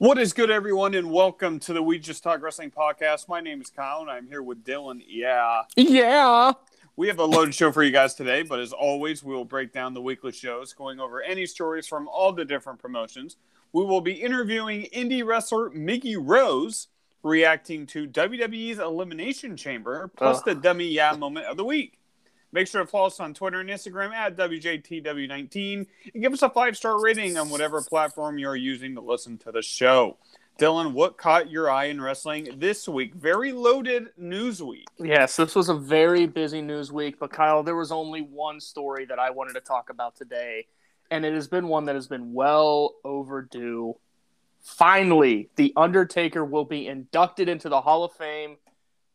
What is good, everyone, and welcome to the We Just Talk Wrestling podcast. My name is Kyle, and I'm here with Dylan. Yeah, Yeah. we have a loaded show for you guys today, but as always, we will break down the weekly shows, going over any stories from all the different promotions. We will be interviewing indie wrestler Mickey Rose, reacting to WWE's Elimination Chamber, plus the dummy yeah moment of the week. Make sure to follow us on Twitter and Instagram at WJTW19 and give us a five star rating on whatever platform you're using to listen to the show. Dylan, what caught your eye in wrestling this week? Very loaded news week. Yes, this was a very busy news week, but Kyle, there was only one story that I wanted to talk about today, and it has been one that has been well overdue. Finally, The Undertaker will be inducted into the Hall of Fame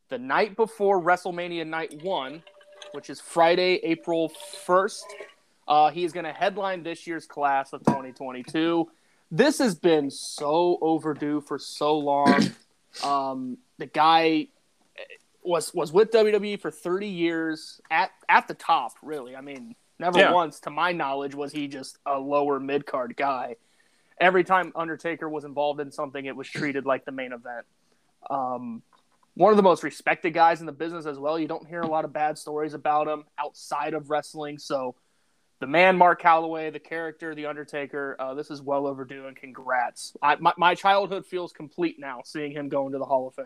the night before WrestleMania Night 1, which is Friday, April 1st. Uh, he is going to headline this year's class of 2022. This has been so overdue for so long. Um, the guy was was with WWE for 30 years at at the top, really. I mean, never Yeah. once, to my knowledge, was he just a lower mid card guy. Every time Undertaker was involved in something, it was treated like the main event. Um, one of the most respected guys in the business as well. You don't hear a lot of bad stories about him outside of wrestling. So, the man, Mark Calaway, the character, the Undertaker, uh, this is well overdue, and congrats. I, my, my childhood feels complete now seeing him go into the Hall of Fame.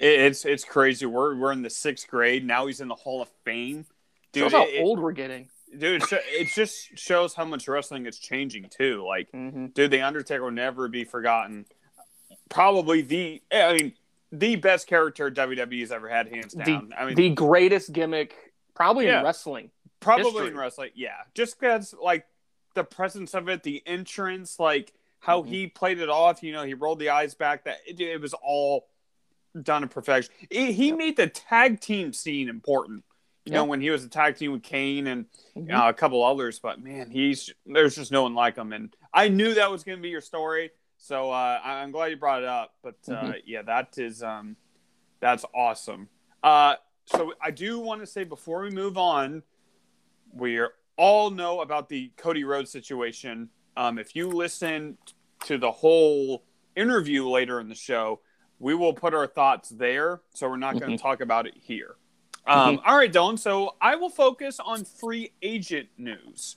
It's it's crazy. We're we're in the sixth grade now. He's in the Hall of Fame, dude. Shows how it- old we're getting. dude, it just shows how much wrestling is changing too. Like, Mm-hmm. dude, the Undertaker will never be forgotten. Probably the, I mean, the best character WWE's ever had, hands down. I mean, the greatest gimmick, probably Yeah. in wrestling. probably history. in wrestling, yeah. Just because, like, the presence of it, the entrance, like how Mhm. he played it off. You know, he rolled the eyes back. That it, it was all done in perfection. He, he made the tag team scene important. You know, when he was a tag team with Kane and Mhm. uh, a couple others, but man, he's there's just no one like him, and I knew that was going to be your story, so uh, I'm glad you brought it up. But uh, Mhm. yeah, that is um, that's awesome. Uh, so I do want to say before we move on, we all know about the Cody Rhodes situation. Um, if you listen to the whole interview later in the show, we will put our thoughts there, so we're not going to talk about it here. Um, all right, Dylan. So I will focus on free agent news.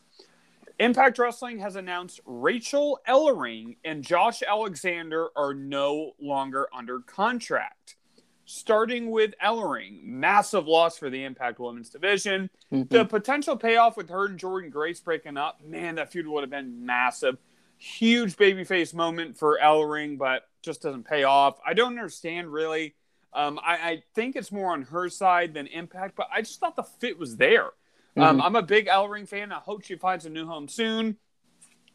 Impact Wrestling has announced Rachel Ellering and Josh Alexander are no longer under contract. Starting with Ellering, massive loss for the Impact Women's Division. Mhm. The potential payoff with her and Jordynne Grace breaking up, man, that feud would have been massive. Huge babyface moment for Ellering, but just doesn't pay off. I don't understand really. Um, I, I think it's more on her side than Impact, but I just thought the fit was there. Um, Mhm. I'm a big Ellering fan. I hope she finds a new home soon.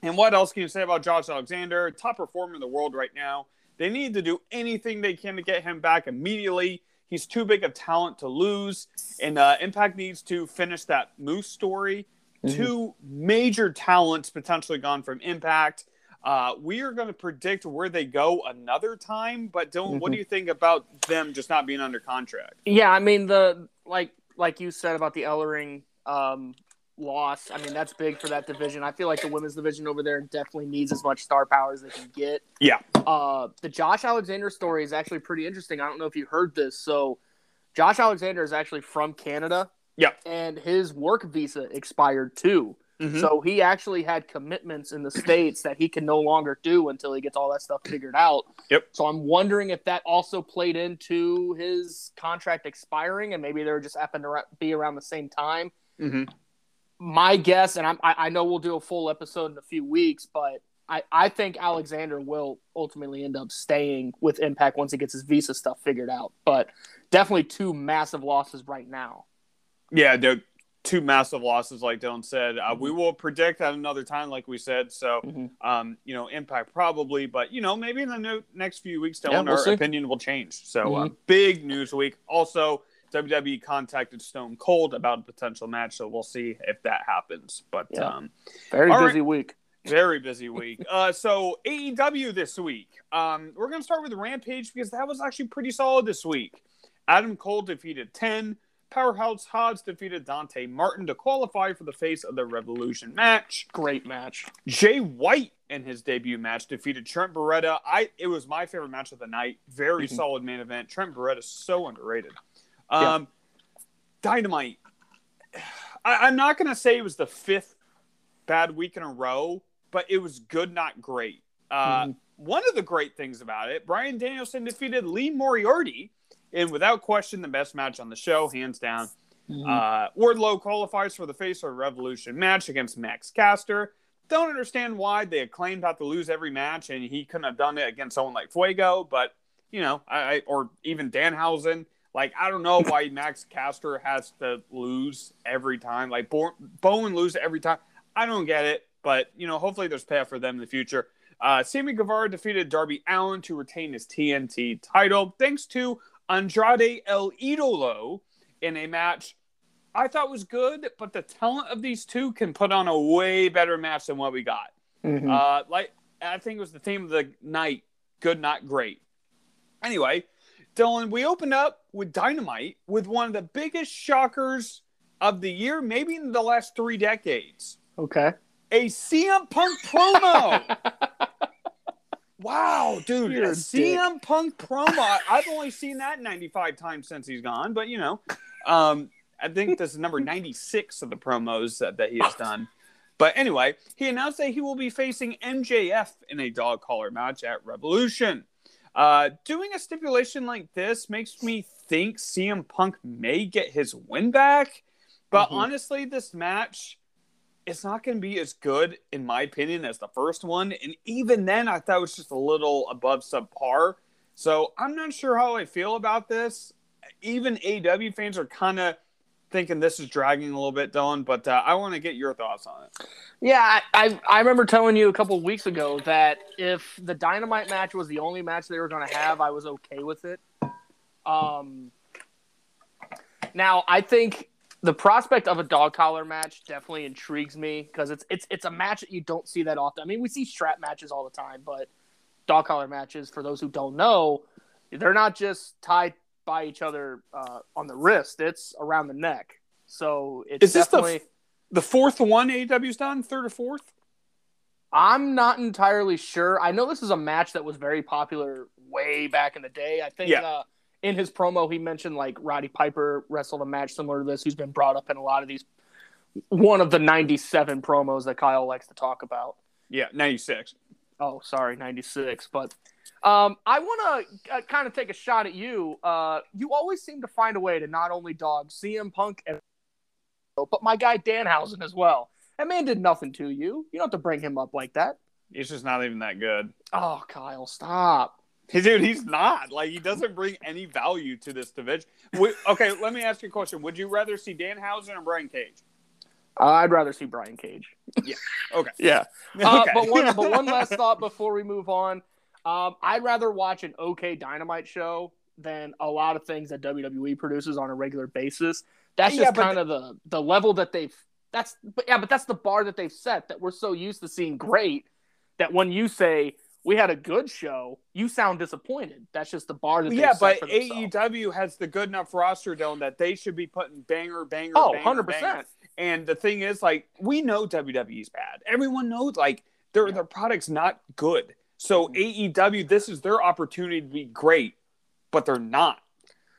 And what else can you say about Josh Alexander? Top performer in the world right now. They need to do anything they can to get him back immediately. He's too big of talent to lose. And uh, Impact needs to finish that Moose story. Mhm. Two major talents potentially gone from Impact. Uh, we are going to predict where they go another time. But Dylan, what Mhm. do you think about them just not being under contract? Yeah, I mean the like like you said about the Ellering um, loss. I mean that's big for that division. I feel like the women's division over there definitely needs as much star power as they can get. Yeah. Uh, the Josh Alexander story is actually pretty interesting. I don't know if you heard this. So, Josh Alexander is actually from Canada. Yeah. And his work visa expired too. Mhm. So he actually had commitments in the states that he can no longer do until he gets all that stuff figured out. Yep. So I'm wondering if that also played into his contract expiring, and maybe they were just happened to be around the same time. Mhm. My guess, and I'm, I, I know we'll do a full episode in a few weeks, but I, I think Alexander will ultimately end up staying with Impact once he gets his visa stuff figured out. But definitely two massive losses right now. Yeah, the two massive losses, like Dylan said. Uh, we will predict at another time, like we said. So, Mhm. um, you know, impact probably, but you know, maybe in the no- next few weeks, Dylan, Yeah, we'll our see. opinion will change. So, uh, Mhm. big news week. Also, WWE contacted Stone Cold about a potential match, so we'll see if that happens. But Yeah. um, Very busy week. very busy week. Uh, so AEW this week. Um, we're gonna start with Rampage because that was actually pretty solid this week. Adam Cole defeated Ten. Powerhouse Hobbs defeated Dante Martin to qualify for the face of the Revolution match. Great match. Jay White in his debut match defeated Trent Beretta. I it was my favorite match of the night. Very solid main event. Trent Beretta is so underrated. Um, Dynamite. I, I'm not gonna say it was the fifth bad week in a row, but it was good, not great. Uh, Mhm. One of the great things about it, Bryan Danielson defeated Lee Moriarty in without question the best match on the show, hands down. Mm-hmm. Uh, Wardlow qualifies for the Face of Revolution match against Max Caster. Don't understand why they acclaimed have to lose every match, and he couldn't have done it against someone like Fuego. But you know, I, I or even Danhausen. Like I don't know why Max Caster has to lose every time. Like Bo- Bowen lose every time. I don't get it. But you know, hopefully there's payoff for them in the future. Uh, Sammy Guevara defeated Darby Allin to retain his TNT title, thanks to Andrade El Idolo in a match I thought was good, but the talent of these two can put on a way better match than what we got. Mhm. Uh, like I think it was the theme of the night, good, not great. Anyway, Dylan, we opened up with Dynamite with one of the biggest shockers of the year, maybe in the last three decades. okay. A CM Punk promo. wow, dude, You're a a CM Punk promo. I've only seen that 95 times since he's gone, but you know, um, I think this is number 96 of the promos that, that he has done. But anyway, he announced that he will be facing MJF in a dog collar match at Revolution. Uh, doing a stipulation like this makes me think CM Punk may get his win back. But Mhm. honestly, this match it's not going to be as good, in my opinion, as the first one. And even then, I thought it was just a little above subpar. So I'm not sure how I feel about this. Even AW fans are kind of thinking this is dragging a little bit, Dylan. But uh, I want to get your thoughts on it. Yeah, I, I I remember telling you a couple weeks ago that if the Dynamite match was the only match they were going to have, I was okay with it. Um, now I think the prospect of a dog collar match definitely intrigues me because it's it's it's a match that you don't see that often. I mean, we see strap matches all the time, but dog collar matches, for those who don't know, they're not just tied by each other uh, on the wrist; it's around the neck. So it's Is this the definitely. f- The fourth one AEW's done, third or fourth? I'm not entirely sure. I know this is a match that was very popular way back in the day. I think Yeah. uh, in his promo he mentioned like Roddy Piper wrestled a match similar to this, who's been brought up in a lot of these. One of the 97 promos that Kyle likes to talk about. Yeah, 96. Oh, sorry, 96. But um, I want to uh, kind of take a shot at you. Uh, you always seem to find a way to not only dog CM Punk, and, but my guy Danhausen as well. That man did nothing to you. You don't have to bring him up like that. He's just not even that good. Oh, Kyle, stop. Hey, Dude, he's not. Like, he doesn't bring any value to this division. Would- okay, let me ask you a question. Would you rather see Danhausen or Brian Cage? Uh, I'd rather see Brian Cage. Yeah. Okay. Yeah. Uh, Okay. but one, but one last thought before we move on. Um, I'd rather watch an OK Dynamite show than a lot of things that WWE produces on a regular basis. That's just but kind of the the level that they've. That's but yeah, but that's the bar that they've set. That we're so used to seeing great that when you say we had a good show, you sound disappointed. That's just the bar that they've yeah, but. AEW has the good enough roster, Dylan, that they should be putting banger, banger, Oh, banger, 100 banger. percent. And the thing is, like, we know WWE's bad. Everyone knows, like, their Yeah. their product's not good. So. AEW, this is their opportunity to be great, but they're not,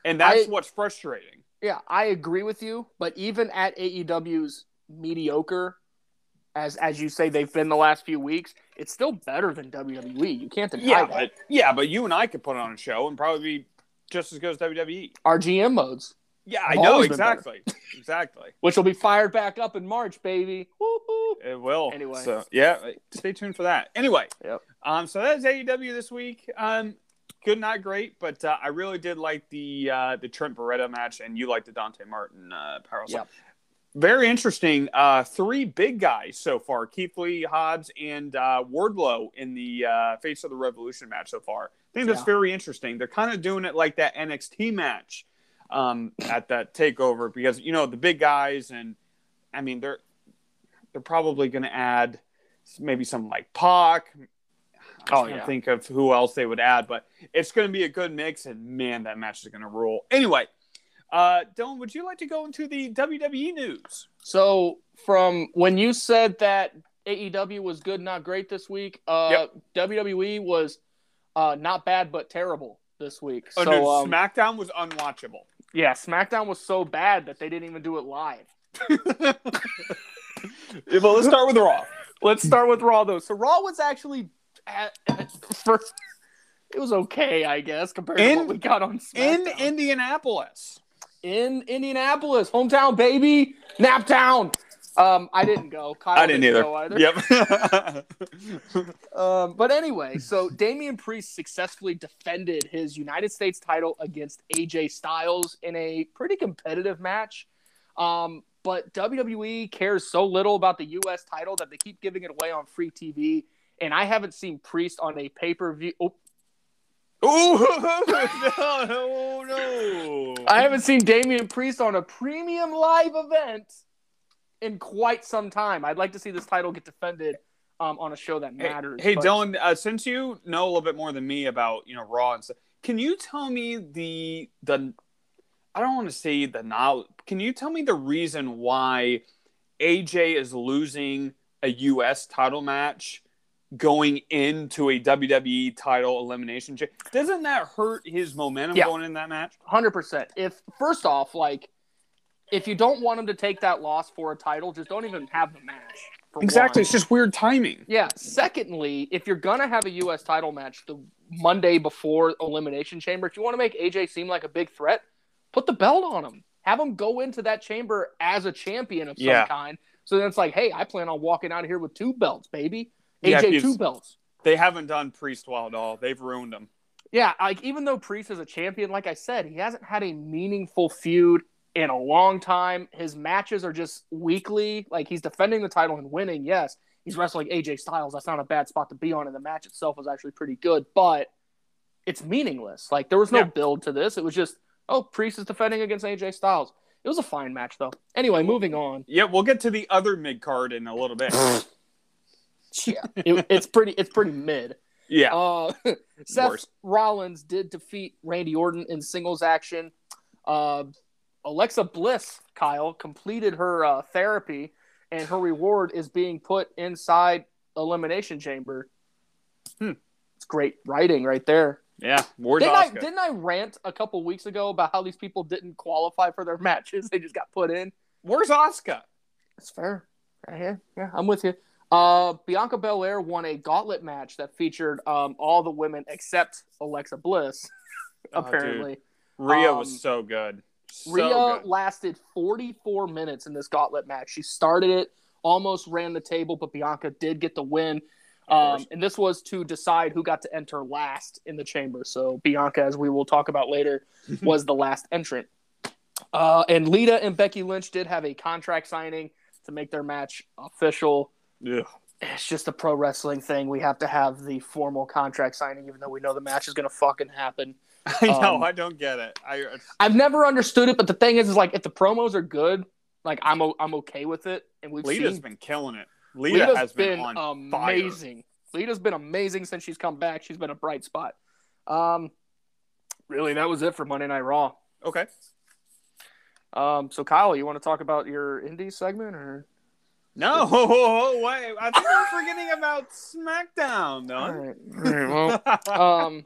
and that's I- what's frustrating. Yeah, I agree with you, but even at AEW's mediocre, as as you say they've been the last few weeks, it's still better than WWE. You can't deny Yeah, that. but yeah, but you and I could put on a show and probably be just as good as WWE. Our GM modes, Yeah, I I've know always been better. exactly, exactly. which will be fired back up in March, baby. Woo-hoo. It will. Anyway. so yeah, stay tuned for that. Anyway, Yep. um, so that's AEW this week. Um, good, not great, but uh, I really did like the uh, the Trent Beretta match, and you liked the Dante Martin uh, power slam. Yep. Very interesting. Uh, three big guys so far: Keith Lee, Hobbs, and uh, Wardlow in the uh, Face of the Revolution match so far. I think that's Yeah. very interesting. They're kind of doing it like that NXT match um, at that takeover because you know the big guys, and I mean they're they're probably going to add maybe some like Pac. I'm Oh, yeah. think of who else they would add, but it's going to be a good mix, and man, that match is going to rule. Anyway, Uh, Dylan, would you like to go into the WWE news? So from when you said that AEW was good, not great this week, uh, WWE was uh, not bad but terrible this week. Oh, so no, um, SmackDown was unwatchable. Yeah, SmackDown was so bad that they didn't even do it live. But let's start with Raw. Let's start with Raw though. So Raw was actually at, first. It was okay, I guess, compared to what we got on SmackDown. In Indianapolis. in Indianapolis, hometown baby, Naptown. Um, I didn't go. Kyle I didn't either. go either. Yep. Um, but anyway, so Damian Priest successfully defended his United States title against AJ Styles in a pretty competitive match. Um, but WWE cares so little about the U.S. title that they keep giving it away on free TV. And I haven't seen Priest on a pay per view. Oh, oh no, no, no. I haven't seen Damian Priest on a premium live event in quite some time. I'd like to see this title get defended um, on a show that matters. hey but- Dylan, uh, since you know a little bit more than me about you know Raw and stuff, can you tell me the the I don't want to say the knowledge. Can you tell me the reason why AJ is losing a U.S. title match going into a WWE title elimination? Doesn't that hurt his momentum Yeah. going in that match? Hundred percent. If first off, like, if you don't want him to take that loss for a title, just don't even have the match. Exactly. one. It's just weird timing. Yeah. Secondly, if you're gonna have a U.S. title match the Monday before Elimination Chamber, if you want to make AJ seem like a big threat, put the belt on him. Have him go into that chamber as a champion of some Yeah. kind. So then it's like, hey, I plan on walking out of here with two belts, baby. AJ because- two belts. They haven't done Priest well at all. They've ruined him. Yeah, like even though Priest is a champion, like I said, he hasn't had a meaningful feud in a long time. His matches are just weekly. Like he's defending the title and winning. Yes, he's wrestling AJ Styles. That's not a bad spot to be on, and the match itself was actually pretty good. But it's meaningless. Like there was no Yeah. build to this. It was just oh, Priest is defending against AJ Styles. It was a fine match though. Anyway, moving on. Yeah, we'll get to the other mid card in a little bit. Yeah, it, it's pretty. It's pretty mid. Yeah. Uh, Seth. Rollins did defeat Randy Orton in singles action. Uh, Alexa Bliss, Kyle, completed her uh, therapy, and her reward is being put inside Elimination Chamber. Hmm. It's great writing right there. Yeah. Didn't I, didn't I rant a couple weeks ago about how these people didn't qualify for their matches? They just got put in. Where's Asuka? That's fair. Right here. Yeah, I'm with you. Uh, Bianca Belair won a gauntlet match that featured um, all the women except Alexa Bliss. Oh, apparently, Rhea Um, was so good. So Rhea good. lasted 44 minutes in this gauntlet match. She started it, almost ran the table, but Bianca did get the win. Um, and this was to decide who got to enter last in the chamber. So Bianca, as we will talk about later, was the last entrant. Uh, and Lita and Becky Lynch did have a contract signing to make their match official. Yeah. It's just a pro wrestling thing. We have to have the formal contract signing, even though we know the match is going to fucking happen. I know. Um, I don't get it. I I've never understood it, but the thing is, is like if the promos are good, like I'm o- I'm okay with it. And we've Lita's seen been killing it. Lita Lita's has been, on fire. amazing. Lita's been amazing since she's come back. She's been a bright spot. Um, really, that was it for Monday Night Raw. Okay. Um, so Kyle, you want to talk about your indie segment or? No, wait. I think we're forgetting about SmackDown, All though. right. All right. Well, um,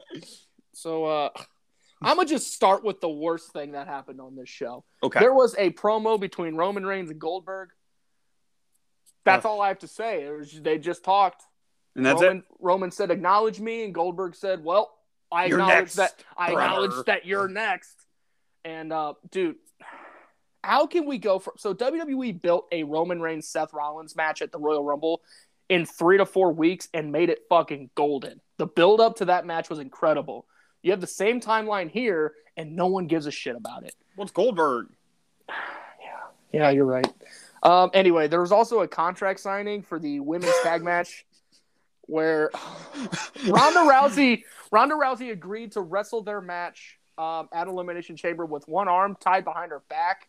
so uh, I'm gonna just start with the worst thing that happened on this show. okay. There was a promo between Roman Reigns and Goldberg. That's all I have to say. It was, they just talked. and that's Roman, it. Roman said, "Acknowledge me," and Goldberg said, "Well, I You're acknowledge next, that. I brother." acknowledge that you're next." And uh, dude, how can we go from so WWE built a Roman Reigns Seth Rollins match at the Royal Rumble in three to four weeks and made it fucking golden. The build up to that match was incredible. You have the same timeline here, and no one gives a shit about it. What's Goldberg? Yeah, yeah, you're right. Um, anyway, there was also a contract signing for the women's tag match where Ronda Rousey Ronda Rousey agreed to wrestle their match um, at Elimination Chamber with one arm tied behind her back,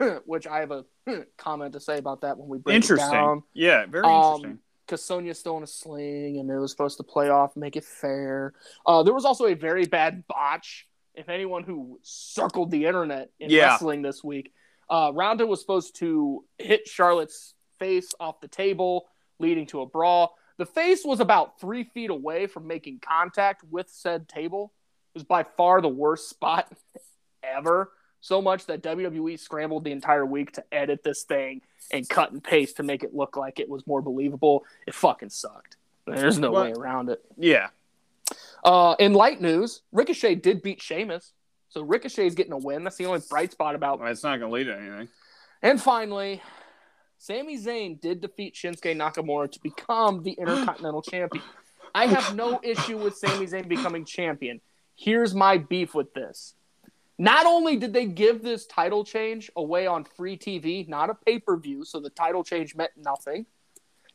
which I have a comment to say about that when we break it Interesting. down. Yeah, very Um, interesting. Because Sonya's still in a sling, and it was supposed to play off, make it fair. Uh, there was also a very bad botch if anyone who circled the internet in Yeah. wrestling this week, uh, Ronda was supposed to hit Charlotte's face off the table, leading to a brawl. The face was about three feet away from making contact with said table. It was by far the worst spot ever. So much that WWE scrambled the entire week to edit this thing and cut and paste to make it look like it was more believable. It fucking sucked. There's no way around it. Yeah. Uh, in light news, Ricochet did beat Sheamus. So Ricochet's getting a win. That's the only bright spot about. Well, it's not going to lead to anything. And finally, Sami Zayn did defeat Shinsuke Nakamura to become the Intercontinental Champion. I have no issue with Sami Zayn becoming champion. Here's my beef with this. Not only did they give this title change away on free TV, not a pay per view, so the title change meant nothing.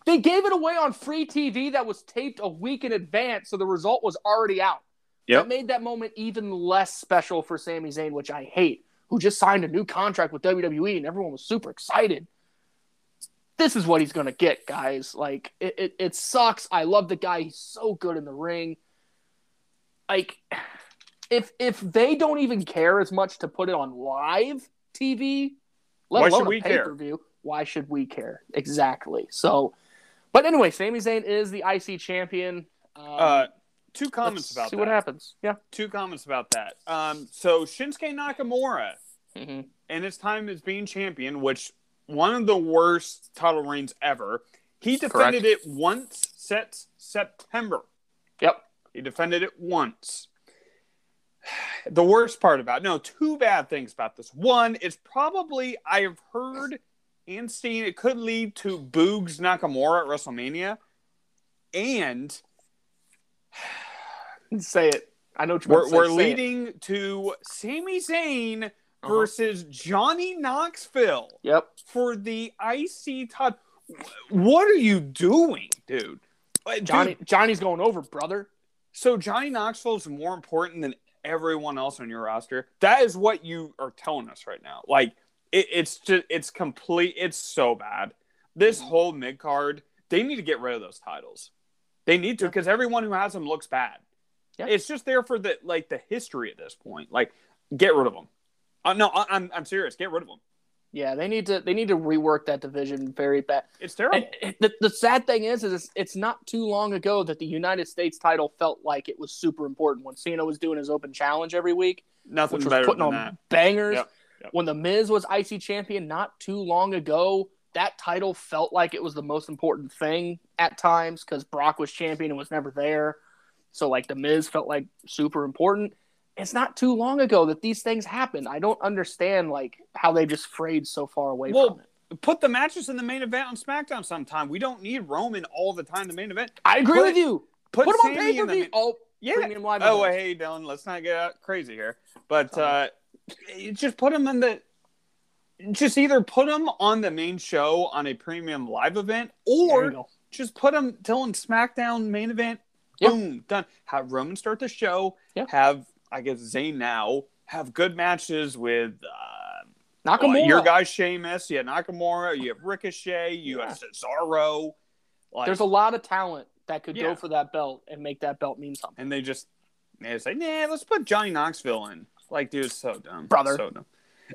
They gave it away on free TV that was taped a week in advance, so the result was already out. Yep. That made that moment even less special for Sami Zayn, which I hate, who just signed a new contract with WWE and everyone was super excited. This is what he's going to get, guys. Like, it, it, it sucks. I love the guy. He's so good in the ring. Like, if if they don't even care as much to put it on live TV, let Why alone should a we care? pay-per-view, why should we care? Exactly. So, but anyway, Sami Zayn is the IC champion. Um, Uh, two comments let's about see that. what happens. Yeah. Two comments about that. Um, so Shinsuke Nakamura, hmm in his time as being champion, which one of the worst title reigns ever, he defended it once since September. Yep. He defended it once. The worst part about no, two bad things about this. One is probably I have heard and seen it could lead to Boogs Nakamura at WrestleMania. And Say it. I know what you're we're, about to say. we're Say it. leading to Sami Zayn Uh-huh. versus Johnny Knoxville Yep. for the IC title. What are you doing, dude? Uh, dude, Johnny Johnny's going over, brother. So Johnny Knoxville is more important than everyone else on your roster. That is what you are telling us right now. Like it, it's just it's complete. It's so bad. This whole mid card, they need to get rid of those titles. They need to because everyone who has them looks bad. Yeah. It's just there for the like the history at this point. Like get rid of them. Uh, no, I, I'm I'm serious. Get rid of them. Yeah, they need to they need to rework that division very bad. It's terrible. And the, the sad thing is, is it's, it's not too long ago that the United States title felt like it was super important when Cena was doing his open challenge every week, Nothing which was better putting than on that. bangers. Yep, yep. When the Miz was IC champion not too long ago, that title felt like it was the most important thing at times because Brock was champion and was never there. So like the Miz felt like super important. It's not too long ago that these things happened. I don't understand like how they just frayed so far away Well, from it. Put the matches in the main event on SmackDown sometime. We don't need Roman all the time. The main event. I agree put- with you. Put, Put, them on pay per view. Oh, Yeah. premium live. Oh, hey, Dylan, let's not get crazy here. But uh, just put him in the. Just either put him on the main show on a premium live event, or just put him Dylan SmackDown main event. Yeah. Boom, done. Have Roman start the show. Yeah. Have I guess Zayn now have good matches with uh, Nakamura. your guy Sheamus. You have Nakamura. You have Ricochet. You Yeah. have Cesaro. Like, There's a lot of talent that could Yeah. go for that belt and make that belt mean something. and they just they say, nah, let's put Johnny Knoxville in. Like, dude, it's so dumb, Brother. So dumb.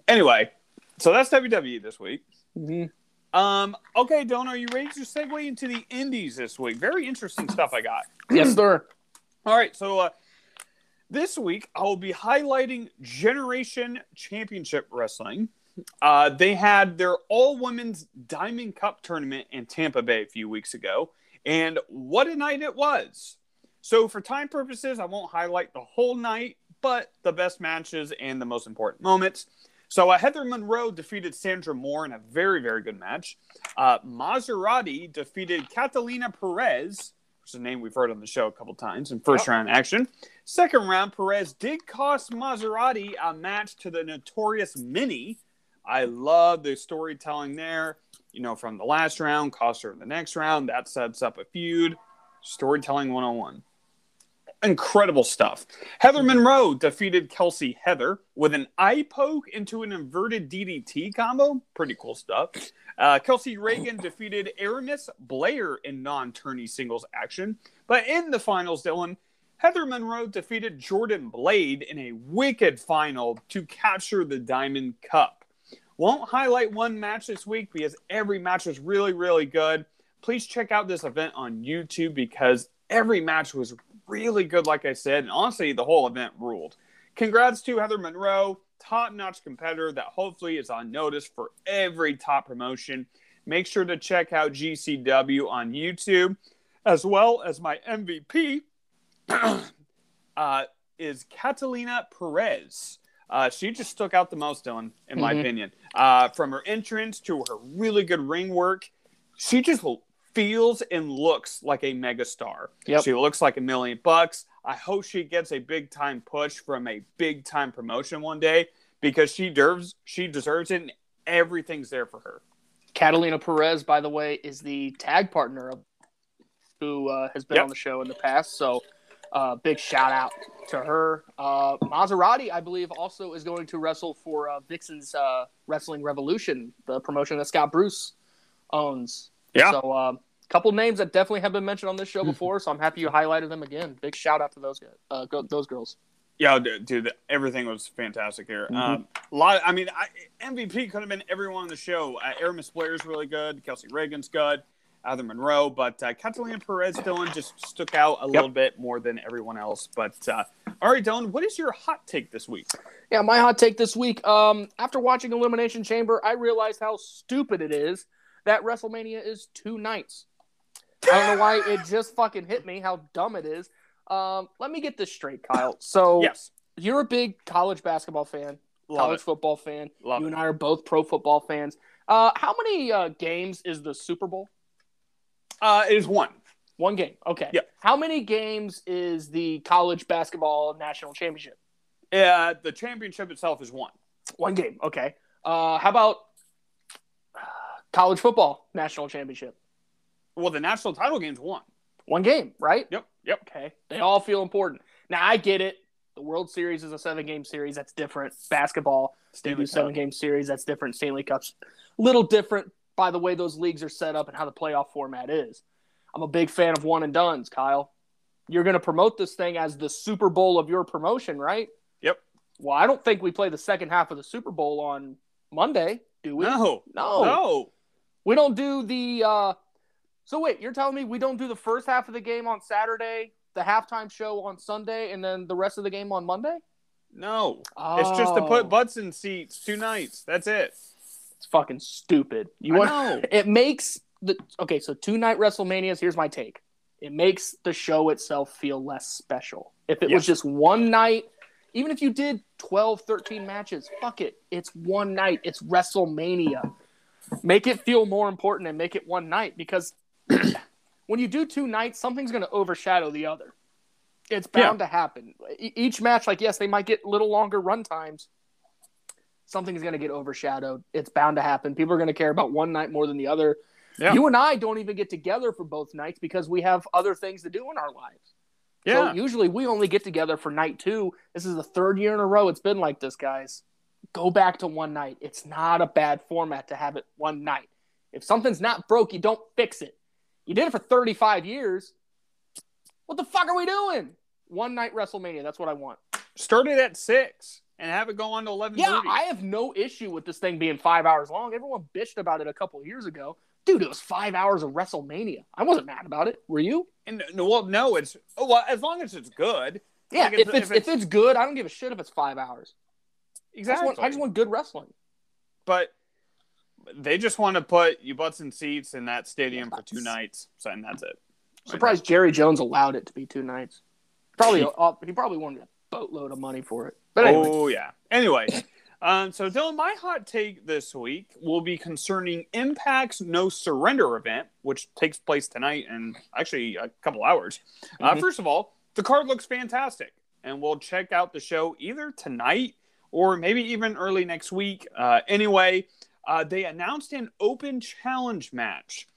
Anyway, so that's WWE this week. Mm-hmm. Um, okay, Don, are you ready to segue into the Indies this week? Very interesting stuff I got. Yes, sir. All right, so uh, this week I will be highlighting Generation Championship Wrestling. Uh, they had their all women's Diamond Cup tournament in Tampa Bay a few weeks ago, and what a night it was! So, for time purposes, I won't highlight the whole night, but the best matches and the most important moments. So, uh, Heather Monroe defeated Sandra Moore in a very, very good match. Uh, Maserati defeated Catalina Perez, is a name we've heard on the show a couple times in first Yep. round action. Second round, Perez did cost Maserati a match to the notorious Mini. I love the storytelling there. You know, from the last round, cost her in the next round. That sets up a feud. Storytelling 101. Incredible stuff. Heather Monroe defeated Kelsey Heather with an eye poke into an inverted DDT combo. Pretty cool stuff. Uh, Kelsey Reagan defeated Aramis Blair in non tourney singles action. But in the finals, Dylan, Heather Monroe defeated Jordan Blade in a wicked final to capture the Diamond Cup. Won't highlight one match this week because every match was really, really good. Please check out this event on YouTube because every match was really good, like I said. And honestly, the whole event ruled. Congrats to Heather Monroe, top notch competitor that hopefully is on notice for every top promotion. Make sure to check out GCW on YouTube, as well as my MVP uh, is Catalina Perez. Uh, she just stuck out the most, Dylan, in my Mhm. opinion. Uh, from her entrance to her really good ring work, she just feels and looks like a megastar. Yep. She looks like a million bucks. I hope she gets a big time push from a big time promotion one day because she deserves she deserves it and everything's there for her. Catalina Perez, by the way, is the tag partner of who uh, has been Yep. on the show in the past. So, uh, big shout out to her. Uh, Maserati, I believe, also is going to wrestle for uh, Vixen's uh, Wrestling Revolution, the promotion that Scott Bruce owns. Yeah. So, a couple names that definitely have been mentioned on this show before. so I'm happy you highlighted them again. Big shout out to those guys, uh, go, those girls. Yeah, dude, dude, everything was fantastic here. Mhm. Um, a lot. I mean, I, MVP could have been everyone on the show. Uh, Aramis Blair's really good. Kelsey Reagan's good. Heather Monroe, but uh, Catalina Perez, Dylan just stuck out a little bit more than everyone else. But uh, all right, Dylan, what is your hot take this week? Yeah, my hot take this week. Um, after watching Elimination Chamber, I realized how stupid it is that WrestleMania is two nights. I don't know why it just fucking hit me how dumb it is. Um, let me get this straight, Kyle. So Yes, you're a big college basketball fan, love college it. football fan. Love you it. and I are both pro football fans. Uh, how many uh, games is the Super Bowl? Uh, it is one. One game. Okay. Yep. How many games is the college basketball national championship? Uh, the championship itself is one. One game. Okay. Uh, how about uh, college football national championship? Well, the national title game's one. One game, right? Yep. Yep. Okay. They all feel important. Now I get it. The World Series is a seven game series. That's different. Basketball, Stanley seven game series. That's different. Stanley Cups, little different by the way those leagues are set up and how the playoff format is. I'm a big fan of one and duns, Kyle. You're going to promote this thing as the Super Bowl of your promotion, right? Yep. Well, I don't think we play the second half of the Super Bowl on Monday, do we? No. No. No. We don't do the. Uh... So wait, you're telling me we don't do the first half of the game on Saturday, the halftime show on Sunday, and then the rest of the game on Monday? No. It's just to Oh. put butts in seats two nights. That's it. It's fucking stupid. You I want? know. It makes the okay. So two night WrestleManias. Here's my take. It makes the show itself feel less special. If it was just one night, even if you did 12, 13 matches, fuck it. It's one night. It's WrestleMania. Make it feel more important and make it one night because when you do two nights, something's going to overshadow the other. It's bound to happen. E- each match, like, yes, they might get little longer run times. Something's going to get overshadowed. It's bound to happen. People are going to care about one night more than the other. Yeah. You and I don't even get together for both nights because we have other things to do in our lives. Yeah. So usually we only get together for night two. This is the third year in a row it's been like this, guys. Go back to one night. It's not a bad format to have it one night. If something's not broke, you don't fix it. You did it for 35 years. What the fuck are we doing? One night WrestleMania. That's what I want. Start it at six and have it go on to 11 Yeah. I have no issue with this thing being five hours long. Everyone bitched about it a couple years ago. Dude, it was five hours of WrestleMania. I wasn't mad about it. Were you? And, no, well, no, it's oh, well as long as it's good. Yeah, Like, if, if- it's, if it's good, I don't give a shit if it's five hours. I just, Exactly. want, I just want good wrestling. but they just want to put you butts in seats in that stadium for two nights, so and that's it. Surprised Jerry Jones allowed it to be two nights. Probably uh, he probably wanted a boatload of money for it. But anyway, Oh yeah. Anyway, um, so Dylan, my hot take this week will be concerning Impact's No Surrender event, which takes place tonight and actually a couple hours. Uh, Mhm. first of all, the card looks fantastic, and we'll check out the show either tonight or maybe even early next week. Uh, anyway, uh, they announced an open challenge match.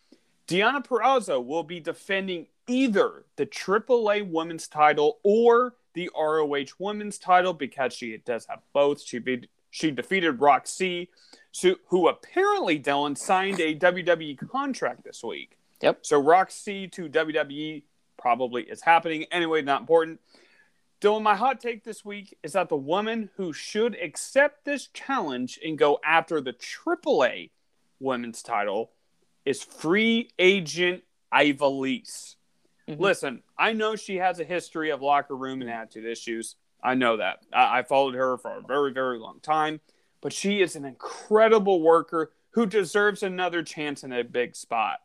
Deonna Purrazzo will be defending either the AAA women's title or the ROH women's title because she does have both. She be, she defeated Rok-C, so, who apparently Dylan signed a WWE contract this week. Yep. So Rok-C to WWE probably is happening. Anyway, not important. Dylan, my hot take this week is that the woman who should accept this challenge and go after the AAA women's title is free agent Ivelisse. Mm-hmm. Listen, I know she has a history of locker room and attitude issues. I know that. I, I followed her for a very, very long time, but she is an incredible worker who deserves another chance in a big spot.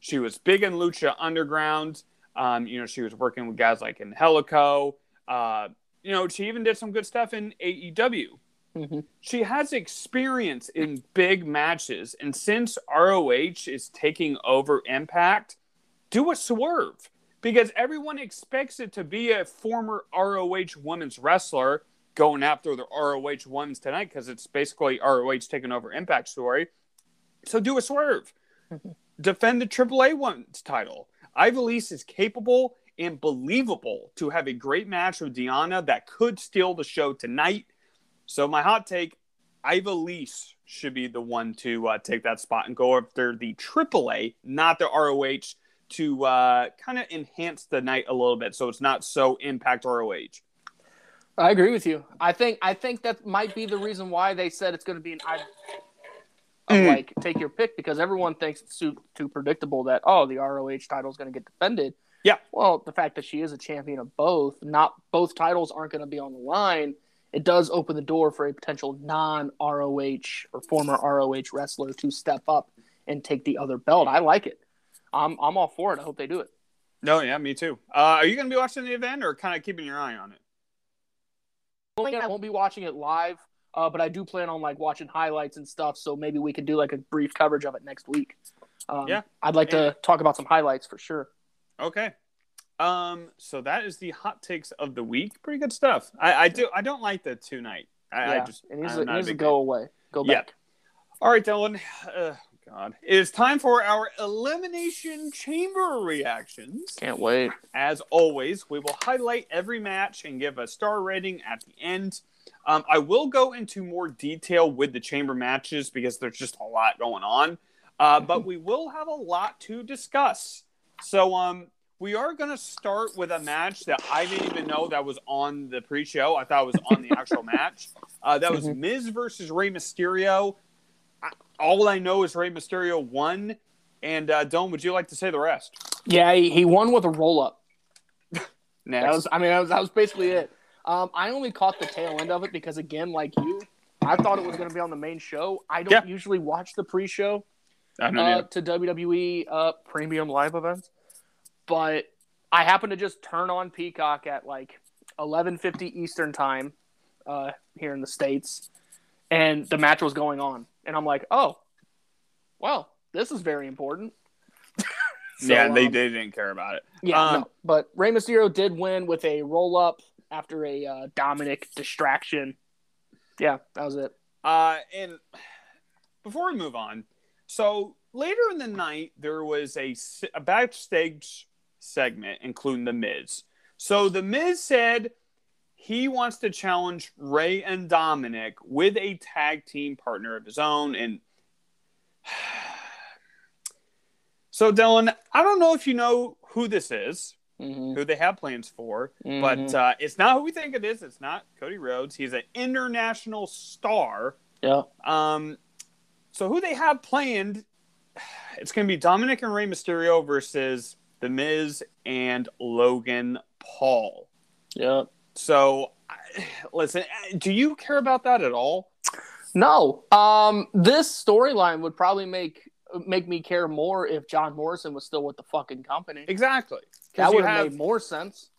She was big in Lucha Underground. Um, you know, she was working with guys like Angelico. Uh, you know, she even did some good stuff in AEW. Mm-hmm. She has experience in big matches, and since ROH is taking over Impact, do a swerve because everyone expects it to be a former ROH women's wrestler going after the ROH ones tonight because it's basically ROH taking over Impact story. So do a swerve. Mm-hmm. Defend the AAA women's title. Ivelisse is capable and believable to have a great match with Deonna that could steal the show tonight. So my hot take, Ivelisse should be the one to uh, take that spot and go after the AAA, not the ROH, to uh, kind of enhance the night a little bit, so it's not so impact ROH. I agree with you. I think I think that might be the reason why they said it's going to be an I. Mm. Like take your pick because everyone thinks it's too, too predictable that oh the ROH title is going to get defended. Yeah. Well, the fact that she is a champion of both, not both titles aren't going to be on the line. It does open the door for a potential non ROH or former ROH wrestler to step up and take the other belt. I like it. I'm I'm all for it. I hope they do it. No, yeah, me too. Uh, are you going to be watching the event or kind of keeping your eye on it? I won't be watching it live, uh, but I do plan on like watching highlights and stuff. So maybe we could do like a brief coverage of it next week. Um, yeah, I'd like to talk about some highlights for sure. Okay. Um, so that is the hot takes of the week. Pretty good stuff. I, I do. I don't like the two night. I, yeah, I just it needs, it needs to go away. Go back. All right, Dylan. Uh, God. It is time for our elimination chamber reactions. Can't wait. As always, we will highlight every match and give a star rating at the end. Um, I will go into more detail with the chamber matches because there's just a lot going on, uh, but we will have a lot to discuss. So, um, we are going to start with a match that I didn't even know that was on the pre-show. I thought it was on the actual match. Uh, that was mm-hmm. Miz versus Rey Mysterio all I know is Rey Mysterio won. And uh, Dome, would you like to say the rest? Yeah, he, he won with a roll up. that was, I mean, that was, that was basically it. Um, I only caught the tail end of it because, again, like you, I thought it was going to be on the main show. I don't yeah. usually watch the pre-show uh, to WWE uh, premium live events, but I happened to just turn on Peacock at like 11:50 Eastern time uh, here in the states, and the match was going on and I'm like, oh, well, this is very important. so, yeah, they, um, they didn't care about it. Yeah, um, no, but Rey Mysterio did win with a roll up after a uh, Dominic distraction. Yeah, that was it. Uh, and before we move on, so later in the night there was a, a backstage segment including the Miz. So the Miz said he wants to challenge Rey and Dominic with a tag team partner of his own. And so, Dylan, I don't know if you know who this is, mm-hmm. who they have plans for, mm-hmm. but uh, it's not who we think it is. It's not Cody Rhodes. He's an international star. Yeah. Um. So who they have planned? It's going to be Dominic and Rey Mysterio versus The Miz and Logan Paul. Yeah. So, listen, do you care about that at all? No. Um, this storyline would probably make make me care more if John Morrison was still with the fucking company. Exactly. That would have made more sense.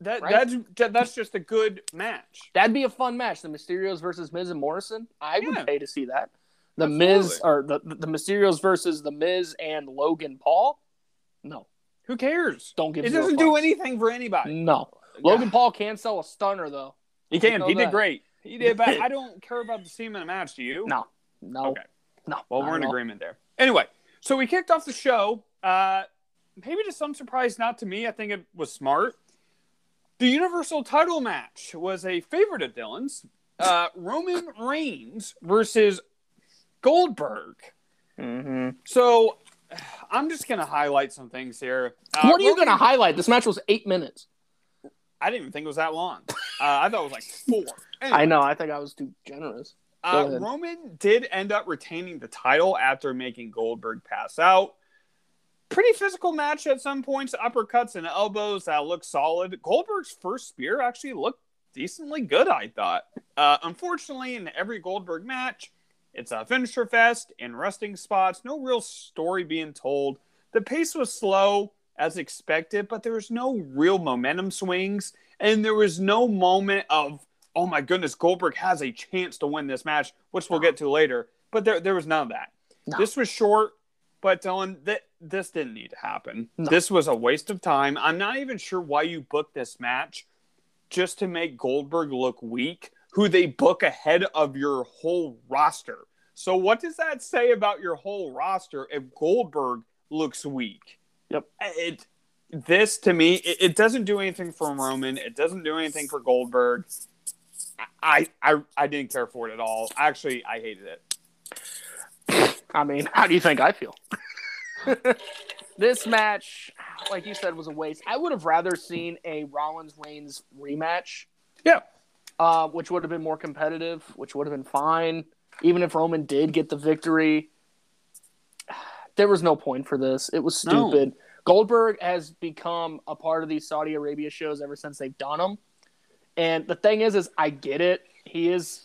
That right? that's that's just a good match. That'd be a fun match. The Mysterios versus Miz and Morrison. I yeah. would pay to see that. The Absolutely. Miz or the the Mysterios versus the Miz and Logan Paul. No. Who cares? Don't give. It doesn't do anything for anybody. No. Logan Paul can sell a stunner though. He can. He did great. He did, but I don't care about the seam in a match. Do you? No. No. Okay. No. Well, we're in agreement there. Anyway, so we kicked off the show. Uh, maybe to some surprise, not to me. I think it was smart. The Universal title match was a favorite of Dylan's. Uh, Roman Reigns versus Goldberg. Mm-hmm. So I'm just gonna highlight some things here. Uh, what are you going to highlight? This match was eight minutes. I didn't even think it was that long. Uh, I thought it was like four. Anyway, I know. I think I was too generous. Uh. Roman did end up retaining the title after making Goldberg pass out. Pretty physical match at some points, uppercuts and elbows that looked solid. Goldberg's first spear actually looked decently good, I thought. Uh, unfortunately, in every Goldberg match, it's a finisher fest in resting spots, no real story being told. The pace was slow as expected, but there was no real momentum swings, and there was no moment of oh my goodness, Goldberg has a chance to win this match, which we'll get to later. But there, there was none of that. No. This was short, but Dylan, th- this didn't need to happen. No. This was a waste of time. I'm not even sure why you booked this match just to make Goldberg look weak, who they book ahead of your whole roster. So, what does that say about your whole roster if Goldberg looks weak? Yep. It this to me, it, it doesn't do anything for Roman. It doesn't do anything for Goldberg. I, I I didn't care for it at all. Actually, I hated it. I mean, how do you think I feel? this match, like you said, was a waste. I would have rather seen a Rollins Reigns rematch, Yeah. Uh, which would have been more competitive, which would have been fine. Even if Roman did get the victory, there was no point for this. It was No. stupid. Goldberg has become a part of these Saudi Arabia shows ever since they've done them. And the thing is, is I get it. He is,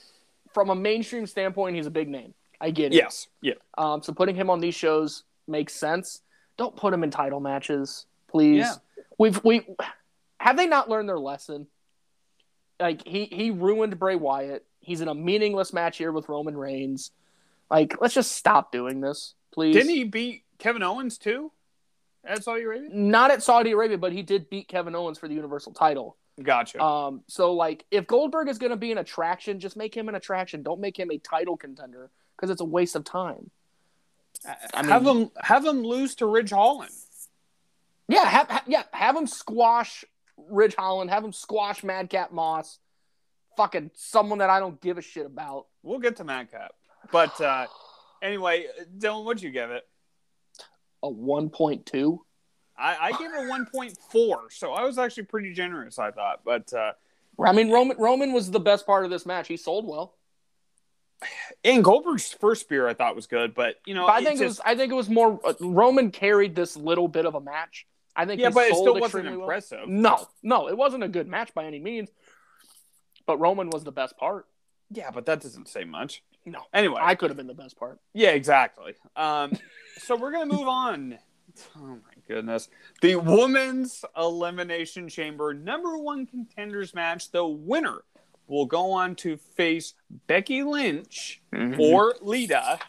from a mainstream standpoint, he's a big name. I get it. Yes. Yeah. Um, so putting him on these shows makes sense. Don't put him in title matches, please. Yeah. We've we have they not learned their lesson? Like he he ruined Bray Wyatt. He's in a meaningless match here with Roman Reigns. Like, let's just stop doing this, please. Didn't he beat Kevin Owens too? At Saudi Arabia? Not at Saudi Arabia, but he did beat Kevin Owens for the Universal title. Gotcha. Um, so like, if Goldberg is going to be an attraction, just make him an attraction. Don't make him a title contender because it's a waste of time. I mean- have him have him lose to Ridge Holland. Yeah, have, ha- yeah, have him squash Ridge Holland, have him squash Madcap Moss, fucking someone that I don't give a shit about. We'll get to Madcap. But uh, anyway, Dylan, what'd you give it? A one point two. I, I gave it a 1.4, so I was actually pretty generous, I thought. But uh, I mean, Roman Roman was the best part of this match. He sold well. and Goldberg's first spear I thought was good, but you know, But I think it just- was. I think it was more. Uh, Roman carried this little bit of a match. I think. yeah, but it still wasn't extremely well. impressive. No, no, it wasn't a good match by any means. But Roman was the best part. Yeah, but that doesn't say much. No, Anyway, I could have been the best part. yeah, exactly. Um, so we're gonna move on. Oh my goodness, the women's elimination chamber number one contenders match. The winner will go on to face Becky Lynch or Lita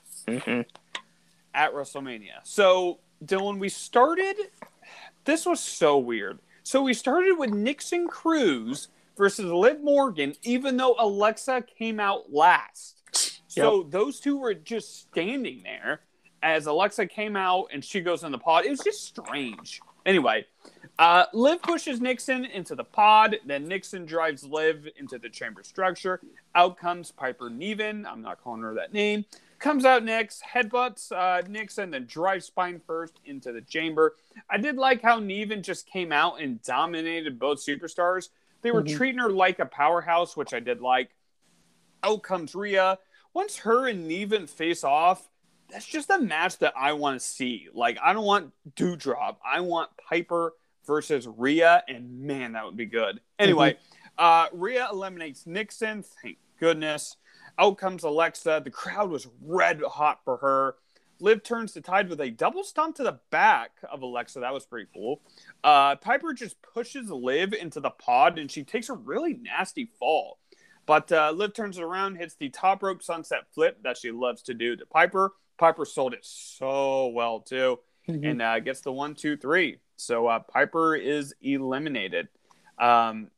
at WrestleMania. So, Dylan, we started. This was so weird. So we started with Nikki Cross versus Liv Morgan, even though Alexa came out last. So those two were just standing there as Alexa came out and she goes in the pod. It was just strange. Anyway, uh, Liv pushes Nixon into the pod. Then Nixon drives Liv into the chamber structure. Out comes Piper Niven. I'm not calling her that name. Comes out next, headbutts uh, Nixon, then drives spine first into the chamber. I did like how Niven just came out and dominated both superstars. They were Mhm. treating her like a powerhouse, which I did like. Out comes Rhea. Once her and Niven face off, that's just a match that I want to see. Like, I don't want Doudrop. I want Piper versus Rhea, and man, that would be good. Anyway, uh, Rhea eliminates Nixon. Thank goodness. Out comes Alexa. The crowd was red hot for her. Liv turns the tide with a double stomp to the back of Alexa. That was pretty cool. Uh, Piper just pushes Liv into the pod, and she takes a really nasty fall. But uh, Liv turns it around, hits the top rope sunset flip that she loves to do to Piper. Piper sold it so well too, and uh, gets the one, two, three. So uh, Piper is eliminated. Um,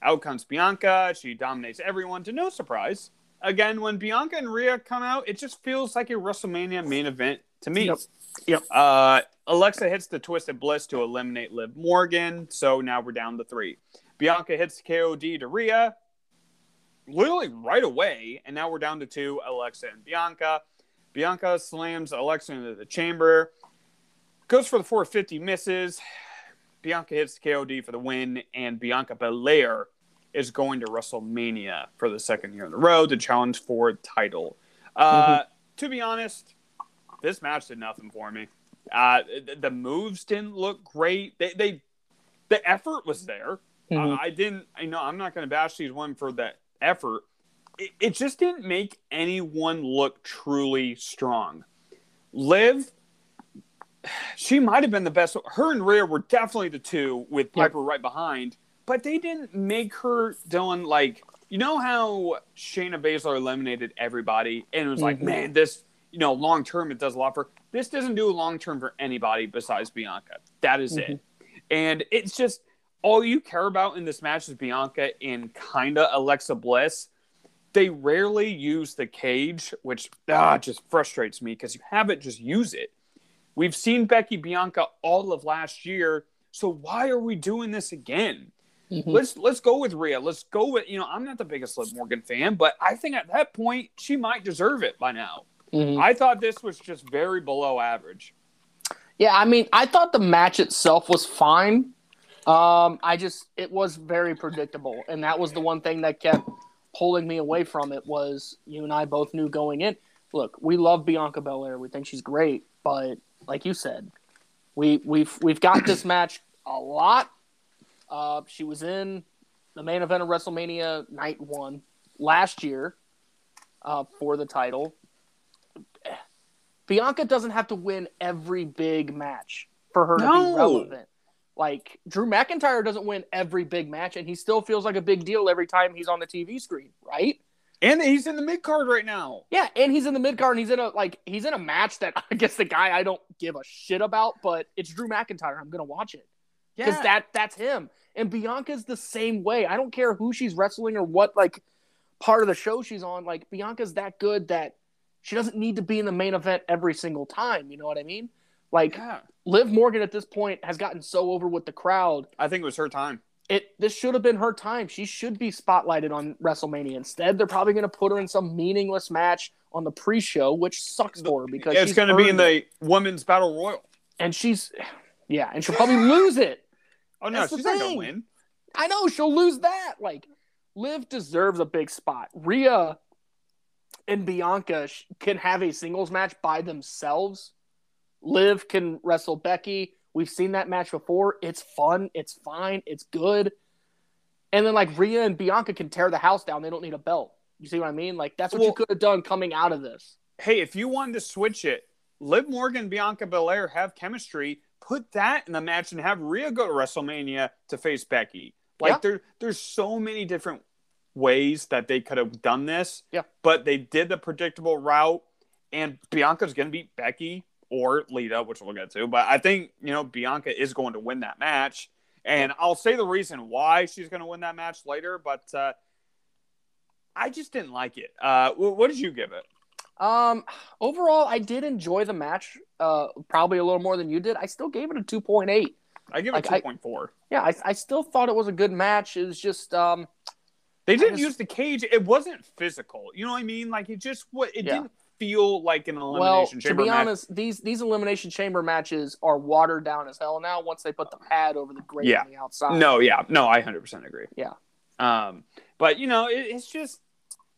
out comes Bianca. She dominates everyone to no surprise. Again, when Bianca and Rhea come out, it just feels like a WrestleMania main event to me. Yep. Yep. Uh, Alexa hits the Twisted Bliss to eliminate Liv Morgan. So now we're down to three. Bianca hits the KOD to Rhea literally right away. And now we're down to two Alexa and Bianca. Bianca slams Alexa into the chamber. goes for the 450, misses. Bianca hits the KOD for the win, and Bianca Belair is going to WrestleMania for the second year in a row to challenge for title. Uh, To be honest, this match did nothing for me. Uh, the, the moves didn't look great. They, they the effort was there. Mhm. Uh, I didn't. I know, I'm not going to bash these one for that effort. It, it just didn't make anyone look truly strong. Liv, she might have been the best. Her and Rhea were definitely the two with Yep. Piper right behind, but they didn't make her Dylan like you know how Shayna Baszler eliminated everybody and it was like, Mhm. man, this you know long term it does a lot for. This doesn't do a long term for anybody besides Bianca. That is it, and it's just all you care about in this match is Bianca and kinda Alexa Bliss. They rarely use the cage, which ah, just frustrates me because you have it, just use it. We've seen Becky Bianca all of last year, so why are we doing this again? Mhm. Let's let's go with Rhea. Let's go with you know I'm not the biggest Liv Morgan fan, but I think at that point she might deserve it by now. Mhm. I thought this was just very below average. Yeah, I mean, I thought the match itself was fine. Um, I just it was very predictable, and that was the one thing that kept pulling me away from it. Was you and I both knew going in. Look, we love Bianca Belair. We think she's great, but like you said, we we've we've got this match a lot. Uh, she was in the main event of WrestleMania Night One last year uh, for the title. Bianca doesn't have to win every big match for her to be relevant. Like Drew McIntyre doesn't win every big match, and he still feels like a big deal every time he's on the TV screen, right? And he's in the mid card right now. Yeah, and he's in the mid card, and he's in a like he's in a match that I guess the guy I don't give a shit about, but it's Drew McIntyre. I'm gonna watch it because Yeah. that that's him. And Bianca's the same way. I don't care who she's wrestling or what like part of the show she's on. Like Bianca's that good that she doesn't need to be in the main event every single time. You know what I mean? Like yeah. Liv Morgan at this point has gotten so over with the crowd. I think it was her time. It this should have been her time. She should be spotlighted on WrestleMania. Instead, they're probably going to put her in some meaningless match on the pre-show, which sucks for her because It's she's going to be in the women's battle royal. and she's yeah, and she'll probably lose it. Oh no, she's not gonna win. I know she'll lose that. Like, Liv deserves a big spot. Rhea and Bianca sh- can have a singles match by themselves. Liv can wrestle Becky. We've seen that match before. It's fun. It's fine. It's good. And then like Rhea and Bianca can tear the house down. They don't need a belt. You see what I mean? Like that's what you could have done coming out of this. Hey, if you wanted to switch it, Liv Morgan, Bianca Belair have chemistry. Put that in the match and have Rhea go to WrestleMania to face Becky. Like Yeah. there, there's so many different ways that they could have done this. Yeah. But they did the predictable route, and Bianca's going to beat Becky or Lita, which we'll get to. But I think you know Bianca is going to win that match, and I'll say the reason why she's going to win that match later. But uh, I just didn't like it. Uh, what did you give it? Um, overall, I did enjoy the match. Uh, probably a little more than you did. I still gave it a two point eight. I give it Like, two point four. Yeah, I, I still thought it was a good match. It was just um, They didn't just- use the cage. It wasn't physical. You know what I mean? Like it just what it Yeah. didn't feel like an elimination well, elimination to be match. honest, these these elimination chamber matches are watered down as hell now. Once they put the pad over the grate Yeah. on the outside. No, yeah, no, I hundred percent agree. Yeah. Um, but you know, it, it's just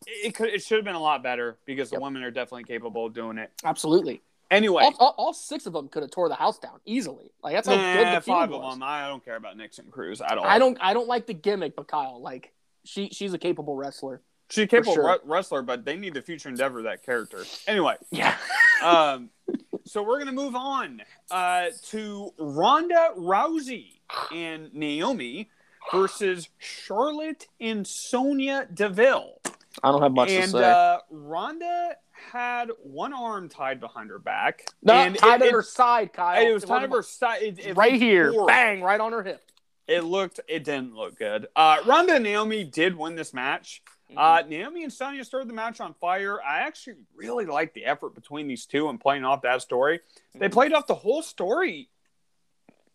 it, could it should have been a lot better because Yep. the women are definitely capable of doing it. absolutely. Anyway, All, all, all six of them could have tore the house down easily. Like that's how good the five was. of them. I don't care about Nikki Cross at all. I don't I don't like the gimmick, but Kyle, like she she's a capable wrestler. She's a capable sure. re- wrestler, but they need the future endeavor that character. Anyway, Yeah. um, so we're gonna move on uh, to Ronda Rousey and Naomi versus Charlotte and Sonya Deville. I don't have much and to say. uh, Ronda had one arm tied behind her back. no, and tied it, at her side, Kyle. it, it was tied wasn't at her side. It, it right here, horrible. bang, right on her hip. It looked. It didn't look good. Uh, Ronda and Naomi did win this match. Mm-hmm. Uh, Naomi and Sonya started the match on fire. I actually really liked the effort between these two and playing off that story. They Mhm. played off the whole story.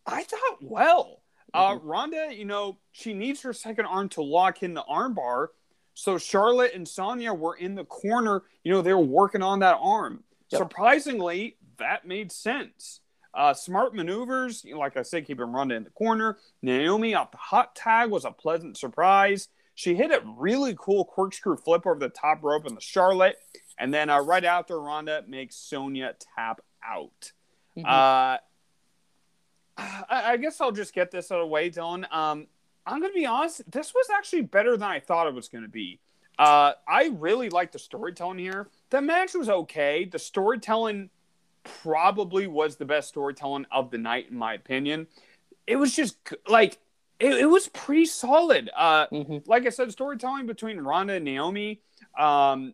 I thought well. Uh, Mm-hmm. Ronda, you know, she needs her second arm to lock in the armbar. So Charlotte and Sonya were in the corner. You know, they were working on that arm. Yep. Surprisingly, that made sense. Uh, smart maneuvers, you know, like I said, keep him Ronda in the corner. Naomi off the hot tag was a pleasant surprise. She hit a really cool corkscrew flip over the top rope in the Charlotte, and then uh, right after Ronda makes Sonya tap out. Mhm. Uh, I, I guess I'll just get this out of the way, Dylan. Um, I'm gonna be honest. This was actually better than I thought it was gonna be. Uh, I really like the storytelling here. The match was okay. The storytelling probably was the best storytelling of the night, in my opinion. It was just like it, it was pretty solid. Uh, Mhm. like I said, storytelling between Ronda and Naomi. Um,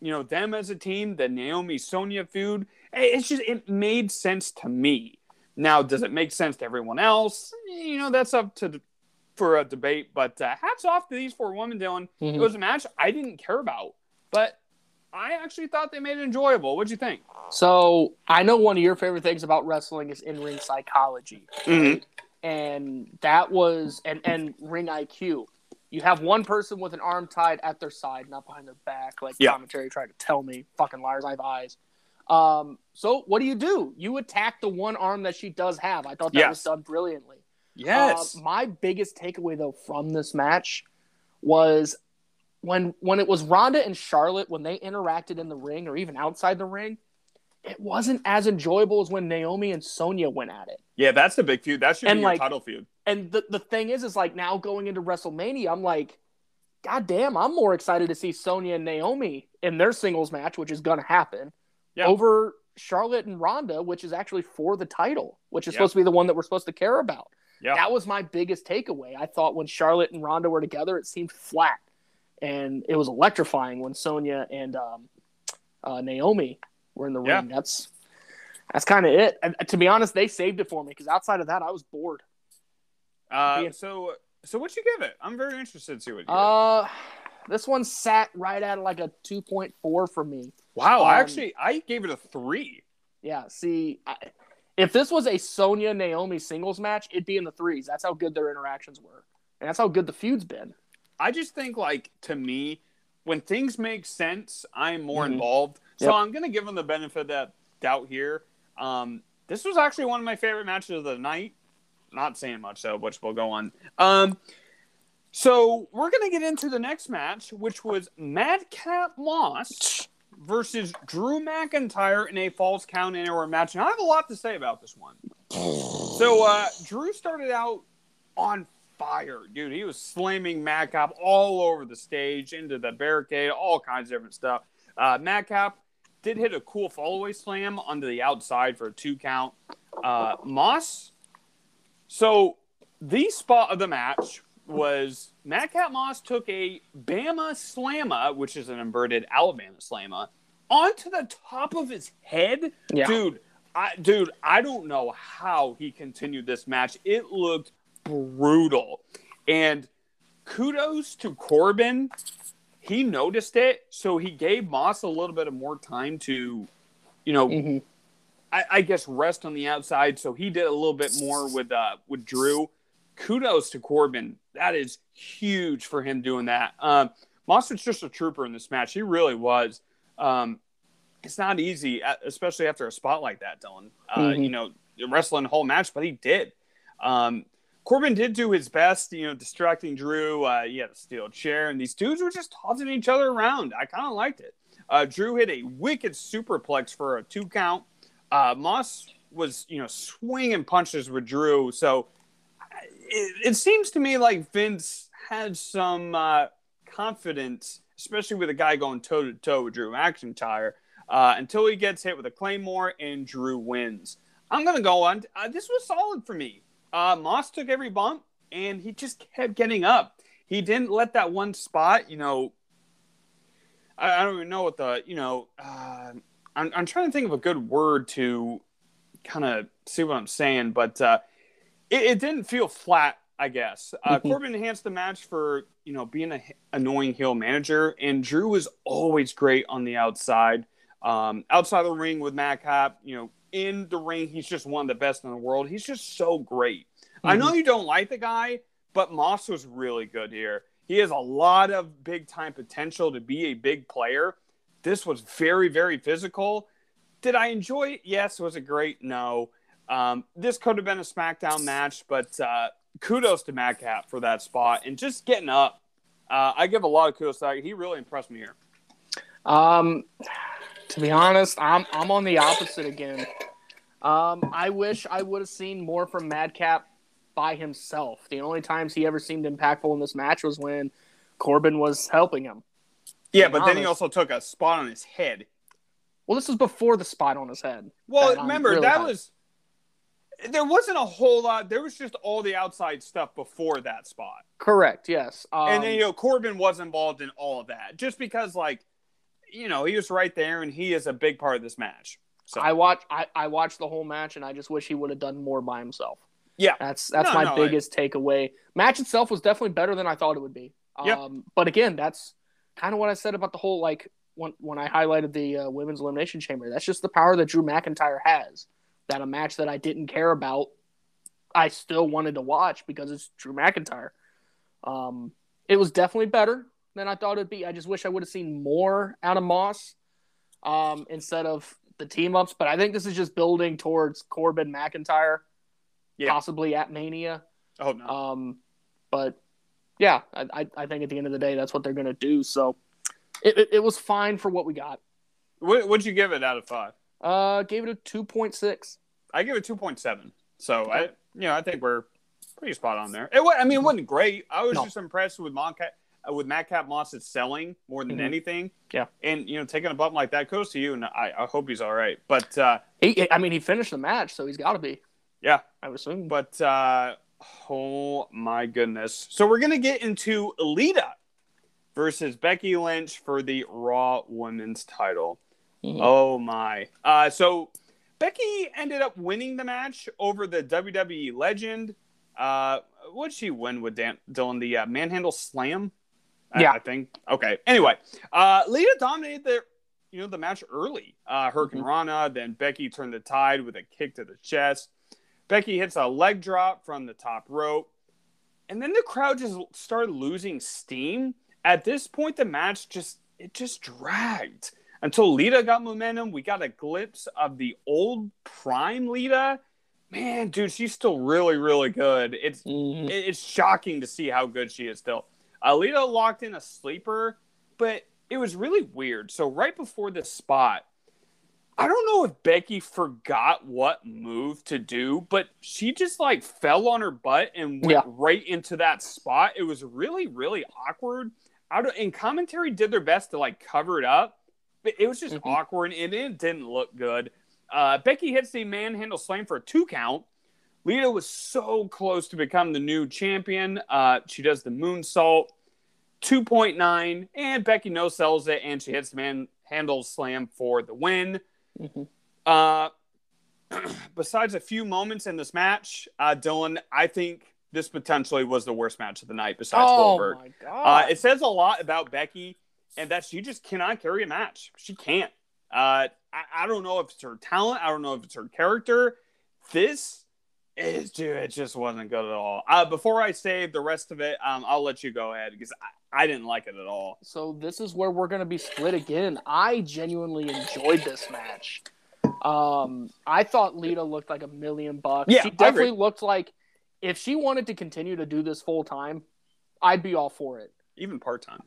you know them as a team, the Naomi Sonya feud. It's just it made sense to me. Now, does it make sense to everyone else? You know, that's up to for a debate. But uh, hats off to these four women, Dylan. Mhm. It was a match I didn't care about, but I actually thought they made it enjoyable. What'd you think? So I know one of your favorite things about wrestling is in ring psychology. Mm-hmm. and that was and and ring IQ. You have one person with an arm tied at their side, not behind their back, like Yeah. commentary tried to tell me. Fucking liars, I have eyes. Um, so what do you do? You attack the one arm that she does have. I thought that was done brilliantly. Yes. Uh, my biggest takeaway though from this match was when when it was Ronda and Charlotte when they interacted in the ring or even outside the ring. It wasn't as enjoyable as when Naomi and Sonya went at it. yeah, that's the big feud. That should and be your title feud. And the, the thing is, is like now going into WrestleMania, I'm like, God damn, I'm more excited to see Sonya and Naomi in their singles match, which is going to happen, Yeah. over Charlotte and Ronda, which is actually for the title, which is Yeah. supposed to be the one that we're supposed to care about. Yeah. That was my biggest takeaway. I thought when Charlotte and Ronda were together, it seemed flat. And it was electrifying when Sonya and um, uh, Naomi were in the Yeah. ring. That's that's kind of it. And to be honest, they saved it for me because outside of that, I was bored. Uh, so, so what you give it? I'm very interested to see what you give. Uh, this one sat right at like a 2.4 for me. Wow, I um, actually I gave it a three. Yeah, see, I, if this was a Sonya Naomi singles match, it'd be in the threes. That's how good their interactions were. And that's how good the feud's been. I just think like to me, when things make sense, I'm more Mhm. involved. So Yep. I'm gonna give them the benefit of that doubt here. Um, this was actually one of my favorite matches of the night. Not saying much though, which we'll go on. Um, so we're gonna get into the next match, which was Madcap Moss versus Drew McIntyre in a Falls Count Anywhere match, and I have a lot to say about this one. So uh, Drew started out on fire, dude. He was slamming Madcap all over the stage, into the barricade, all kinds of different stuff. Uh, Madcap did hit a cool fallaway slam onto the outside for a two count. Uh, Moss. So the spot of the match was Madcap Moss took a Bama Slamma, which is an inverted Alabama Slamma, onto the top of his head? Yeah. dude I, dude i don't know how he continued this match. It looked brutal. And kudos to corbin. He noticed it so he gave moss a little bit of more time to you know hmm I, I guess rest on the outside. So he did a little bit more with uh with drew kudos to corbin that is huge for him doing that um moss was just a trooper in this match he really was um it's not easy, especially after a spot like that, Dylan. Uh, Mhm. You know, wrestling the whole match, but he did. Um, Corbin did do his best, you know, distracting Drew. Uh, he had a steel chair, and these dudes were just tossing each other around. I kind of liked it. Uh, Drew hit a wicked superplex for a two count. Uh, Moss was, you know, swinging punches with Drew. So it, it seems to me like Vince had some uh, confidence, especially with a guy going toe to toe with Drew McIntyre, uh, until he gets hit with a Claymore and Drew wins. I'm to go on. Uh, this was solid for me. Uh, Moss took every bump and he just kept getting up. He didn't let that one spot, you know. I, I don't even know what the, you know, uh, I'm, I'm trying to think of a good word to kind of see what I'm saying, but uh, it, it didn't feel flat, I guess. Uh, Mhm. Corbin enhanced the match for, you know, being an annoying heel manager, and Drew was always great on the outside. Um, outside the ring with Matt Madcap, you know, in the ring, he's just one of the best in the world. He's just so great. I know you don't like the guy, but Moss was really good here. He has a lot of big time potential to be a big player. This was very, very physical. Did I enjoy it? Yes. Was it great? No. Um, this could have been a SmackDown match, but uh, kudos to Madcap for that spot and just getting up. Uh, I give a lot of kudos to that. He really impressed me here. Um, to be honest, I'm I'm on the opposite again. Um, I wish I would have seen more from Madcap by himself. The only times he ever seemed impactful in this match was when Corbin was helping him. Yeah, but then he also took a spot on his head. Well, this was before the spot on his head. Well, remember really that was there wasn't a whole lot. There was just all the outside stuff before that spot. Correct. Yes. Um, and then you know Corbin was involved in all of that, just because like you know he was right there and he is a big part of this match. So I watched I, I watched the whole match and I just wish he would have done more by himself. Yeah, that's that's no, my no, biggest I... takeaway. Match itself was definitely better than I thought it would be. Yep. Um, but again, that's kind of what I said about the whole like when when I highlighted the uh, women's elimination chamber. That's just the power that Drew McIntyre has. That a match that I didn't care about, I still wanted to watch because it's Drew McIntyre. Um, it was definitely better than I thought it'd be. I just wish I would have seen more out of Moss um, instead of the team ups. But I think this is just building towards Corbin McIntyre, yeah. possibly at Mania. Oh no. Um, but yeah, I, I think at the end of the day, that's what they're going to do. So it, it, it, was fine for what we got. What, would you give it out of five? Uh, gave it a two point six. I give it two point seven. So. I, you know, I think we're pretty spot on there. It, I mean, it wasn't great. I was no. just impressed with Madcap, uh, with Madcap Moss's selling more than mm-hmm. anything. Yeah, and you know, taking a bump like that goes to you, and I, I hope he's all right. But uh, he, I mean, he finished the match, so he's got to be. Yeah, I would assume. But uh, Oh my goodness. So we're going to get into Lita versus Becky Lynch for the Raw Women's title. Mm-hmm. Oh my. Uh, so Becky ended up winning the match over the WWE legend. Uh, what did she win with Dan- Dylan? The uh, manhandle slam? I, yeah. I think. Okay. Anyway, uh, Lita dominated the you know the match early. Uh, Hurricane mm-hmm. Rana, then Becky turned the tide with a kick to the chest. Becky hits a leg drop from the top rope. And then the crowd just started losing steam. At this point, the match just it just dragged until Lita got momentum. We got a glimpse of the old prime Lita. Man, dude, she's still really, really good. It's mm-hmm. it's shocking to see how good she is still. Uh, Lita locked in a sleeper, but it was really weird. So right before this spot, I don't know if Becky forgot what move to do, but she just like fell on her butt and went yeah. right into that spot. It was really, really awkward. Out and commentary did their best to like cover it up, it was just mm-hmm. awkward and it didn't look good. Uh, Becky hits the manhandle slam for a two count. Lita was so close to become the new champion. Uh, she does the moonsault, 2.9, and Becky no sells it, and she hits the manhandle slam for the win. Mm-hmm. Uh, besides a few moments in this match, uh, Dylan, I think this potentially was the worst match of the night besides oh Goldberg. My God. Uh, it says a lot about Becky and that she just cannot carry a match. She can't. Uh, I, I, don't know if it's her talent. I don't know if it's her character. This is, dude, it just wasn't good at all. Uh, before I say the rest of it, um, I'll let you go ahead because I didn't like it at all. So this is where we're going to be split again. I genuinely enjoyed this match. Um, I thought Lita looked like a million bucks. Yeah, she definitely looked like if she wanted to continue to do this full time, I'd be all for it. Even part time.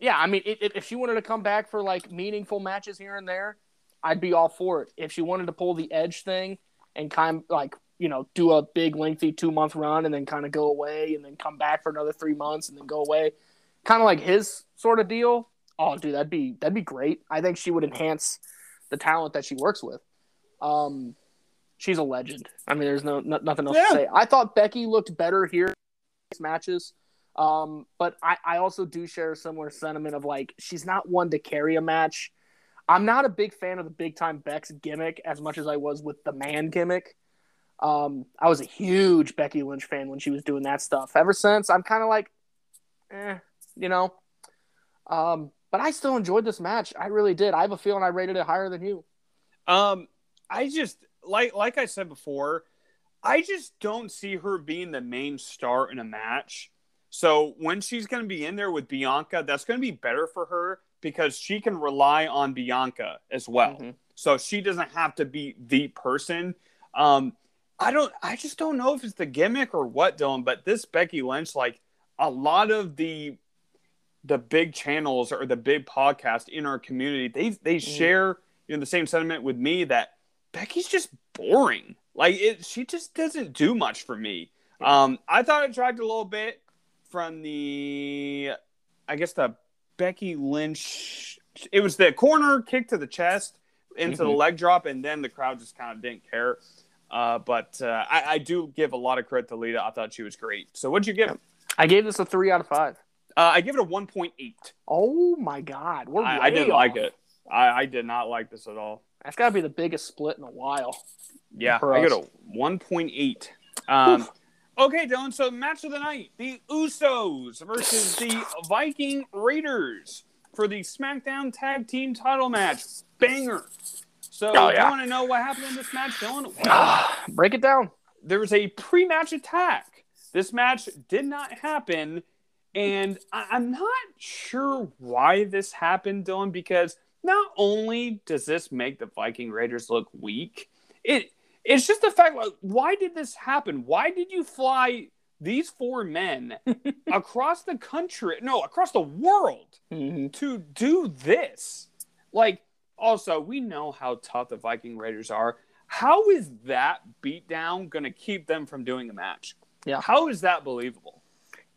Yeah, I mean, it, it, if she wanted to come back for like meaningful matches here and there, I'd be all for it. If she wanted to pull the edge thing and kind of like you know do a big lengthy two month run and then kind of go away and then come back for another three months and then go away, kind of like his sort of deal. Oh, dude, that'd be that'd be great. I think she would enhance the talent that she works with. Um, she's a legend. I mean, there's no, no nothing else yeah. to say. I thought Becky looked better here matches. Um, but I, I also do share a similar sentiment of like she's not one to carry a match. I'm not a big fan of the big time Bex gimmick as much as I was with the man gimmick. Um, I was a huge Becky Lynch fan when she was doing that stuff. Ever since, I'm kind of like, eh, you know. Um, but I still enjoyed this match. I really did. I have a feeling I rated it higher than you. Um, I just like like I said before, I just don't see her being the main star in a match. So when she's going to be in there with Bianca, that's going to be better for her because she can rely on Bianca as well. Mm-hmm. So she doesn't have to be the person. Um, I don't. I just don't know if it's the gimmick or what, Dylan. But this Becky Lynch, like a lot of the the big channels or the big podcast in our community, they they mm. share you know the same sentiment with me that Becky's just boring. Like it, she just doesn't do much for me. Um, I thought it dragged a little bit from the, I guess the Becky Lynch. It was the corner kick to the chest into mm-hmm. the leg drop, and then the crowd just kind of didn't care. Uh, but uh, I, I, do give a lot of credit to Lita. I thought she was great. So what'd you give? I gave this a three out of five. Uh, I give it a one point eight. Oh my god, we're I, I didn't off. like it. I, I, did not like this at all. That's got to be the biggest split in a while. Yeah, I got a one point eight. Um, okay, Dylan. So match of the night: the Usos versus the Viking Raiders for the SmackDown Tag Team Title match. Banger. So, oh, yeah. you want to know what happened in this match, Dylan? Well, Break it down. There was a pre-match attack. This match did not happen, and I- I'm not sure why this happened, Dylan. Because not only does this make the Viking Raiders look weak, it it's just the fact like why did this happen? Why did you fly these four men across the country, no, across the world mm-hmm. to do this? Like also, we know how tough the Viking Raiders are. How is that beatdown going to keep them from doing a match? Yeah. How is that believable?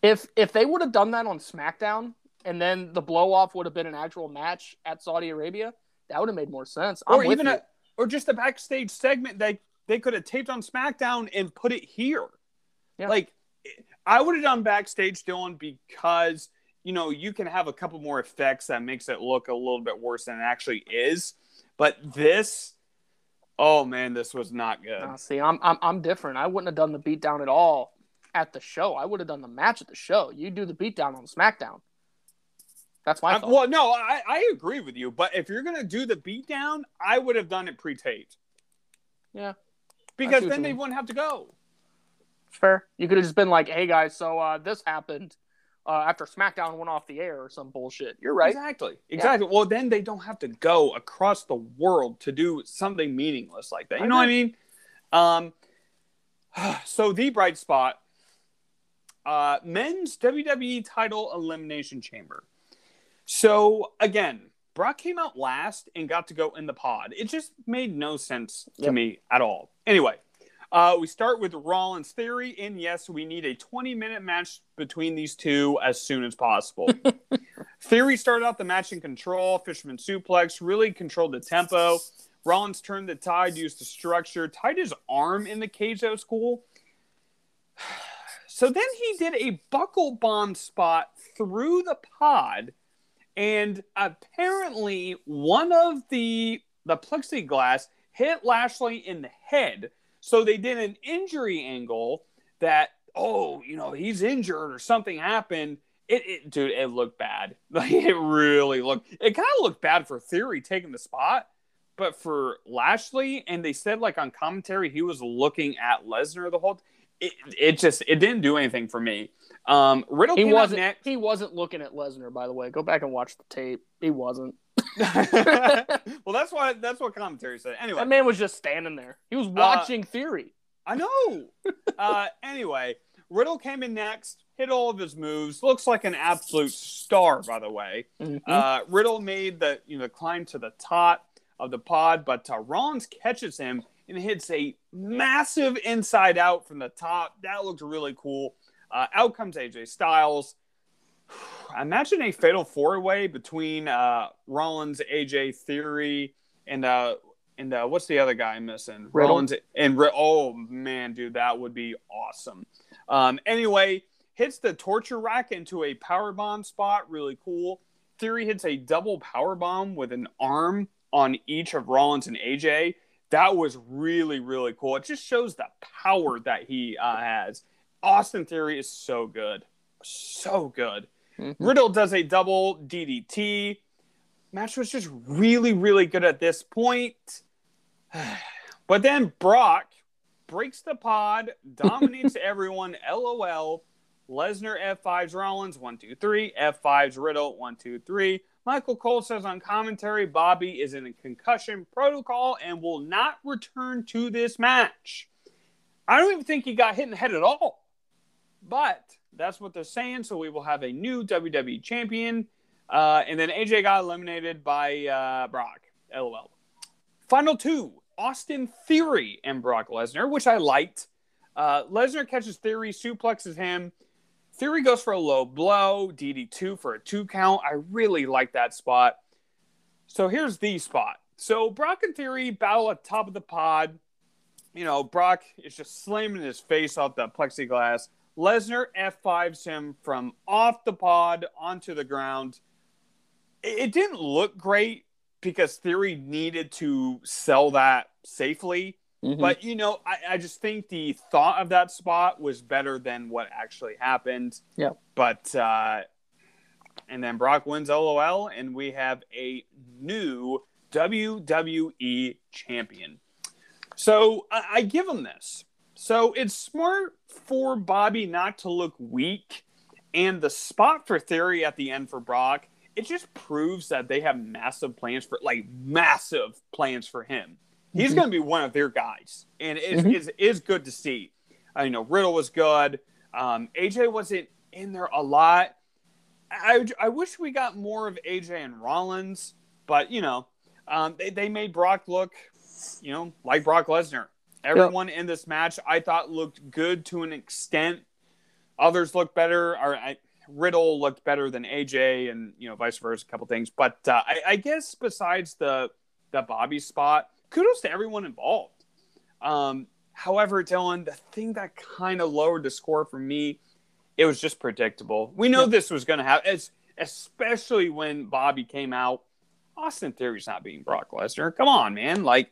If if they would have done that on SmackDown and then the blow off would have been an actual match at Saudi Arabia, that would have made more sense. I'm or even a or just a backstage segment they they could have taped on SmackDown and put it here. Yeah. Like I would have done backstage Dylan because you know, you can have a couple more effects that makes it look a little bit worse than it actually is. But this, oh man, this was not good. Uh, see, I'm, I'm I'm different. I wouldn't have done the beatdown at all at the show. I would have done the match at the show. You do the beatdown on SmackDown. That's my thought. Well, no, I, I agree with you. But if you're gonna do the beatdown, I would have done it pre-taped. Yeah. Because then they wouldn't have to go. Fair. You could have just been like, "Hey guys, so uh, this happened uh, after SmackDown went off the air or some bullshit. You're right. Exactly. Exactly. Yeah. Well, then they don't have to go across the world to do something meaningless like that. You I know, know what I mean? Um, so the bright spot, uh, men's WWE title elimination chamber. So again, Brock came out last and got to go in the pod. It just made no sense to yep. me at all. Anyway, uh, we start with Rollins Theory, and yes, we need a 20 minute match between these two as soon as possible. Theory started out the match in control, Fisherman suplex, really controlled the tempo. Rollins turned the tide, used the structure, tied his arm in the cage. That was cool. So then he did a buckle bomb spot through the pod, and apparently one of the the plexiglass hit Lashley in the head. So they did an injury angle that, oh, you know, he's injured or something happened. It, it dude, it looked bad. Like it really looked. It kind of looked bad for Theory taking the spot, but for Lashley, and they said like on commentary he was looking at Lesnar the whole. It, it just it didn't do anything for me. Um, Riddle he wasn't next. he wasn't looking at Lesnar by the way. Go back and watch the tape. He wasn't. well, that's why that's what commentary said. Anyway, that man was just standing there. He was uh, watching uh, Theory. I know. uh, anyway, Riddle came in next, hit all of his moves. Looks like an absolute star, by the way. Mm-hmm. Uh, Riddle made the you know climb to the top of the pod, but uh, Rollins catches him and hits a massive inside out from the top. That looked really cool. Uh, out comes AJ Styles. imagine a fatal four way between uh, Rollins, AJ Theory, and uh, and uh, what's the other guy I'm missing? Riddle. Rollins and oh man, dude, that would be awesome. Um, anyway, hits the torture rack into a power bomb spot, really cool. Theory hits a double power bomb with an arm on each of Rollins and AJ. That was really really cool. It just shows the power that he uh, has. Austin Theory is so good, so good. Mm-hmm. Riddle does a double DDT. Match was just really, really good at this point. but then Brock breaks the pod, dominates everyone. LOL. Lesnar F5's Rollins, one, two, three. F5's Riddle, one, two, three. Michael Cole says on commentary Bobby is in a concussion protocol and will not return to this match. I don't even think he got hit in the head at all. But that's what they're saying. So we will have a new WWE champion. Uh, and then AJ got eliminated by uh, Brock. LOL. Final two Austin Theory and Brock Lesnar, which I liked. Uh, Lesnar catches Theory, suplexes him. Theory goes for a low blow, DD2 for a two count. I really like that spot. So here's the spot. So Brock and Theory battle at top of the pod. You know, Brock is just slamming his face off the plexiglass. Lesnar F5s him from off the pod onto the ground. It didn't look great because Theory needed to sell that safely. Mm-hmm. But, you know, I, I, just think the thought of that spot was better than what actually happened. Yeah. But, uh, and then Brock wins LOL, and we have a new WWE champion. So I, I give him this. So it's smart for Bobby not to look weak. And the spot for Theory at the end for Brock, it just proves that they have massive plans for, like, massive plans for him. He's mm-hmm. going to be one of their guys. And it mm-hmm. is, is good to see. I you know Riddle was good. Um, AJ wasn't in there a lot. I, I wish we got more of AJ and Rollins, but you know, um, they, they made Brock look, you know, like Brock Lesnar. Everyone yep. in this match I thought looked good to an extent. Others looked better. Or I, Riddle looked better than AJ, and you know, vice versa. A couple things, but uh, I, I, guess besides the the Bobby spot, kudos to everyone involved. Um, however, Dylan, the thing that kind of lowered the score for me, it was just predictable. We know yep. this was going to happen, especially when Bobby came out. Austin Theory's not being Brock Lesnar. Come on, man. Like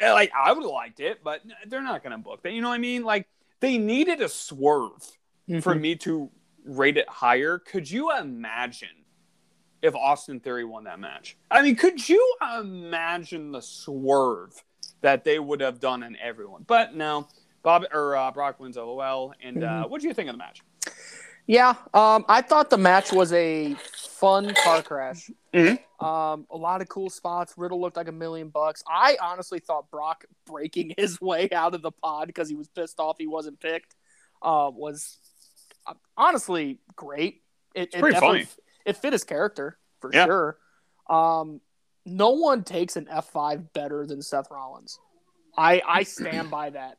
like I would have liked it, but they're not going to book that. You know what I mean? Like they needed a swerve mm-hmm. for me to rate it higher. Could you imagine if Austin Theory won that match? I mean, could you imagine the swerve that they would have done in everyone? But no, Bob or uh, Brock wins LOL. And uh, mm-hmm. uh, what do you think of the match? Yeah, um, I thought the match was a fun car crash. Mm-hmm. Um, a lot of cool spots. Riddle looked like a million bucks. I honestly thought Brock breaking his way out of the pod because he was pissed off he wasn't picked uh, was uh, honestly great. It, it definitely funny. It fit his character for yeah. sure. Um, no one takes an F five better than Seth Rollins. I I stand by that.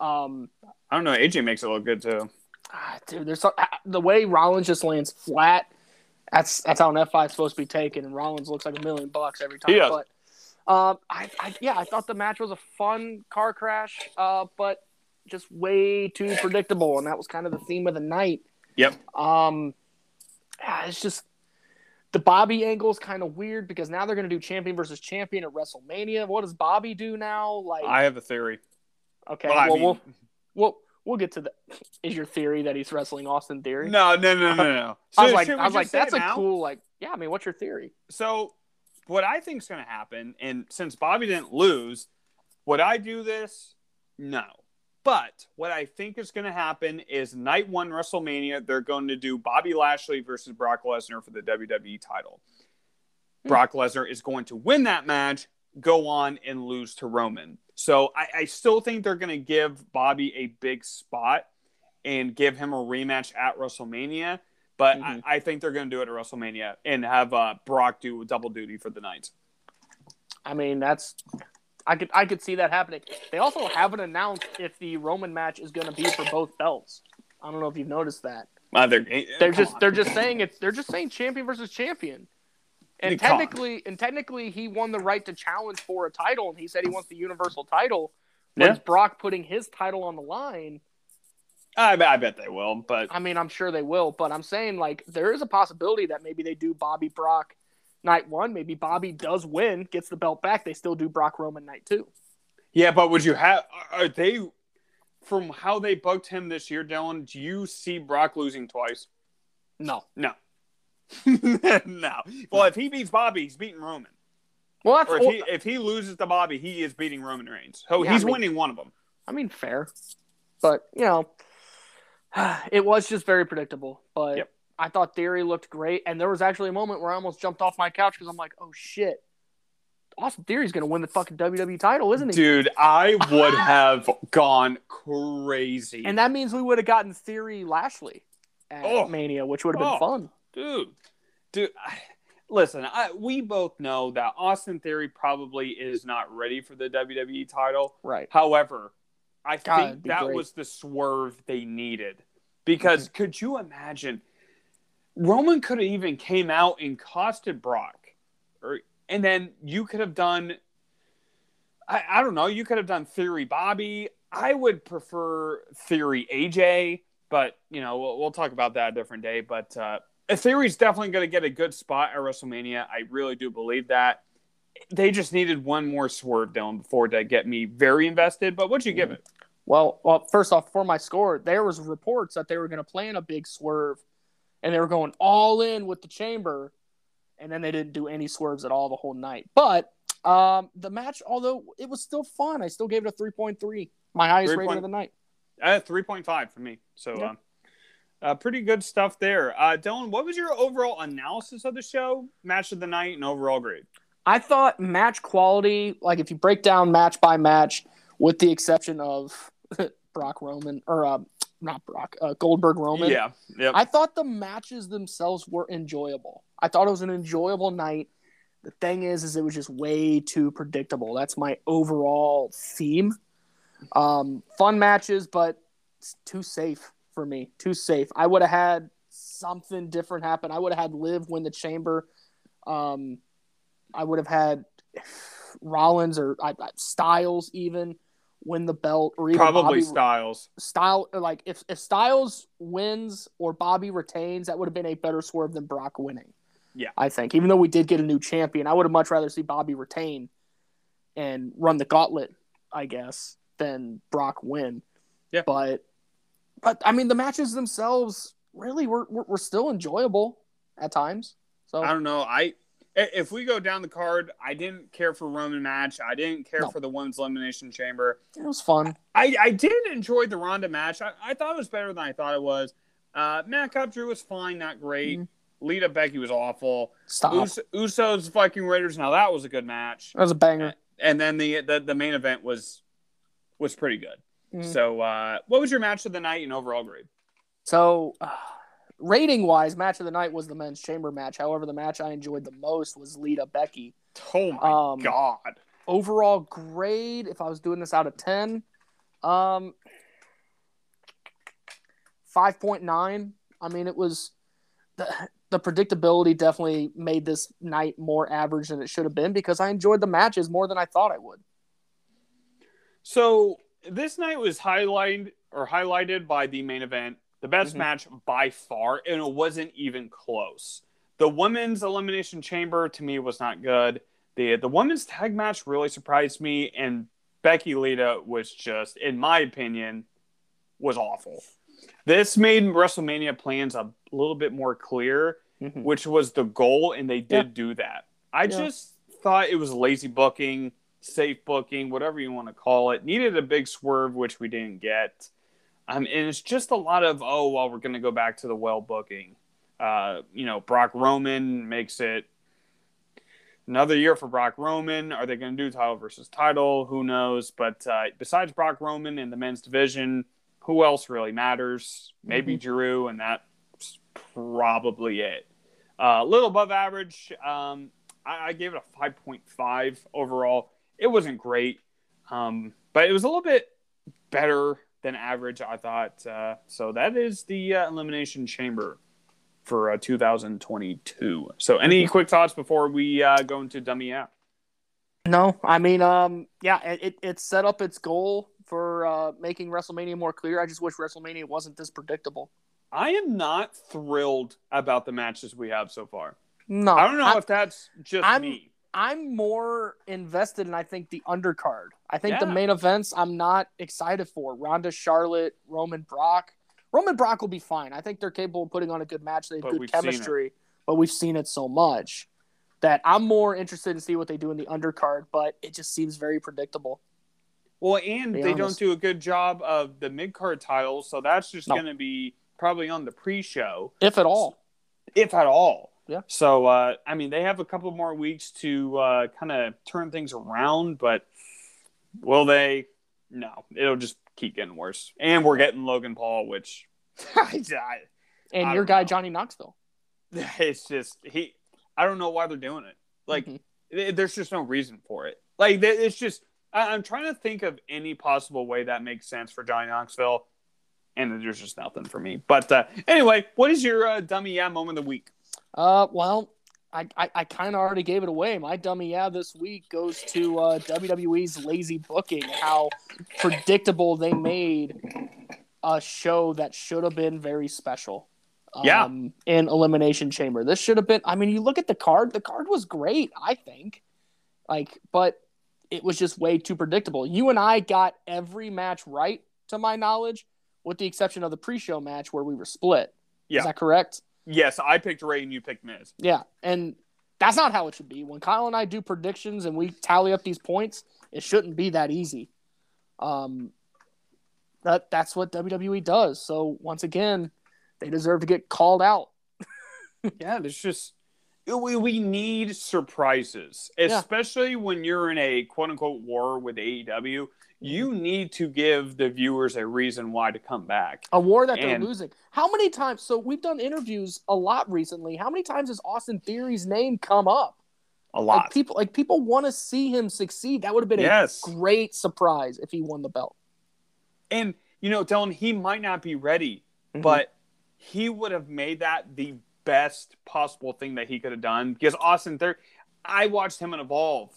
Um, I don't know. AJ makes it look good too. Ah, dude, there's so, ah, the way Rollins just lands flat. That's that's how an F five is supposed to be taken, and Rollins looks like a million bucks every time. Yeah. But um, I, I, yeah, I thought the match was a fun car crash, uh, but just way too predictable, and that was kind of the theme of the night. Yep. Um, Ah, it's just the Bobby angle is kind of weird because now they're going to do champion versus champion at WrestleMania. What does Bobby do now? Like, I have a theory. Okay, well, well, mean... we'll, we'll we'll get to the. Is your theory that he's wrestling Austin Theory? No, no, no, no, no. So, I was like, I was like, that's a now? cool like. Yeah, I mean, what's your theory? So, what I think is going to happen, and since Bobby didn't lose, would I do this? No. But what I think is going to happen is night one WrestleMania, they're going to do Bobby Lashley versus Brock Lesnar for the WWE title. Hmm. Brock Lesnar is going to win that match, go on and lose to Roman. So I, I still think they're going to give Bobby a big spot and give him a rematch at WrestleMania. But mm-hmm. I, I, think they're going to do it at WrestleMania and have uh, Brock do double duty for the night. I mean, that's I could I could see that happening. They also haven't announced if the Roman match is going to be for both belts. I don't know if you've noticed that. Uh, they're, they're just on. they're just saying it's they're just saying champion versus champion. And technically, and technically, he won the right to challenge for a title, and he said he wants the universal title. But yeah. Brock putting his title on the line? I, I bet they will, but I mean, I'm sure they will. But I'm saying, like, there is a possibility that maybe they do Bobby Brock night one. Maybe Bobby does win, gets the belt back. They still do Brock Roman night two. Yeah, but would you have? Are they from how they booked him this year, Dylan? Do you see Brock losing twice? No, no. no. Well, if he beats Bobby, he's beating Roman. Well, if he if he loses to Bobby, he is beating Roman Reigns. So yeah, he's I mean, winning one of them. I mean, fair, but you know, it was just very predictable. But yep. I thought Theory looked great, and there was actually a moment where I almost jumped off my couch because I'm like, oh shit, Austin Theory's going to win the fucking WWE title, isn't he? Dude, I would have gone crazy. And that means we would have gotten Theory Lashley at Oh. Mania, which would have been Oh. fun. dude, dude, I, listen, I, we both know that Austin Theory probably is not ready for the WWE title. Right. However, I God, think that great. Mm-hmm. was the swerve they needed. Because could you imagine Roman could have even came out and costed Brock, or and then you could have done. I, I don't know. You could have done Theory Bobby. I would prefer Theory AJ, but you know we'll, we'll talk about that a different day. But uh, Theory's definitely going to get a good spot at WrestleMania. I really do believe that. They just needed one more swerve, Dylan, before to get me very invested. But what'd you give it? Well, well, first off, for my score, there was reports that they were going to plan a big swerve, and they were going all in with the chamber, and then they didn't do any swerves at all the whole night. But um, the match, although it was still fun, I still gave it a three point three, my highest Three rating point- of the night. Uh, 3.5 for me. So, Yeah. uh, uh, pretty good stuff there. Uh, Dylan, what was your overall analysis of the show, match of the night, and overall grade? I thought match quality, like if you break down match by match, with the exception of Brock Roman or uh, not Brock uh, Goldberg Roman, Yeah. Yep. I thought the matches themselves were enjoyable. I thought it was an enjoyable night. The thing is, is it was just way too predictable. That's my overall theme. Um, fun matches, but it's too safe for me. Too safe. I would have had something different happen. I would have had Liv win the Chamber. Um, I would have had Rollins or I, I- Styles even win the belt, or even Probably Bobby, Styles. Style like if if Styles wins or Bobby retains, that would have been a better swerve than Brock winning. Yeah. I think even though we did get a new champion, I would have much rather see Bobby retain and run the gauntlet, I guess, than Brock win. Yeah. But but I mean the matches themselves really were were, were still enjoyable at times. So I don't know. I i- if we go down the card, I didn't care for Roman match. I didn't care No. for the women's elimination chamber. it was fun. I, I did enjoy the Ronda match. I, I thought it was better than I thought it was. Uh, Madcap Drew was fine, not great. Mhm. Lita Becky was awful. Stop. Us- Usos Viking Raiders. Now that was a good match. that was a banger. And then the the, the main event was was pretty good. Mhm. So, uh, what was your match of the night and overall grade? So, uh, rating wise, match of the night was the men's chamber match. However, the match I enjoyed the most was Lita Becky. Oh my Um, god! Overall grade, if I was doing this out of 10, um, 5.9. I mean, it was the, the predictability definitely made this night more average than it should have been because I enjoyed the matches more than I thought I would. So this night was highlighted or highlighted by the main event, the best Mhm. match by far, and it wasn't even close. The women's elimination chamber to me was not good. The the women's tag match really surprised me, and Becky Lita was just, in my opinion, was awful. This made WrestleMania plans a little bit more clear, Mhm. which was the goal, and they did do that. I Yeah. just thought it was lazy booking, safe booking, whatever you want to call it. Needed a big swerve, which we didn't get. Um, and it's just a lot of oh well, we're going to go back to the well booking. Uh, you know, Brock Roman makes it another year for Brock Roman. Are they going to do title versus title? Who knows? But uh, besides Brock Roman in the men's division, who else really matters? Maybe Drew, and that's probably it. A uh, little above average. Um, I, I gave it a 5.5 overall. It wasn't great, um, but it was a little bit better than average, I thought. Uh, so that is the uh, Elimination Chamber for uh, 2022. So, any quick thoughts before we uh, go into Dummy App? No, I mean, um, yeah, it, it, set up its goal for uh, making WrestleMania more clear. I just wish WrestleMania wasn't this predictable. I am not thrilled about the matches we have so far. No, I don't know I- if that's just I'm- me. I'm more invested in I think the undercard. I think the main events I'm not excited for. Ronda, Charlotte, Roman, Brock. Roman Brock will be fine. I think they're capable of putting on a good match. They have But good we've seen it. chemistry, but we've seen it so much that I'm more interested to see what they do in the undercard. But it just seems very predictable. Well, and they don't do a good job of the mid card titles, so that's just No. going to be probably on the pre show, if at all. if at all. Yeah. So uh, I mean, they have a couple more weeks to uh, kind of turn things around, but will they? No, it'll just keep getting worse. And we're getting Logan Paul, which I, And I your guy know. Johnny Knoxville. it's just he. I don't know why they're doing it. Like, Mhm. th- there's just no reason for it. Like, it's just I- I'm trying to think of any possible way that makes sense for Johnny Knoxville, and there's just nothing for me. But uh, anyway, what is your uh, dummy yeah moment of the week? Uh, well, I, I, I kind of already gave it away. My dummy yeah this week goes to uh, WWE's lazy booking. How predictable they made a show that should have been very special. Yeah. Um, in Elimination Chamber, this should have been. I mean, you look at the card. The card was great. I think, like, but it was just way too predictable. You and I got every match right, to my knowledge, with the exception of the pre-show match where we were split. Yeah. Is that correct? Yes, I picked Rey and you picked Miz. Yeah, and that's not how it should be. When Kyle and I do predictions and we tally up these points, it shouldn't be that easy. Um, that that's what WWE does. So once again, they deserve to get called out. Yeah, there's just we, we need surprises, Yeah. especially when you're in a quote unquote war with AEW. You need to give the viewers a reason why to come back. A war that they're losing. How many times? So we've done interviews a lot recently. How many times has Austin Theory's name come up? A Like lot. people, like people want to see him succeed. That would have been yes. a great surprise if he won the belt. And you know, Dylan, he might not be ready, Mhm. but he would have made that the best possible thing that he could have done because Austin there I watched him evolve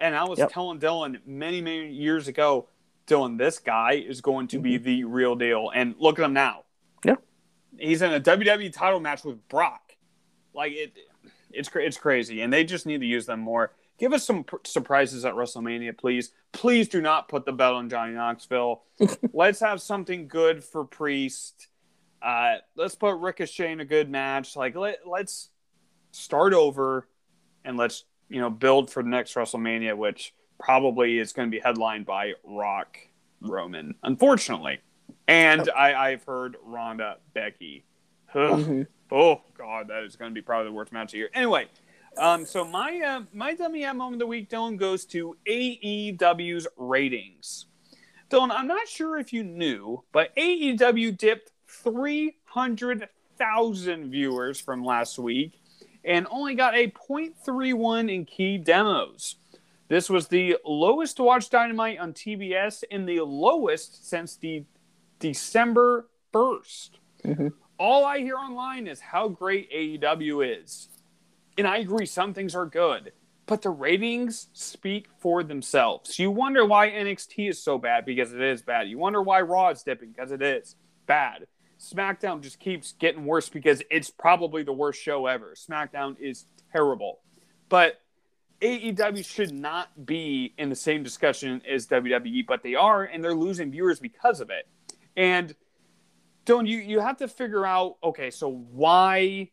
and I was Yep. telling Dylan many many years ago Dylan this guy is going to be the real deal and look at him now Mm-hmm. Yeah. he's in a WWE title match with Brock like it it's it's crazy and they just need to use them more give us some pr- surprises at WrestleMania please please do not put the belt on Johnny Knoxville let's have something good for Priest. Uh, let's put Ricochet in a good match. Like let let's start over and let's you know build for the next WrestleMania, which probably is going to be headlined by Rock Roman, unfortunately. And I, I've heard Ronda Becky. Ugh. Mhm. Oh God, that is going to be probably the worst match of the year. Anyway, um, so my uh, my dummy app moment of the week, Dylan, goes to AEW's ratings. Dylan, I'm not sure if you knew, but AEW dipped 300,000 viewers from last week and only got a 0.31 in key demos. This was the lowest watch Dynamite on TBS and the lowest since the December 1st. Mhm. All I hear online is how great AEW is. And I agree, some things are good, but the ratings speak for themselves. You wonder why NXT is so bad because it is bad. You wonder why Raw is dipping because it is bad. SmackDown just keeps getting worse because it's probably the worst show ever. SmackDown is terrible. But AEW should not be in the same discussion as WWE, but they are, and they're losing viewers because of it. And Dylan, you, you have to figure out, okay, so why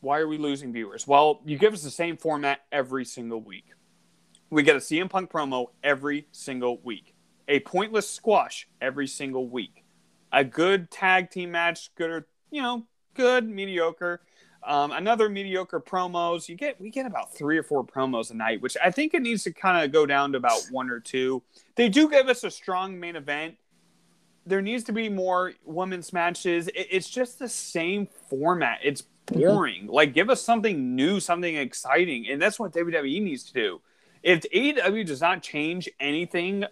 why are we losing viewers? Well, you give us the same format every single week. We get a CM Punk promo every single week, a pointless squash every single week, a good tag team match, good or you know, good mediocre, um, another mediocre promos. You get we get about three or four promos a night, which I think it needs to kind of go down to about one or two. They do give us a strong main event. There needs to be more women's matches. It, it's just the same format. It's boring. Like, give us something new, something exciting, and that's what WWE needs to do. If AEW does not change anything,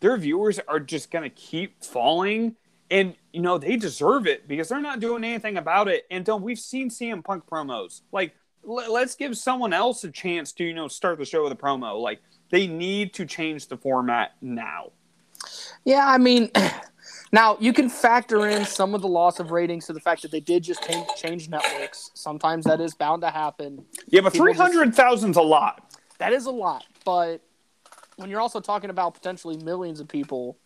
their viewers are just gonna keep falling, and you know they deserve it because they're not doing anything about it. And don't we've seen CM Punk promos like l- let's give someone else a chance to you know start the show with a promo. Like they need to change the format now. Yeah, I mean, now you can factor in some of the loss of ratings to the fact that they did just change, change networks. Sometimes that is bound to happen. Yeah, but three hundred thousand's a lot. That is a lot, but when you're also talking about potentially millions of people,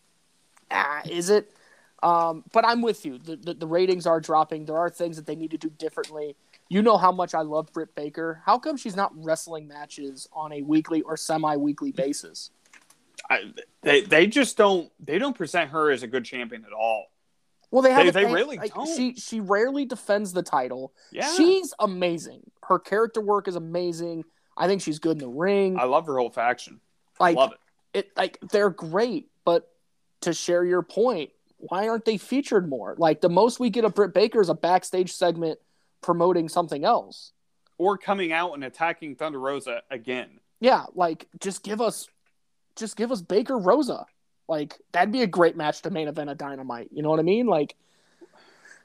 ah, is it? Um, but I'm with you. The, the, the ratings are dropping. There are things that they need to do differently. You know how much I love Britt Baker. How come she's not wrestling matches on a weekly or semi-weekly basis? I, they they just don't they don't present her as a good champion at all. Well, they They- haven't. they really like, don't. She she rarely defends the title. Yeah, She's amazing. her character work is amazing. I think she's good in the ring. I love her whole faction. like love it. it like they're great, but to share your point, why aren't they featured more? Like the most we get of Britt Baker is a backstage segment promoting something else. Or coming out and attacking Thunder Rosa again. Yeah, like just give us just give us Baker Rosa. Like that'd be a great match to main event a dynamite. You know what I mean? Like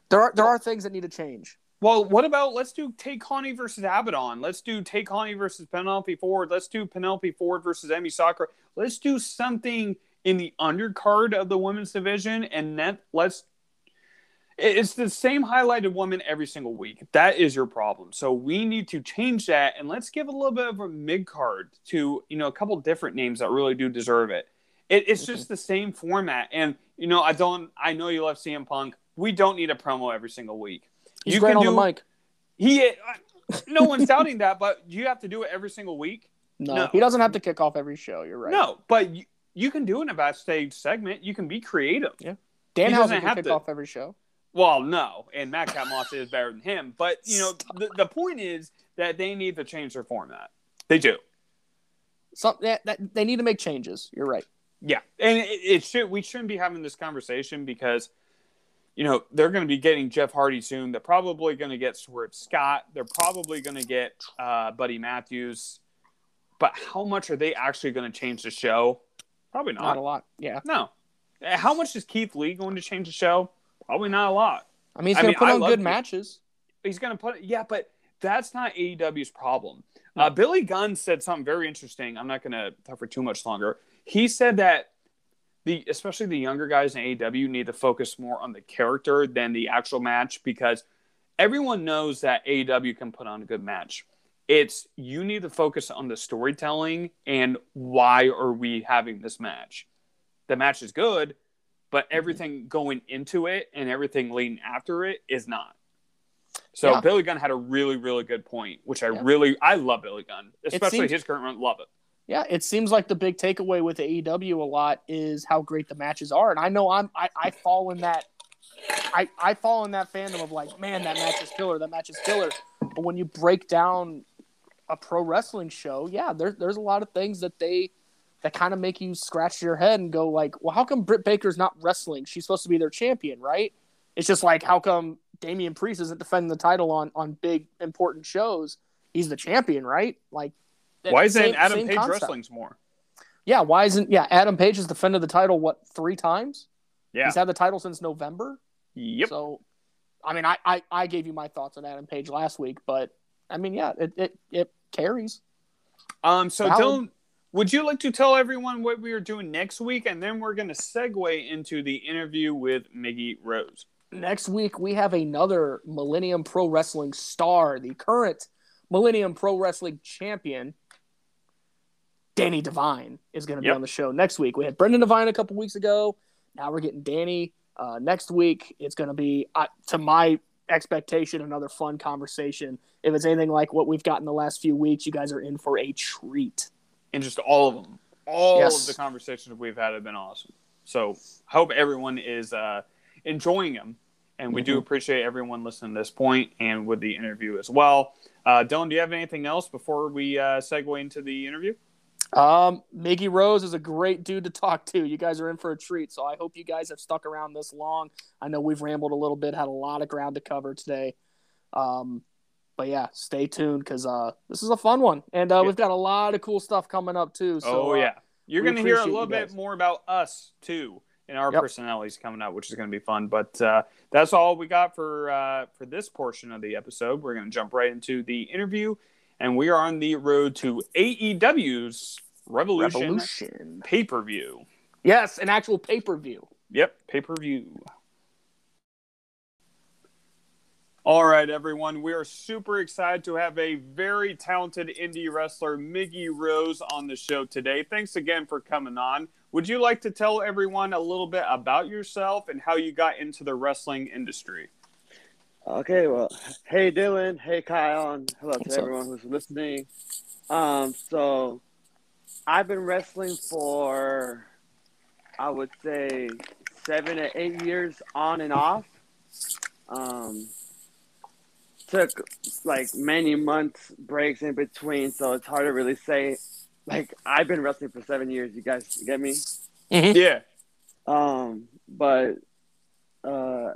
there are there are things that need to change. Well, what about let's do Tay Conti versus Abaddon. Let's do Tay Conti versus Penelope Ford. Let's do Penelope Ford versus Emi Sakura. Let's do something in the undercard of the women's division, and then let's it's the same highlighted woman every single week. That is your problem. So we need to change that, and let's give a little bit of a mid card to you know a couple different names that really do deserve it. it it's just mm-hmm. the same format, and you know I don't. I know you love CM Punk. We don't need a promo every single week. He's You great can on do- the mic. He, no one's doubting that, but you have to do it every single week. No, no. he doesn't have to kick off every show. You're right. No, but you, you can do an in a backstage segment. You can be creative. Yeah. Dan doesn't have to. off every show. Well, no, and Madcap Moss is better than him. But you know, the, the point is that they need to change their format. They do. Some that, that they need to make changes. You're right. Yeah, and it, it should. We shouldn't be having this conversation because, you know, they're going to be getting Jeff Hardy soon. They're probably going to get Swerve Scott. They're probably going to get uh, Buddy Matthews. But how much are they actually going to change the show? Probably Not not. a lot. Yeah. No. Uh, How much is Keith Lee going to change the show? Probably not a lot. I mean, he's gonna put I on good it. matches. He's going to put yeah, but that's not AEW's problem. Uh, Billy Gunn said something very interesting. I'm not going to talk for too much longer. He said that the especially the younger guys in AEW need to focus more on the character than the actual match because everyone knows that AEW can put on a good match. It's you need to focus on the storytelling and why are we having this match. The match is good, but mm-hmm. everything going into it and everything leading after it is not. So Yeah. Billy Gunn had a really, really good point, which I Yeah. really I love Billy Gunn, especially seems- his current run. Love it. Yeah, it seems like the big takeaway with AEW a lot is how great the matches are, and I know I'm I, I fall in that I I fall in that fandom of like, man, that match is killer, that match is killer. But when you break down a pro wrestling show, yeah, there's there's a lot of things that they that kind of make you scratch your head and go like, well, how come Britt Baker's not wrestling? She's supposed to be their champion, right? It's just like, how come Damian Priest isn't defending the title on on big important shows? He's the champion, right? Like, Why isn't same- Adam same Page concept. wrestling's more? Yeah, why isn't yeah Adam Page has defended the title what three times? Yeah. He's had the title since November. Yep. So, I mean, I, I I gave you my thoughts on Adam Page last week, but I mean, yeah, it it, it carries. Um, so Valid. Dylan, would you like to tell everyone what we are doing next week, and then we're going to segue into the interview with Miggy Rose. Next week we have another Millennium Pro Wrestling star, the current Millennium Pro Wrestling champion. Danny Devine is going to be Yep. on the show next week. We had Brendan Devine a couple weeks ago. Now we're getting Danny. Uh, next week it's going to be, uh, to my expectation, another fun conversation. If it's anything like what we've got in the last few weeks, you guys are in for a treat. and just all of them. All Yes. of the conversations we've had have been awesome. So hope everyone is uh, enjoying them, and we do Mhm. appreciate everyone listening to this point and with the interview as well. Uh, Dylan, do you have anything else before we uh, segue into the interview? Um, Miggy Rose is a great dude to talk to. You guys are in for a treat, so I hope you guys have stuck around this long. I know we've rambled a little bit, had a lot of ground to cover today. Um, but yeah, stay tuned because uh, this is a fun one, and uh, Yeah. we've got a lot of cool stuff coming up too. So, oh uh, yeah, you're to hear a little bit more about us too and our Yep. personalities coming up, which is going to be fun. But uh, that's all we got for uh, for this portion of the episode. We're going to jump right into the interview, and we are on the road to AEW's Revolution, Revolution. pay per view. Yes, an actual pay per view. Yep, pay per view. All right, everyone. We are super excited to have a very talented indie wrestler, Miggy Rose, on the show today. Thanks again for coming on. Would you like to tell everyone a little bit about yourself and how you got into the wrestling industry? Okay, well, hey Dylan, hey Kyle, and hello What's to up? everyone who's listening. Um, so I've been wrestling for I would say seven to eight years on and off. Um, took like many months breaks in between, so it's hard to really say. Like I've been wrestling for seven years. You guys get me? Yeah. Um, but uh,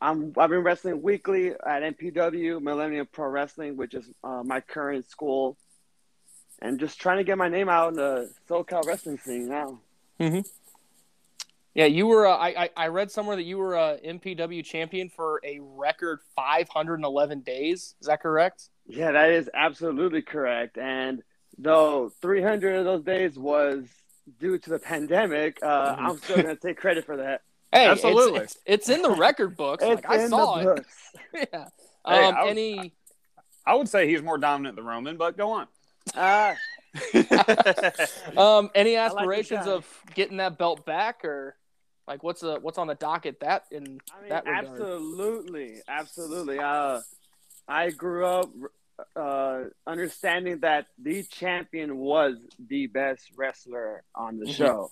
I'm I've been wrestling weekly at MPW Millennium Pro Wrestling, which is uh, my current school, and just trying to get my name out in the SoCal wrestling scene now. Mhm. Yeah, you were. Uh, I, I I read somewhere that you were a MPW champion for a record 511 days. Is that correct? Yeah, that is absolutely correct. And though 300 of those days was due to the pandemic, uh, I'm still gonna take credit for that. Hey, Absolutely. It's, it's, in the record books. Like I saw it. yeah. Hey, Um, I was- any I would say he's more dominant than Roman, but go on. Ah, um any aspirations guy. of getting that belt back or like what's the what's on the docket that in I mean, that regard? absolutely, absolutely. Uh, I grew up uh, understanding that the champion was the best wrestler on the Mhm. show.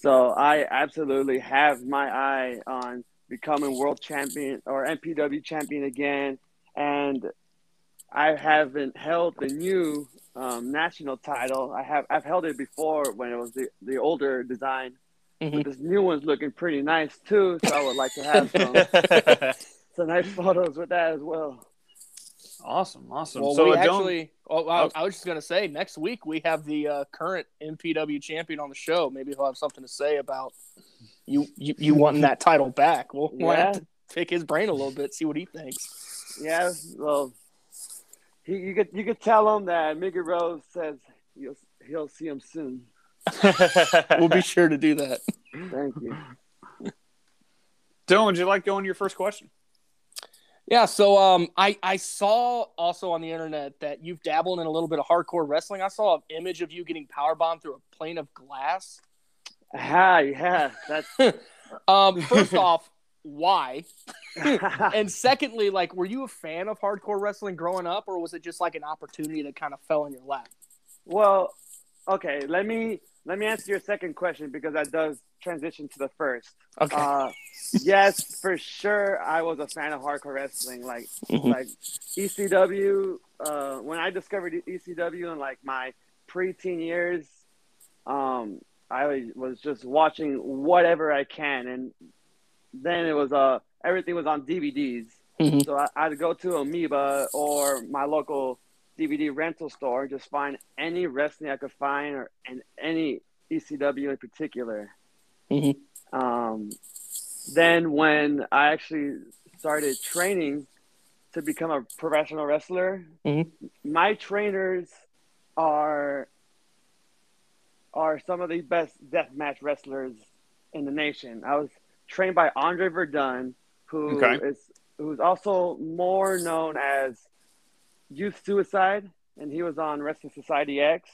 So I absolutely have my eye on becoming world champion or MPW champion again. And I haven't held the new um, national title. I have I've held it before when it was the, the older design. Mhm. But this new one's looking pretty nice too. So I would like to have some some nice photos with that as well. Awesome, awesome. Well, so we uh, don't- actually. Oh, I, Oh. I was just gonna say next week we have the uh, current MPW champion on the show. Maybe he'll have something to say about you you, you wanting that title back. We'll, we'll have to pick his brain a little bit, see what he thinks. Yeah, well, he, you could you could tell him that Miggy Rose says he'll he'll see him soon. We'll be sure to do that. Thank you. Dylan, would you like going to your first question? Yeah, so um, I I saw also on the internet that you've dabbled in a little bit of hardcore wrestling. I saw an image of you getting power bombed through a plane of glass. Ah, yeah, that's Um, first off, why? And secondly, like, were you a fan of hardcore wrestling growing up, or was it just like an opportunity that kind of fell in your lap? well. Okay, let me let me answer your second question because that does transition to the first. Okay. Uh, yes, for sure, I was a fan of hardcore wrestling. Like Mhm. like ECW. Uh, when I discovered ECW in like my preteen years, um, I was just watching whatever I can, and then it was uh everything was on DVDs. Mhm. So I, I'd go to Amoeba or my local DVD rental store, just find any wrestling I could find, or and any ECW in particular. Mhm. Um, then when I actually started training to become a professional wrestler, Mhm. my trainers are are some of the best deathmatch wrestlers in the nation. I was trained by Andre Verdun, who is Okay. who's also more known as Youth Suicide, and he was on Wrestling Society X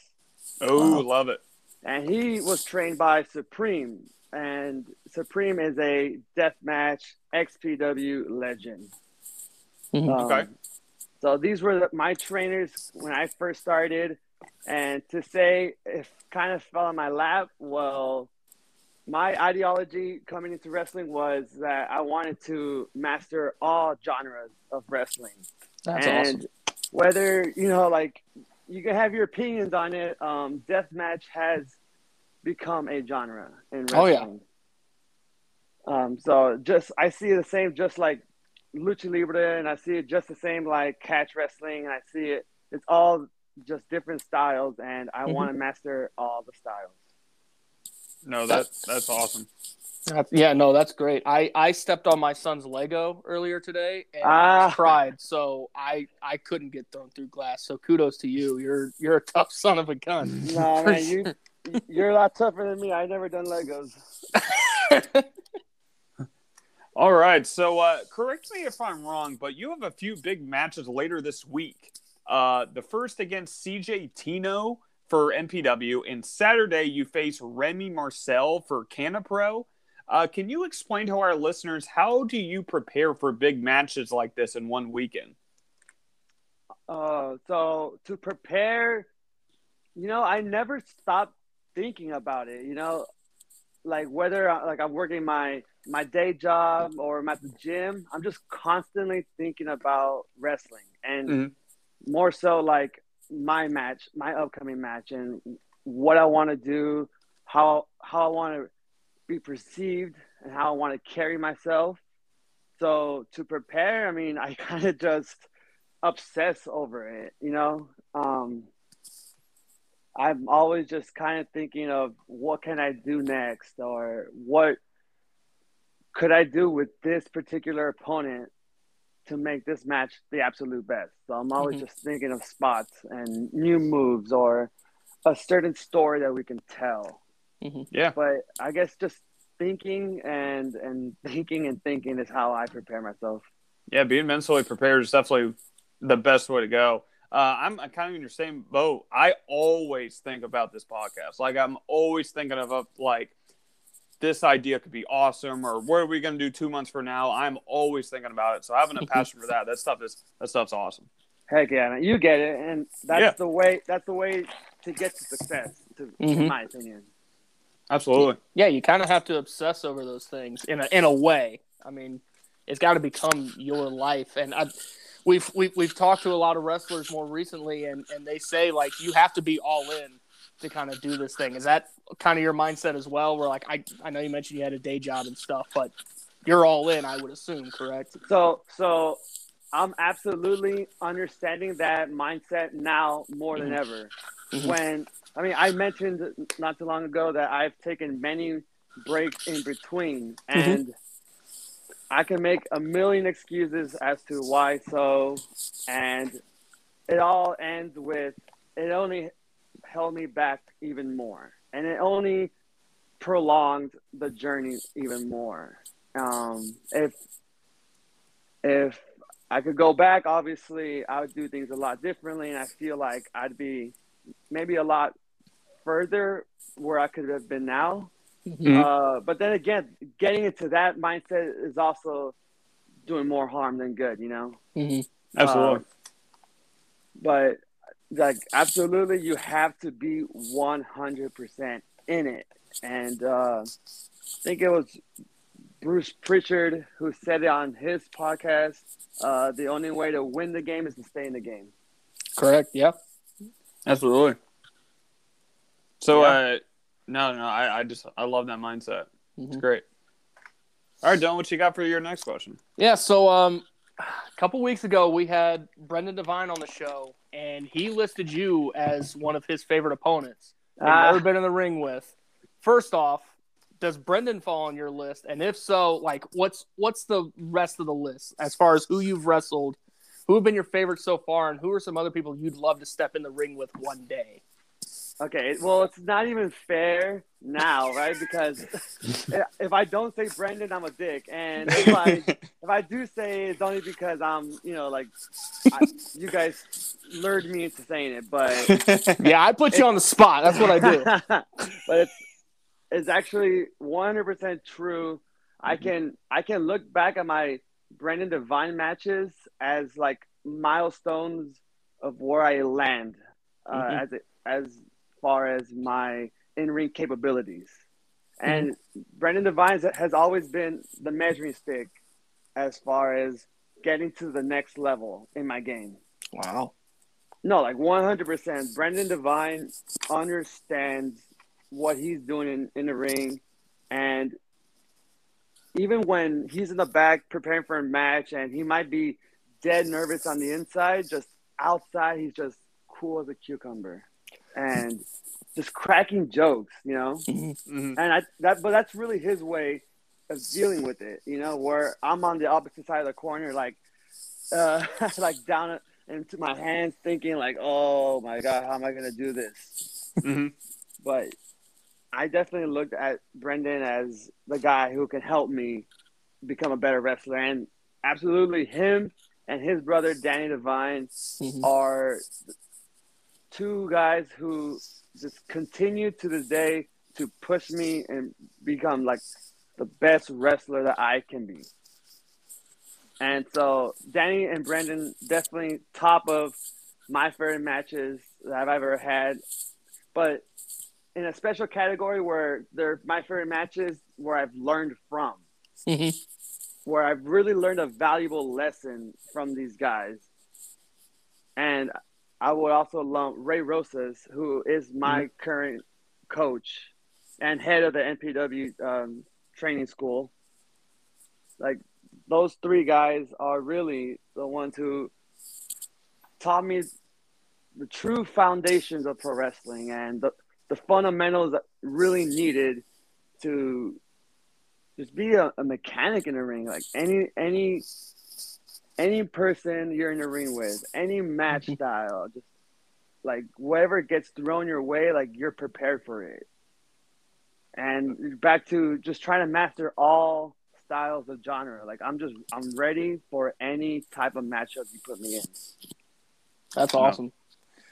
Oh, Wow. love it. and he was trained by Supreme, and Supreme is a deathmatch XPW legend. Mhm. Um, Okay. So these were the, my trainers when I first started, and to say it kind of fell in my lap. Well, my ideology coming into wrestling was that I wanted to master all genres of wrestling That's and awesome. Whether you know like you can have your opinions on it um deathmatch has become a genre in wrestling. Oh, yeah. wrestling um so just i see the same just like lucha libre and i see it just the same like catch wrestling and i see it it's all just different styles and i Mhm. want to master all the styles No, that that's awesome. That's- yeah, no, that's great. I I stepped on my son's Lego earlier today and Ah. cried, so I I couldn't get thrown through glass. So kudos to you. You're you're a tough son of a gun. no man you you're a lot tougher than me i never done legos All right. So, uh, correct me if I'm wrong, but you have a few big matches later this week. Uh, the first against CJ Tino for MPW, and Saturday you face Remy Marcel for Canapro. Uh, can you explain to our listeners how do you prepare for big matches like this in one weekend? Uh, so to prepare, you know, I never stop thinking about it. You know, like whether like I'm working my my day job or I'm at the gym, I'm just constantly thinking about wrestling and Mhm. more so like my match, my upcoming match, and what I want to do, how how I want to be perceived, and how I want to carry myself. So to prepare, I mean, I kind of just obsess over it, you know. Um, I'm always just kind of thinking of what can I do next, or what could I do with this particular opponent to make this match the absolute best. So I'm always Mhm. just thinking of spots and new moves or a certain story that we can tell. Yeah. But I guess just thinking and and thinking and thinking is how I prepare myself. Yeah, being mentally prepared is definitely the best way to go. Uh, I'm kind of in your same boat. I always think about this podcast. Like I'm always thinking of a, like this idea could be awesome, or what are we going to do two months from now? I'm always thinking about it. So having a passion for that, that stuff is that stuff's awesome. Heck yeah, you get it, and that's Yeah. the way. That's the way to get to success, to, in Mhm. my opinion. Absolutely. Yeah, you kind of have to obsess over those things in a in a way. I mean, it's got to become your life. And I, we've, we've we've talked to a lot of wrestlers more recently, and and they say like you have to be all in to kind of do this thing. Is that kind of your mindset as well? Where like I I know you mentioned you had a day job and stuff, but you're all in. I would assume, correct? So, so I'm absolutely understanding that mindset now more than ever. Mhm. When I mean, I mentioned not too long ago that I've taken many breaks in between, and I can make a million excuses as to why so, and it all ends with it only held me back even more, and it only prolonged the journey even more. Um, if if I could go back, obviously I would do things a lot differently, and I feel like I'd be maybe a lot further where I could have been now. Mhm. Uh, but then again, getting into that mindset is also doing more harm than good, you know. Mm-hmm. Absolutely. Uh, but like, absolutely, you have to be one hundred percent in it, and uh, I think it was Bruce Pritchard who said it on his podcast. Uh, the only way to win the game is to stay in the game. Correct. Yeah. Absolutely. So, Yeah. uh, no, no, I, I just I love that mindset. It's Mhm. great. All right, Don, what you got for your next question? Yeah, so um, a couple weeks ago we had Brendan Devine on the show, and he listed you as one of his favorite opponents. He'd Ah. never been in the ring with. First off, does Brendan fall on your list? And if so, like, what's what's the rest of the list as far as who you've wrestled, who have been your favorites so far, and who are some other people you'd love to step in the ring with one day? Okay, well, it's not even fair now, right? Because if I don't say Brendan, I'm a dick, and if I if I do say it, it's only because I'm, you know, like I, you guys lured me into saying it, but Yeah, I put you on the spot. That's what I do. but it's it's actually 100% true. I can I can look back at my Brendan Devine matches as like milestones of where I land uh, Mhm. as it, as far as my in ring capabilities. Mm-hmm. And Brendan Devine has always been the measuring stick as far as getting to the next level in my game. Wow. No, like 100%. Brendan Devine understands what he's doing in, in the ring. And even when he's in the back preparing for a match and he might be dead nervous on the inside, just outside, he's just cool as a cucumber and just cracking jokes, you know? Mhm. And I, that, but that's really his way of dealing with it, you know, where I'm on the opposite side of the corner, like, uh, like down into my hands, thinking like, "Oh my god, how am I gonna do this?" Mhm. But I definitely looked at Brendan as the guy who can help me become a better wrestler, and absolutely him and his brother Danny Devine Mhm. are two guys who just continue to this day to push me and become like the best wrestler that I can be. And so Danny and Brendan definitely top of my favorite matches that I've ever had. But in a special category where they're my favorite matches where I've learned from. Mhm. where I've really learned a valuable lesson from these guys. And I would also lump Ray Rosas, who is my current coach and head of the MPW um, training school. Like those three guys are really the ones who taught me the true foundations of pro wrestling and the, the fundamentals that really needed to just be a, a mechanic in the ring. Like any any any person you're in the ring with, any match style, just like whatever gets thrown your way, like you're prepared for it. And back to just trying to master all styles of genre. Like I'm just I'm ready for any type of matchup you put me in. That's awesome.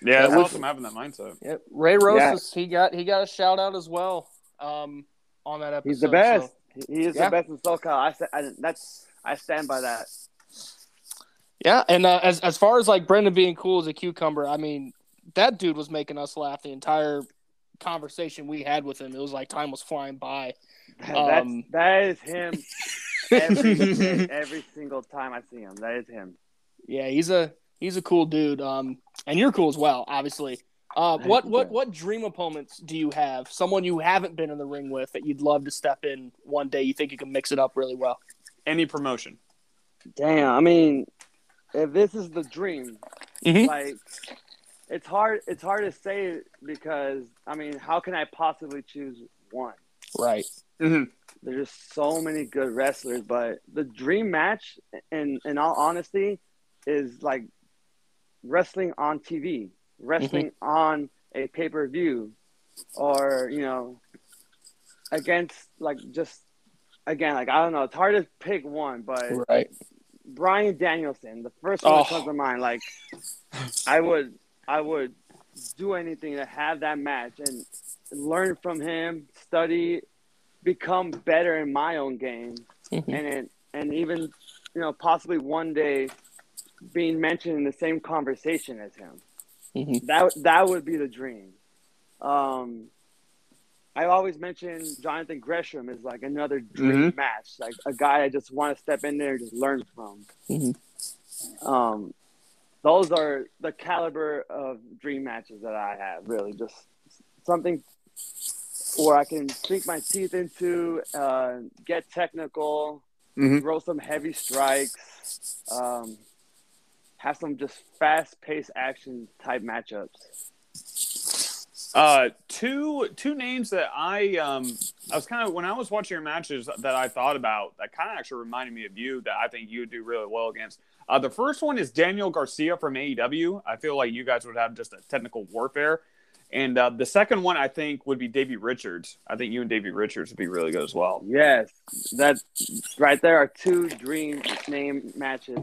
Yeah, it's Yeah, awesome having that mindset. Yep. Ray Rosas, he got he got a shout out as well um, on that episode. He's the best. so- He is Yeah. the best in SoCal. I, sa- I that's I stand by that. Yeah, and uh, as as far as like Brendan being cool as a cucumber, I mean that dude was making us laugh the entire conversation we had with him. It was like time was flying by. That's Um, that is him every day, every single time I see him. That is him. Yeah, he's a he's a cool dude. Um, and you're cool as well, obviously. Uh, what what what dream opponents do you have? Someone you haven't been in the ring with that you'd love to step in one day. You think you can mix it up really well? Any promotion. Damn. I mean, if this is the dream, Mhm. like it's hard. It's hard to say because I mean, how can I possibly choose one? Right. Mhm. There's just so many good wrestlers, but the dream match, in in all honesty, is like wrestling on TV, wrestling on a pay per view, or you know, against like just again like I don't know. It's hard to pick one, but Right. Bryan Danielson, the first one Oh. that comes to mind. Like, I would, I would do anything to have that match and learn from him, study, become better in my own game, Mhm. and and even, you know, possibly one day being mentioned in the same conversation as him. Mhm. That that would be the dream. Um, I always mention Jonathan Gresham is like another dream match, like a guy I just want to step in there and just learn from. Mhm. Um, those are the caliber of dream matches that I have. Really, just something where I can sink my teeth into, uh, get technical, Mhm. throw some heavy strikes, um, have some just fast-paced action type matchups. Uh, two two names that I um I was kind of when I was watching your matches that I thought about that kind of actually reminded me of you that I think you would do really well against. Uh, the first one is Daniel Garcia from AEW. I feel like you guys would have just a technical warfare, and uh, the second one I think would be Davey Richards. I think you and Davey Richards would be really good as well. Yes, that right there are two dream name matches.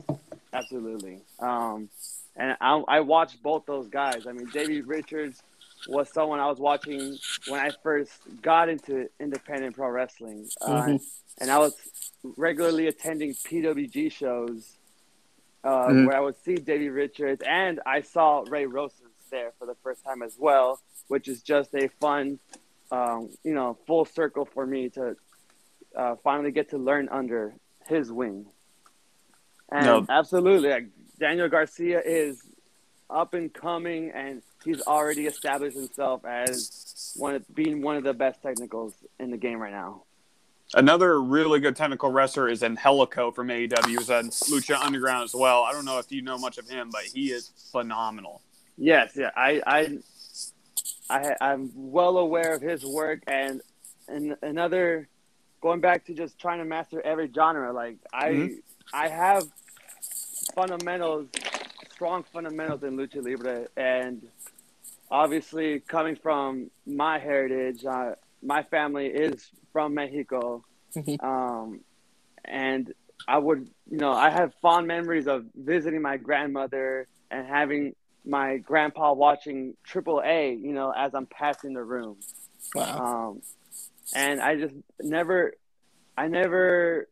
Absolutely. Um, and I, I watched both those guys. I mean, Davey Richards was someone I was watching when I first got into independent pro wrestling, uh, Mhm. and I was regularly attending PWG shows uh, Mhm. where I would see Davey Richards, and I saw Ray Rosas there for the first time as well, which is just a fun, um, you know, full circle for me to uh, finally get to learn under his wing. And No. absolutely, like Daniel Garcia is up and coming, and he's already established himself as one of being one of the best technicals in the game right now. Another really good technical wrestler is Angelico from AEW. He's on Lucha Underground as well. I don't know if you know much of him, but he is phenomenal. Yes, yeah, I, I, I, I'm well aware of his work, and and another, going back to just trying to master every genre. Like I, Mhm. I have fundamentals, strong fundamentals in lucha libre, and obviously coming from my heritage, uh, my family is from Mexico, um, and I would, you know, I have fond memories of visiting my grandmother and having my grandpa watching Triple A, you know, as I'm passing the room. Wow. Um, and I just never, I never,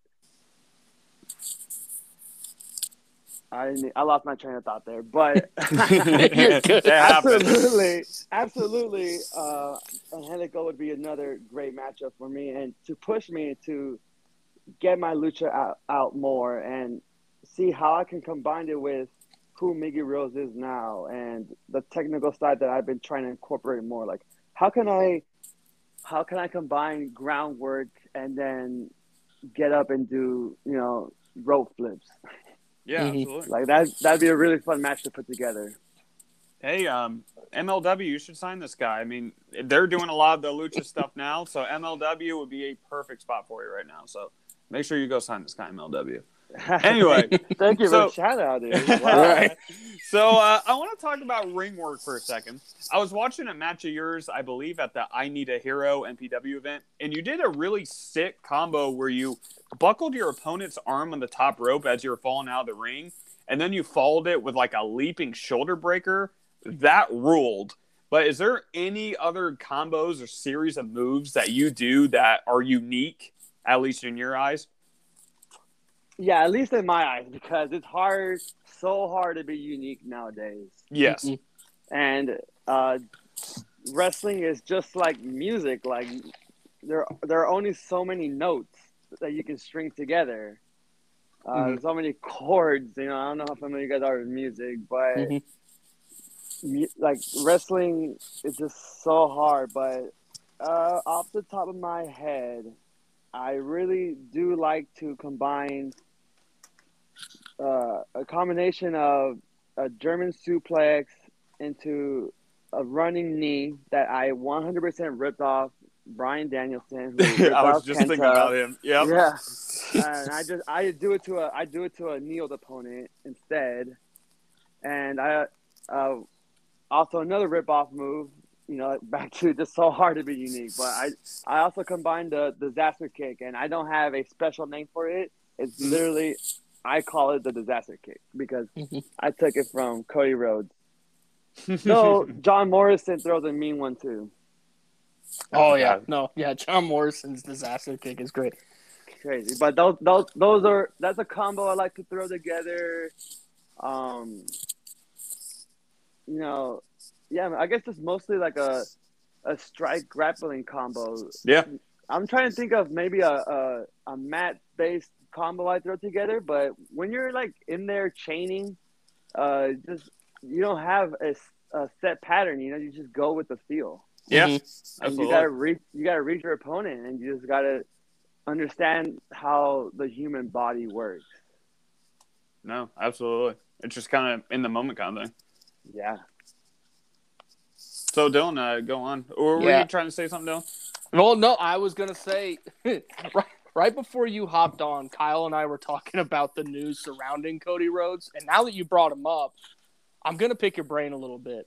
I I lost my train of thought there, but It absolutely, absolutely, uh, Angelico would be another great matchup for me, and to push me to get my lucha out, out more and see how I can combine it with who Miggy Rose is now and the technical side that I've been trying to incorporate more. Like, how can I, how can I combine groundwork and then get up and do you know rope flips? Yeah, Mhm. absolutely. Like that, that'd be a really fun match to put together. Hey, um, MLW, you should sign this guy. I mean, they're doing a lot of the lucha stuff now, so MLW would be a perfect spot for you right now. So make sure you go sign this guy, MLW. Anyway, thank you So- for the shout out, dude. Wow. Right. so uh, I want to talk about ring work for a second. I was watching a match of yours, I believe, at the I Need a Hero MPW event, and you did a really sick combo where you buckled your opponent's arm on the top rope as you were falling out of the ring, and then you followed it with like a leaping shoulder breaker. That ruled. But is there any other combos or series of moves that you do that are unique, at least in your eyes? Yeah, at least in my eyes, because it's hard, so hard to be unique nowadays. Yes. Mhm. And uh, wrestling is just like music. Like there, there are only so many notes that you can string together. Uh, Mhm. There's so many chords. You know, I don't know how familiar you guys are with music, but Mhm. mu- like wrestling is just so hard. But uh, off the top of my head, I really do like to combine uh, a combination of a German suplex into a running knee that I 100% ripped off Bryan Danielson. I was just thinking about him. Yep. Yeah, and I just I do it to a I do it to a kneeled opponent instead, and I uh, also another rip off move. You know, back to just so hard to be unique. But I I also combined the disaster kick, and I don't have a special name for it. It's Mhm. literally I call it the disaster kick because Mhm. I took it from Cody Rhodes. No, John Morrison throws a mean one too. Oh yeah, no, yeah. John Morrison's disaster kick is great. crazy. But those those those are that's a combo I like to throw together. Um, you know, yeah, I guess it's mostly like a a strike grappling combo. Yeah. I'm trying to think of maybe a a, a mat based combo I throw together, but when you're like in there chaining, uh, just you don't have a, a set pattern. You know, you just go with the feel. Yeah. Mhm. And Absolutely. you gotta read you gotta read your opponent and you just gotta understand how the human body works. No, absolutely. It's just kind of in the moment kind of thing. Yeah. So Dylan, uh, go on. Or were Yeah. you trying to say something, Dylan? Well, no, I was gonna say right, right before you hopped on, Kyle and I were talking about the news surrounding Cody Rhodes, and now that you brought him up, I'm gonna pick your brain a little bit.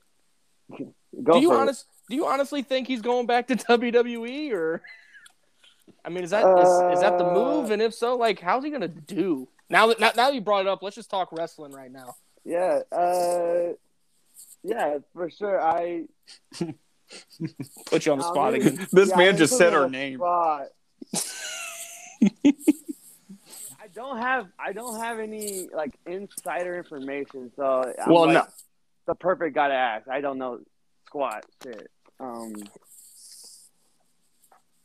Go do you for honest? Do you honestly think he's going back to WWE, or I mean, is that is, is that the move? Uh, And if so, like, how's he gonna do? Now that now, now that you brought it up, let's just talk wrestling right now. Yeah. Uh yeah, for sure. I Put you on the I'll spot really- again. This yeah, man just said me on our name. Spot. I don't have I don't have any like insider information, so I'm Well, like, no. the perfect guy to ask. I don't know squat shit. Um,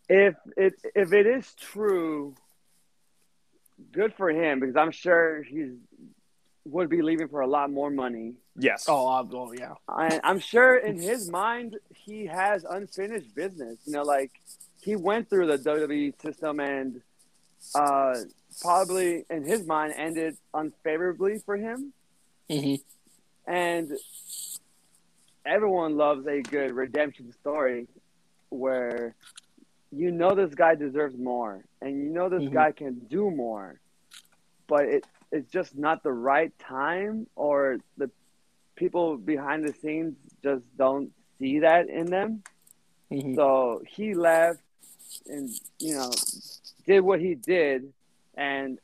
if it if it is true, good for him because I'm sure he's would be leaving for a lot more money. Yes. Oh, uh, oh yeah. I, I'm sure in his mind he has unfinished business. You know, like he went through the WWE system and uh, probably in his mind ended unfavorably for him. hmm And everyone loves a good redemption story where you know this guy deserves more and you know this Mhm. guy can do more, but it, it's just not the right time or the people behind the scenes just don't see that in them. hmm So he left and, you know, did what he did and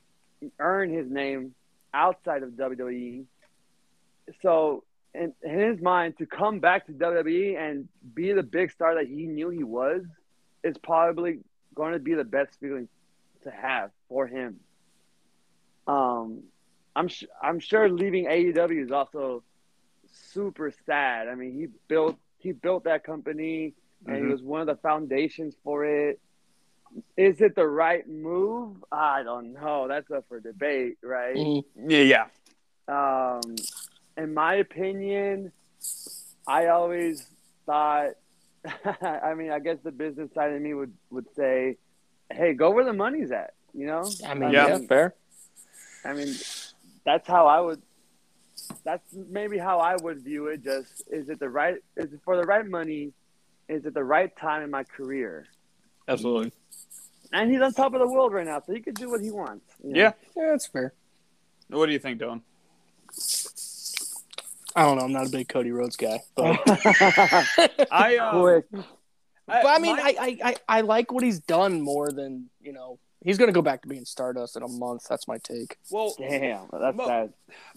earned his name outside of WWE. So, in, in his mind, to come back to WWE and be the big star that he knew he was is probably going to be the best feeling to have for him. Um, I'm sh- I'm sure leaving AEW is also super sad. I mean, he built he built that company and he Mhm. was one of the foundations for it. Is it the right move? I don't know. That's up for debate, right? Mhm. Yeah, yeah. Um, in my opinion, I always thought. I mean, I guess the business side of me would would say, "Hey, go where the money's at." You know. I mean, Yeah. yeah, fair. I mean, that's how I would. That's maybe how I would view it. Just is it the right? Is it for the right money? Is it the right time in my career? Absolutely. And he's on top of the world right now, so he can do what he wants. you know? Yeah. Yeah, that's fair. What do you think, Dylan? I don't know. I'm not a big Cody Rhodes guy, but I uh, Quick. but I mean, my- I, I, I, I like what he's done more than you know. He's gonna go back to being Stardust in a month. That's my take. well, Damn, that's Well, bad.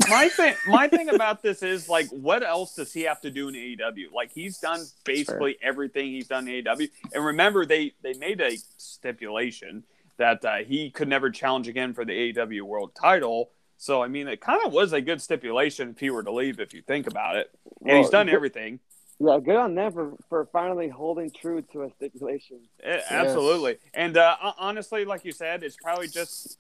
my thing my thing about this is like what else does he have to do in AEW? Like he's done basically everything he's done in AEW. And remember they they made a stipulation that uh, he could never challenge again for the AEW world title. So I mean it kind of was a good stipulation if he were to leave if you think about it. And he's done everything. Yeah, good on them for, for finally holding true to a stipulation. Eh, Absolutely. And uh, honestly, like you said, it's probably just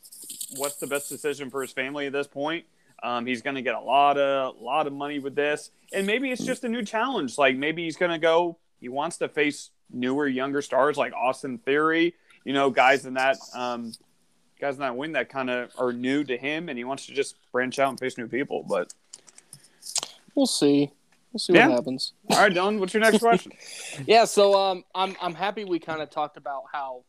what's the best decision for his family at this point. Um, he's going to get a lot of lot of money with this, and maybe it's just a new challenge. Like maybe he's going to go. He wants to face newer, younger stars like Austin Theory. You know, guys in that um, guys in that wing that kind of are new to him, and he wants to just branch out and face new people. But We'll see. We'll see Yeah. what happens. all right, Dylan, what's your next question? Yeah, so um, I'm I'm happy we kind of talked about how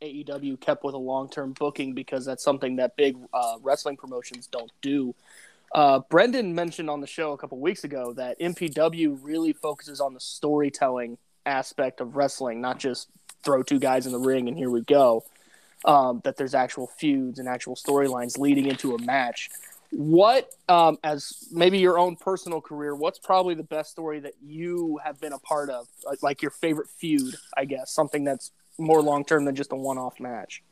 AEW kept with a long term booking because that's something that big uh, wrestling promotions don't do. Uh, Brendan mentioned on the show a couple weeks ago that MPW really focuses on the storytelling aspect of wrestling, not just throw two guys in the ring and here we go. Um, that there's actual feuds and actual storylines leading into a match. What, um, as maybe your own personal career, what's probably the best story that you have been a part of? Like your favorite feud, I guess, something that's more long term than just a one off match.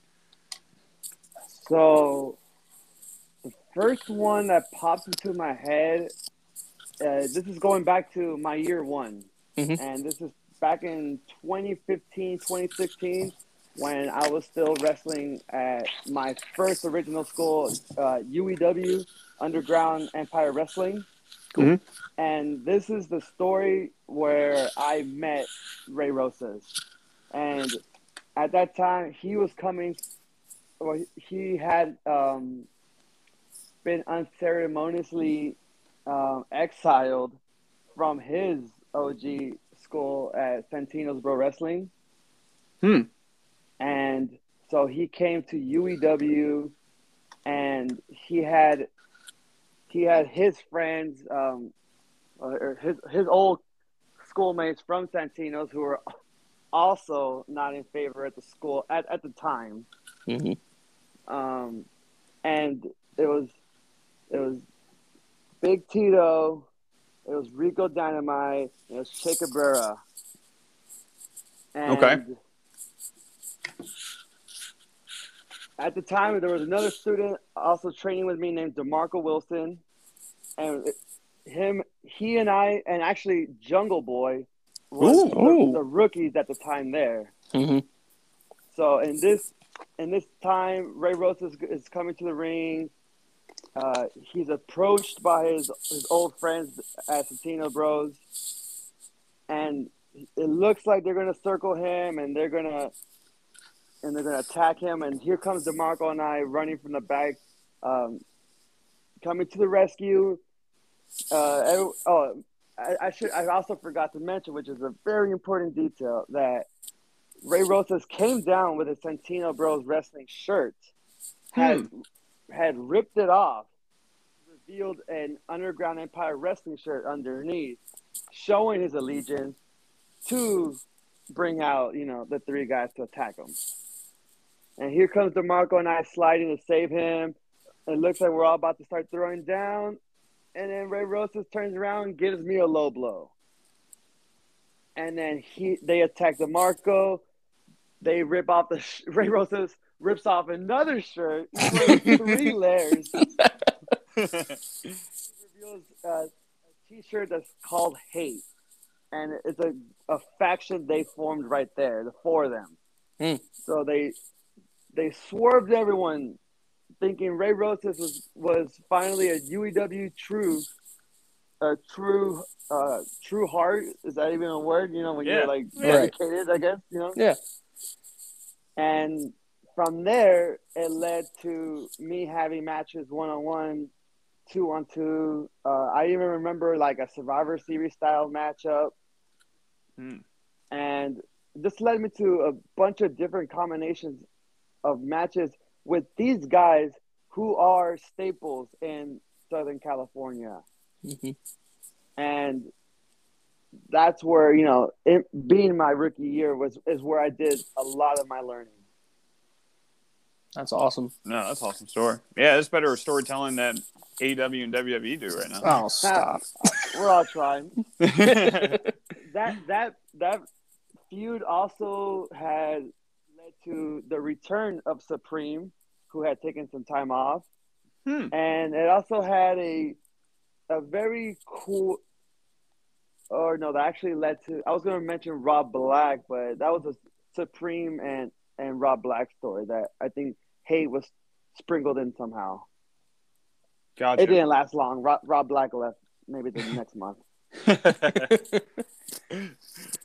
So, the first one that pops into my head, uh, this is going back to my year one. Mhm. And this is back in 2015, 2016, when I was still wrestling at my first original school, uh, UEW, Underground Empire Wrestling. Cool. And this is the story where I met Ray Rosas. And at that time, he was coming well, he had um, been unceremoniously um, exiled from his OG school at Santino Bros Wrestling. Hmm. And so he came to UEW, and he had he had his friends, um, or his his old schoolmates from Santino's who were also not in favor at the school at, at the time Mm-hmm. um, and it was it was Big Tito, it was Rico Dynamite, it was Che Cabrera. And Okay. At the time, there was another student also training with me named Demarco Wilson, and him, he and I, and actually Jungle Boy, was the, the rookies at the time there. Mm-hmm. So in this in this time, Ray Rose is, is coming to the ring. Uh, he's approached by his his old friends at Santino Bros, and it looks like they're gonna circle him and they're gonna and they're gonna attack him. And here comes Demarco and I running from the back, um, coming to the rescue. Uh, every- oh, I, I should I also forgot to mention, which is a very important detail that Ray Rosas came down with a Santino Bros wrestling shirt, had had ripped it off, revealed an Underground Empire wrestling shirt underneath, showing his allegiance to bring out you know the three guys to attack him. And here comes DeMarco and I sliding to save him. It looks like we're all about to start throwing down, and then Ray Rosas turns around and gives me a low blow. And then he they attack DeMarco. They rip off the sh- Ray Rosas rips off another shirt, three layers. reveals uh, a T-shirt that's called Hate, and it's a, a faction they formed right there, the four of them. Hmm. So they they swerved everyone, thinking Ray Rosas was was finally a UEW true, a true uh true heart. Is that even a word? You know, when Yeah. you're like Yeah. dedicated, I guess. You know. Yeah. And from there, it led to me having matches one on one, two on two. Uh, I even remember like a Survivor Series style matchup. Hmm. And this led me to a bunch of different combinations of matches with these guys who are staples in Southern California. Mhm. And that's where, you know, it being my rookie year was is where I did a lot of my learning. That's awesome. No, that's awesome story. Yeah, it's better storytelling than AEW and WWE do right now. Oh, stop. We're all trying. that that that feud also had led to the return of Supreme, who had taken some time off, Hmm. and it also had a a very cool. Or no, that actually led to. I was going to mention Rob Black, but that was a Supreme and and Rob Black story that I think hate was sprinkled in somehow. Gotcha. It didn't last long. Rob, Rob Black left maybe the next month.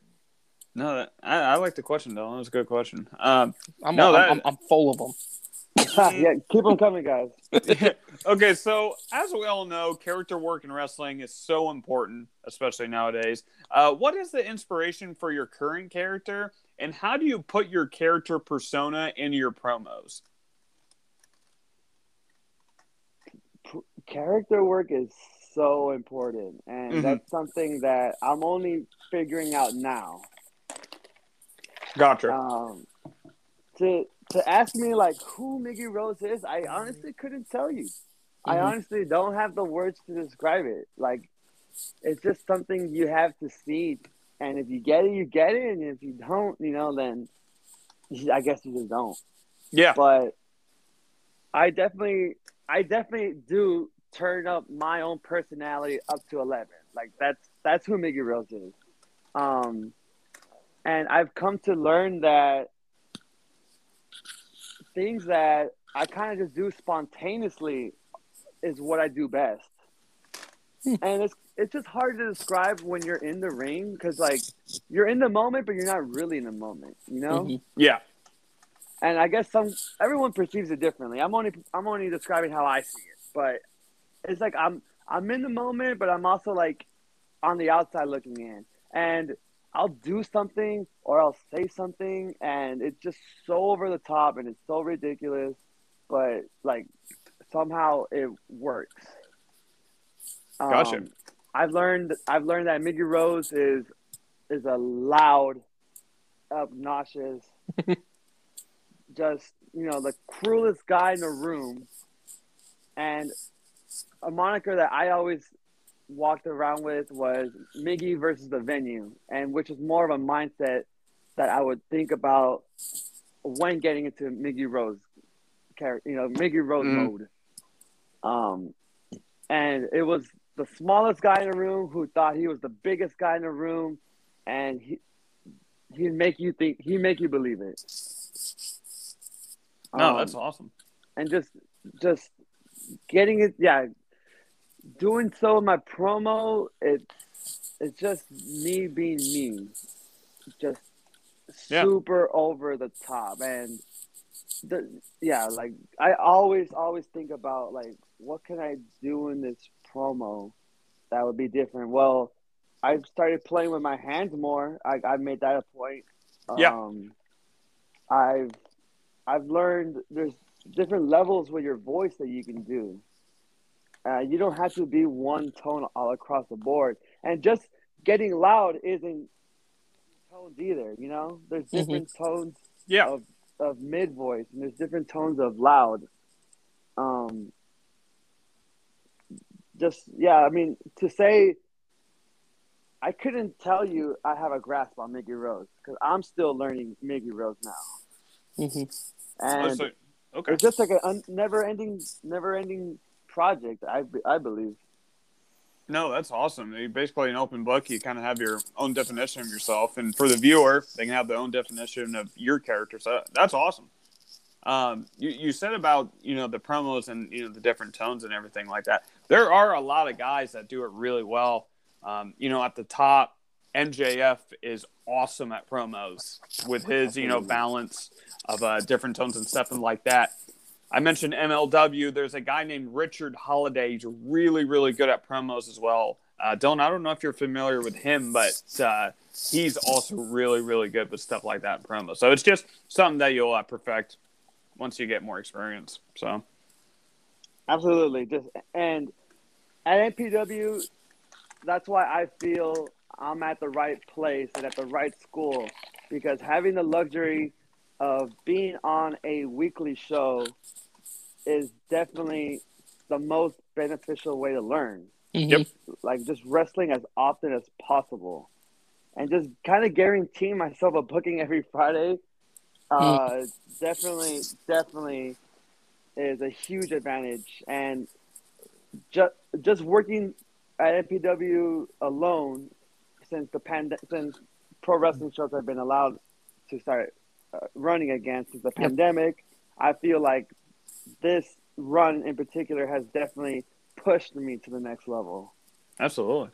no, I, I like the question, Dylan. That was a good question. Um, I'm, No, I'm, that- I'm, I'm full of them. yeah, keep them coming, guys. okay, so as we all know, character work in wrestling is so important, especially nowadays. Uh, what is the inspiration for your current character, and how do you put your character persona into your promos? Character work is so important, and Mhm. that's something that I'm only figuring out now. Gotcha. Um, to to ask me like who Miggy Rose is, I honestly couldn't tell you. I Mhm. honestly don't have the words to describe it. Like, it's just something you have to see, and if you get it, you get it, and if you don't, you know, then I guess you just don't. yeah. but I definitely, I definitely do turn up my own personality up to eleven. Like that's that's who Miggy Rose is. Um, and I've come to learn that things that I kind of just do spontaneously is what I do best. Hmm. And it's it's just hard to describe when you're in the ring because like you're in the moment, but you're not really in the moment. You know Mhm. Yeah. and I guess some everyone perceives it differently. I'm only I'm only describing how I see it, but it's like I'm I'm in the moment, but I'm also like on the outside looking in, and I'll do something or I'll say something, and it's just so over the top and it's so ridiculous, but like somehow it works. Gotcha. Um, I've learned I've learned that Miggy Rose is is a loud, obnoxious, just you know the cruelest guy in the room, and a moniker that I always walked around with was Miggy versus the venue, and which is more of a mindset that I would think about when getting into Miggy Rose character, you know, Miggy Rose Mhm. mode. Um, and it was the smallest guy in the room who thought he was the biggest guy in the room, and he he'd make you think he'd make you believe it. No, Um, that's awesome. and just just getting it yeah doing so in my promo it's it's just me being me just Yeah. super over the top and the yeah like i always always think about like what can i do in this promo that would be different well i started playing with my hands more i, I made that a point Yeah. um i've i've learned there's different levels with your voice that you can do. Uh, you don't have to be one tone all across the board, and just getting loud isn't tones either. You know, there's Mhm. different tones Yeah. of of mid voice, and there's different tones of loud. Um, just yeah, I mean to say. I couldn't tell you I have a grasp on Miggy Rose because I'm still learning Miggy Rose now, Mhm. Oh, and so- okay. it's just like a un- never-ending, never-ending project. I I believe. No, that's awesome. You basically an open book. You kind of have your own definition of yourself, and for the viewer, they can have their own definition of your character. So that's awesome. Um, you, you said about you know the promos and you know the different tones and everything like that. There are a lot of guys that do it really well. Um, you know, at the top, MJF is awesome at promos with his you know balance of uh, different tones and stuff and like that. I mentioned MLW. There's a guy named Richard Holliday. He's really, really good at promos as well. Uh, Dylan, I don't know if you're familiar with him, but uh, he's also really, really good with stuff like that in promos. So it's just something that you'll uh, perfect once you get more experience. So absolutely, just and at MPW, that's why I feel I'm at the right place and at the right school because having the luxury of being on a weekly show is definitely the most beneficial way to learn. Mm-hmm. Yep. Like just wrestling as often as possible. And just kind of guaranteeing myself a booking every Friday uh, Hmm. definitely, definitely is a huge advantage. And just just working at MPW alone since the pandemic, since pro wrestling shows have been allowed to start uh, running again since the Yep. pandemic, I feel like this run in particular has definitely pushed me to the next level. absolutely.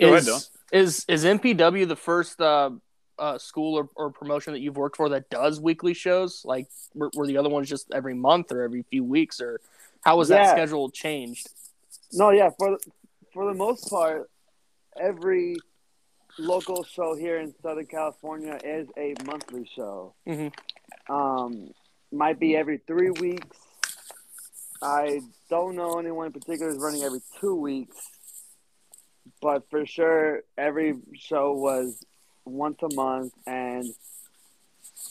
Go ahead, Is, is is MPW the first uh, uh, school or, or promotion that you've worked for that does weekly shows? Like, were, were the other ones just every month or every few weeks, or how was that schedule changed? No, yeah, for for the most part, every local show here in Southern California is a monthly show. Mhm. Um, might be every three weeks. I don't know anyone in particular is running every two weeks, but for sure, every show was once a month. And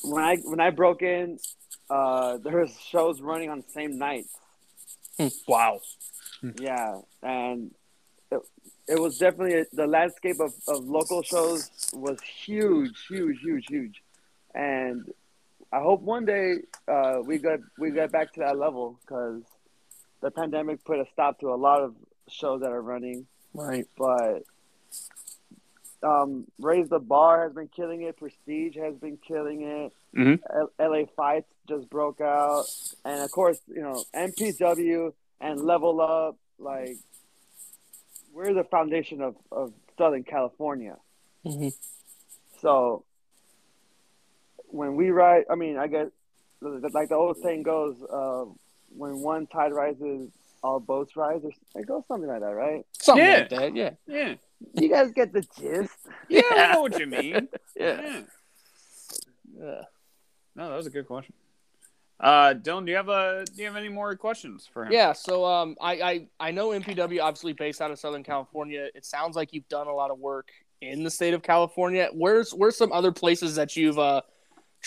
when I when I broke in, uh, there was shows running on the same nights. Wow. Yeah, and it, it was definitely the landscape of, of local shows was huge, huge, huge, huge, and I hope one day uh, we get we get back to that level because the pandemic put a stop to a lot of shows that are running, Right. but. Um, Raise the Bar has been killing it. Prestige has been killing it. Mhm. L- LA Fights just broke out, and of course, you know MPW and Level Up. Like, we're the foundation of, of Southern California. hmm So when we ride, I mean, I guess like the old saying goes, uh, when one tide rises, all boats rise. Or it goes something like that, right? Something Yeah. like that. Yeah. Yeah. You guys get the gist. Yeah, I know what you mean. Yeah. Yeah. yeah. No, that was a good question. Uh, Dylan, do you have a do you have any more questions for him? Yeah, so um, I, I I know MPW obviously based out of Southern California. It sounds like you've done a lot of work in the state of California. Where's where's some other places that you've uh,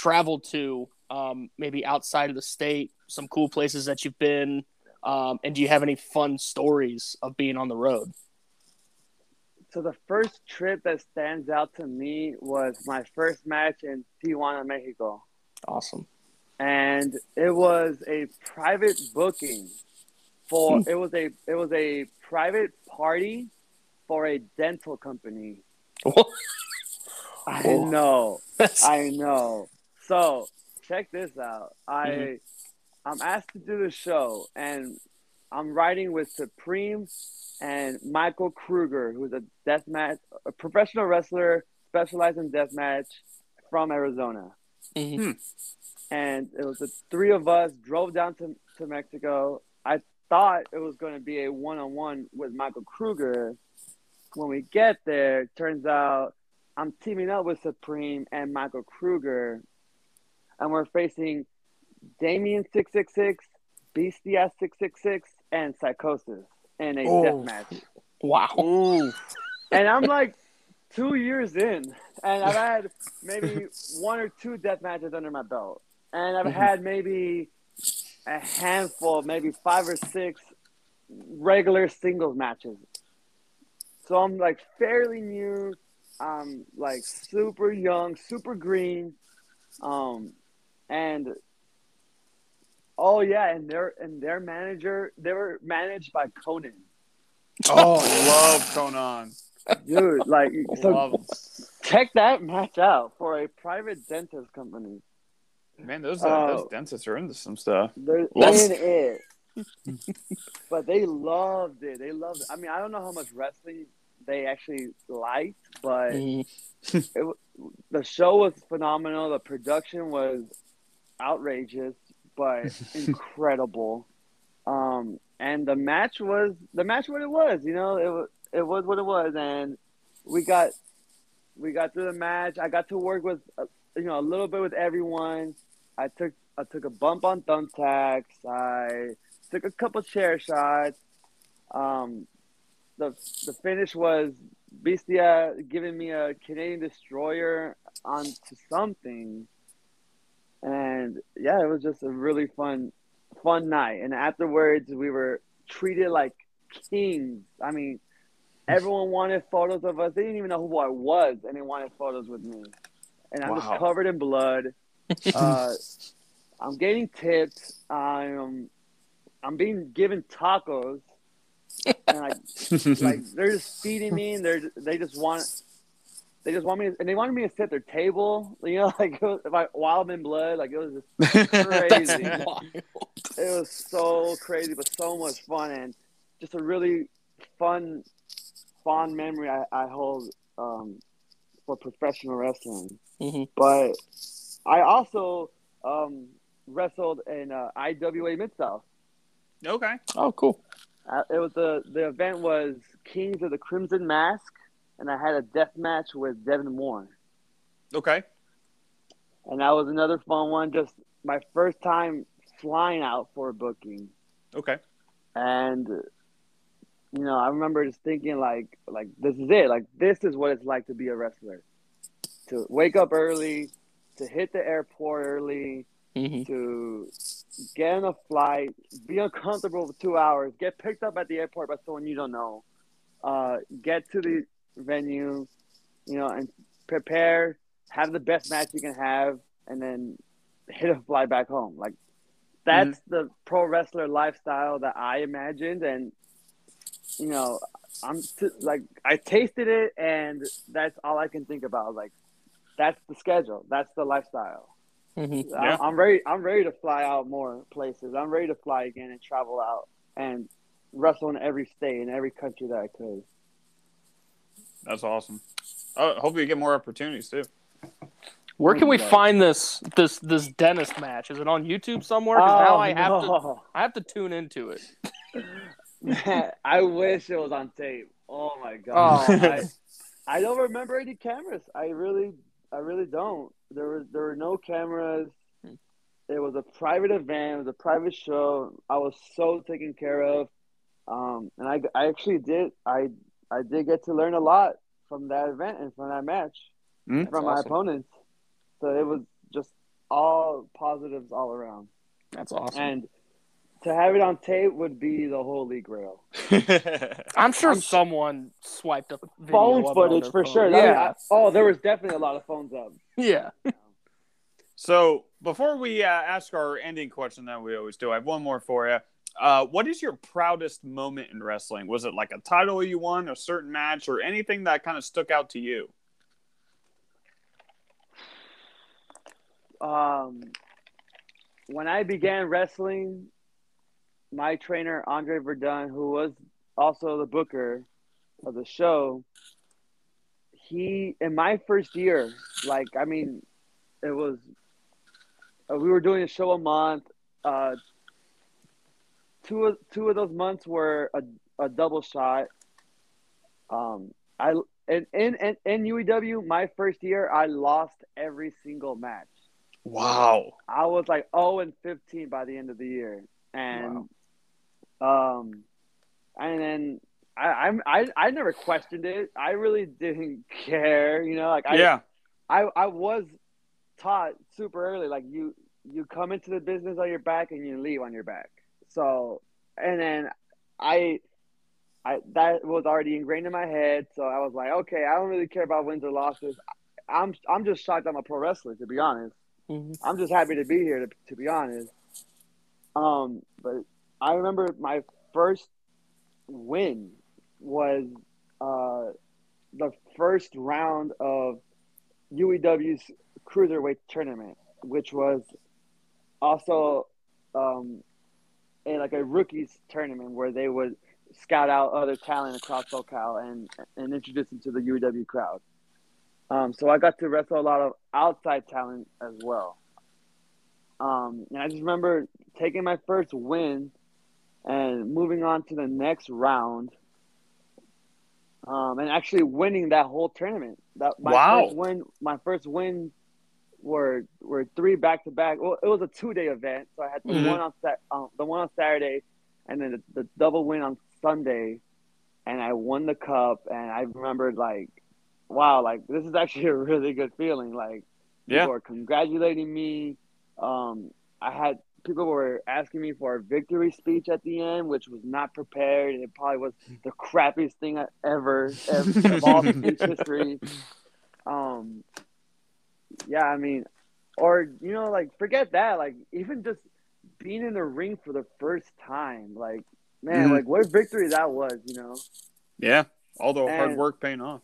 traveled to? Um, maybe outside of the state, some cool places that you've been. Um, and do you have any fun stories of being on the road? So the first trip that stands out to me was my first match in Tijuana, Mexico. Awesome. and it was a private booking for it was a it was a private party for a dental company. I know, That's- I know. So check this out. I Mhm. I'm asked to do the show, and I'm riding with Supreme and Michael Kruger, who's a deathmatch, a professional wrestler specialized in deathmatch from Arizona Mhm. and it was the three of us drove down to, to Mexico. I thought it was going to be a one on one with Michael Kruger. When we get there, turns out I'm teaming up with Supreme and Michael Kruger, and we're facing Damien six six six, Bestia six six six, and Psicosis in a Oh. death match. Wow. Ooh. And I'm like two years in, and I've had maybe one or two death matches under my belt, and I've Mhm. had maybe a handful, maybe five or six regular singles matches. So I'm like fairly new. I'm like super young, super green, um, and oh yeah, and their and their manager, they were managed by Konnan. Oh, love Konnan. dude. Like, so Love 'em. check that match out for a private dentist company. Man, those uh, Oh. those dentists are into some stuff. They're Love- in it. but they loved it. They loved it. I mean, I don't know how much wrestling they actually liked, but Mhm. the show was phenomenal. The production was outrageous, but incredible. Um, and the match was the match what it was. You know, it was it was what it was, and we got we got through the match. I got to work with uh, you know a little bit with everyone. I took I took a bump on thumbtacks. I took a couple chair shots. Um, the the finish was Bestia giving me a Canadian destroyer onto something, and yeah, it was just a really fun fun night. And afterwards, we were treated like kings. I mean, everyone wanted photos of us. They didn't even know who I was, and they wanted photos with me. And I'm Wow. just covered in blood. Uh, I'm getting tips. I'm I'm being given tacos, and like like they're just feeding me, and they're they just want they just want me, and they wanted me to sit at their table. You know, like it was, like while I'm in blood, like it was just crazy. it was so crazy, but so much fun, and just a really fun, fond memory I, I hold um, for professional wrestling. Mhm. But I also um, wrestled in uh, IWA Mid South. okay. Oh, cool. Uh, it was the the event was Kings of the Crimson Mask, and I had a death match with Devin Moore, Okay. and that was another fun one. Just my first time flying out for a booking. Okay. and you know i remember just thinking like like this is it like this is what it's like to be a wrestler to wake up early to hit the airport early Mhm. to get on a flight be uncomfortable for two hours get picked up at the airport by someone you don't know uh, get to the venue you know and prepare have the best match you can have and then hit a fly back home like that's the pro wrestler lifestyle that I imagined, and you know, I'm t- like I tasted it, and that's all I can think about. Like, that's the schedule, that's the lifestyle. Mhm. Yeah. I- I'm ready. I'm ready to fly out more places. I'm ready to fly again and travel out and wrestle in every state in every country that I could. That's awesome. Oh, hopefully you get more opportunities too. Where can we find this this this dentist match? Is it on YouTube somewhere? 'Cause now I have to no. I have to tune into it. Man, I wish it was on tape. Oh my god. Oh. I, I don't remember any cameras. I really I really don't. There was there were no cameras. It was a private event, it was a private show. I was so taken care of. Um, and I, I actually did I I did get to learn a lot from that event and from that match Mm, from my awesome. opponents. So it was just all positives all around. That's awesome. And to have it on tape would be the holy grail. I'm sure I'm- someone swiped up video phone of it on footage for phone. sure. I mean, Yeah, I- oh, there was definitely a lot of phones up. yeah. so before we uh, ask our ending question that we always do, I have one more for you. Uh, what is your proudest moment in wrestling? Was it like a title you won, a certain match, or anything that kind of stuck out to you? Um, when I began wrestling, my trainer Andre Verdun, who was also the booker of the show, he in my first year, like I mean, it was uh, we were doing a show a month. Uh, two of two of those months were a, a double shot. Um, I in in in, in UEW my first year, I lost every single match. Wow. I was like 0 and 15 by the end of the year, and um, and then I I'm, I I never questioned it. I really didn't care, you know. Like I yeah. I I was taught super early, like you you come into the business on your back and you leave on your back. So and then I. I, that was already ingrained in my head, so I was like, okay, I don't really care about wins or losses. I'm I'm just shocked I'm a pro wrestler, to be honest. Mhm. I'm just happy to be here, to, to be honest. Um, but I remember my first win was uh, the first round of UEW's cruiserweight tournament, which was also um, a, like a rookies tournament where they would scout out other talent across SoCal and and introduce them to the UEW crowd. Um, so I got to wrestle a lot of outside talent as well. Um, and I just remember taking my first win and moving on to the next round. Um, and actually winning that whole tournament. That my Wow. first win, my first win were were three back to back. Well, it was a two day event, so I had the Mhm. one on um, the one on Saturday, and then the, the double win on Sunday, and I won the cup. And I remembered like, wow, like this is actually a really good feeling. Like Yeah. people were congratulating me. Um, I had people were asking me for a victory speech at the end, which was not prepared. It probably was the crappiest thing I ever, ever of all speech history. Um, yeah, I mean, or you know, like forget that. Like even just being in the ring for the first time, like man, Mhm. like what a victory that was. You know, Yeah. All the hard work paying off.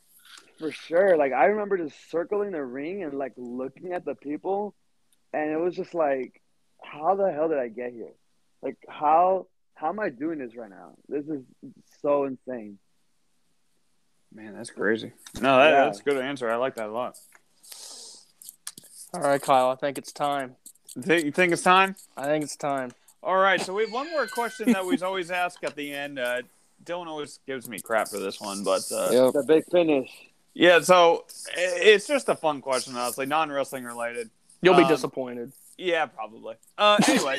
for sure. Like I remember just circling the ring and like looking at the people, and it was just like, how the hell did I get here? Like how how am I doing this right now? This is so insane. Man, that's crazy. No, that, Yeah. that's a good answer. I like that a lot. All right, Kyle. I think it's time. Think, you think it's time? I think it's time. All right. So we have one more question that we always ask at the end. Uh, Dylan always gives me crap for this one, but uh, Yep. The big finish. yeah. So it's just a fun question, honestly, non wrestling related. You'll be Um, disappointed. Yeah, probably. Uh, anyway,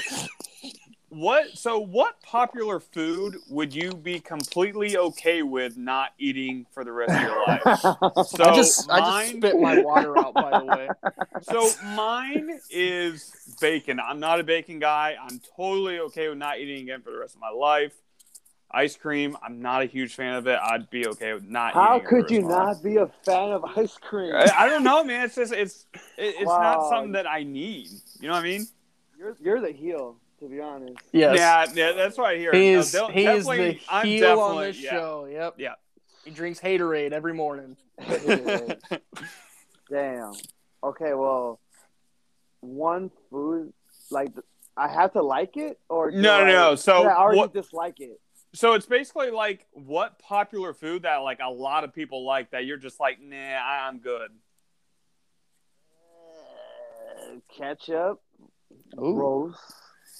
what? So, what popular food would you be completely okay with not eating for the rest of your life? So I just I just mine, spit my water out. By the way, so mine is bacon. I'm not a bacon guy. I'm totally okay with not eating again for the rest of my life. Ice cream. I'm not a huge fan of it. I'd be okay with not. How eating it for the could you life. not be a fan of ice cream? I, I don't know, man. It's just it's it, it's not something that I need. You know what I mean? You're you're the heel, to be honest. yes. Yeah, yeah, that's what I hear. He is, Dylan- he is the I'm heel on this yeah. show. Yep. Yeah. He drinks Haterade every morning. Damn. Okay, well, one food like I have to like it, or No, no, I- no. So I already what- dislike it. So it's basically like what popular food that like a lot of people like that you're just like, nah, I- I'm good. Uh, ketchup, Ooh. gross.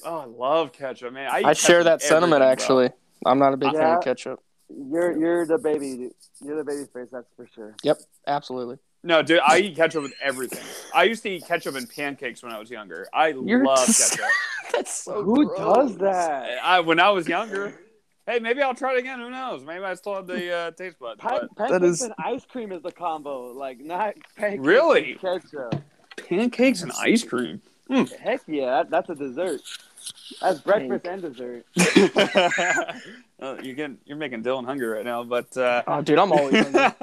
Oh, I love ketchup, man. I, eat I share that sentiment. everything, bro. Actually, I'm not a big fan of ketchup. You're you're the baby. You're the baby face. That's for sure. Yep, absolutely. No, dude, I eat ketchup with everything. I used to eat ketchup in pancakes when I was younger. I You're love just- ketchup. That's so. Who gross. does that? I when I was younger. Hey, maybe I'll try it again. Who knows? Maybe I still have the uh, taste bud. Pan- But pancakes is- and ice cream is the combo. Like not pancakes Really? and ketchup. pancakes and ice cream. Heck yeah, that, that's a dessert. That's breakfast and dessert. oh, you're getting you're making Dylan hungry right now, but uh, Oh, dude, I'm always hungry.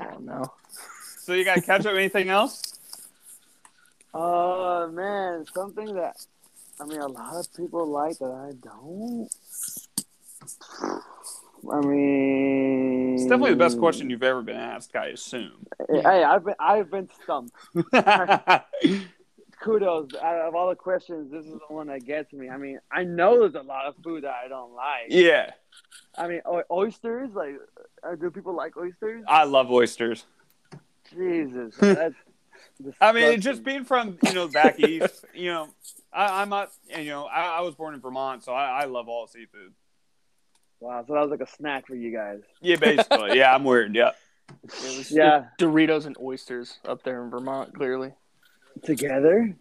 oh, no. so you got to catch ketchup? Anything else? Uh man, something that I mean a lot of people like that I don't. I mean, It's definitely the best question you've ever been asked. I assume. Hey, I've been I've been stumped. Kudos. Out of all the questions, this is the one that gets me. I mean, I know there's a lot of food that I don't like. yeah, I mean, oysters. Like, uh, do people like oysters? I love oysters. Jesus, that's. I mean, just being from you know back east, you know, I, I'm not, you know, I, I was born in Vermont, so I, I love all seafood. wow. So that was like a snack for you guys. Yeah, basically. yeah, I'm weird. Yeah. It was Yeah, Doritos and oysters up there in Vermont. Clearly. Together.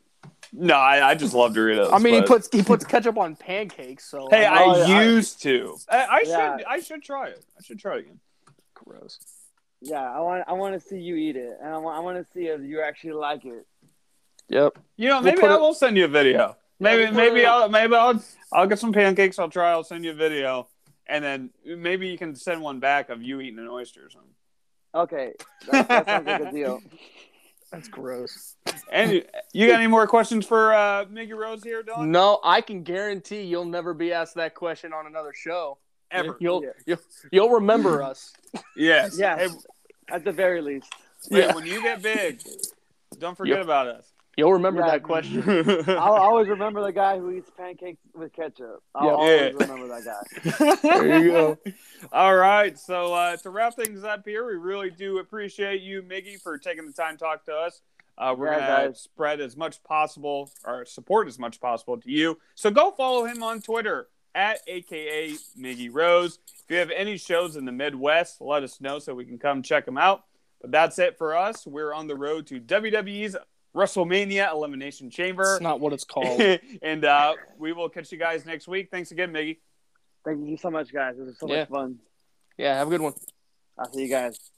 No, I, I just love Doritos. I mean, he puts he puts ketchup on pancakes. So Hey, I'm I Oh, I- used to. I, I Yeah. should. I should try it. I should try it again. gross. Yeah, I want I want to see you eat it, and I want I want to see if you actually like it. Yep. You know, We'll maybe put I it- will send you a video. Maybe, we'll maybe I'll, maybe I'll, I'll get some pancakes. I'll try. I'll send you a video, and then maybe you can send one back of you eating an oyster or something. Okay, that, that sounds like a deal. That's gross. And you, you got any more questions for uh, Miggy Rose here, Don? No, I can guarantee you'll never be asked that question on another show. ever. You'll, Yeah. you'll you'll remember us. Yes. Yes, Hey, at the very least. hey, Yeah. when you get big, don't forget Yep. about us. You'll remember Yeah. that question. I'll always remember the guy who eats pancakes with ketchup. I'll Yeah. always Yeah. remember that guy. There you go. All right. So uh, to wrap things up here, we really do appreciate you, Miggy, for taking the time to talk to us. Uh, we're Yeah, gonna guys. spread as much possible or support as much possible to you. So go follow him on Twitter at AKA Miggy Rose. If you have any shows in the Midwest, let us know so we can come check them out. But that's it for us. We're on the road to WWE's WrestleMania Elimination Chamber. It's not what it's called. and uh, we will catch you guys next week. Thanks again, Miggy. Thank you so much, guys. This was so Yeah. much fun. Yeah, have a good one. I'll see you guys.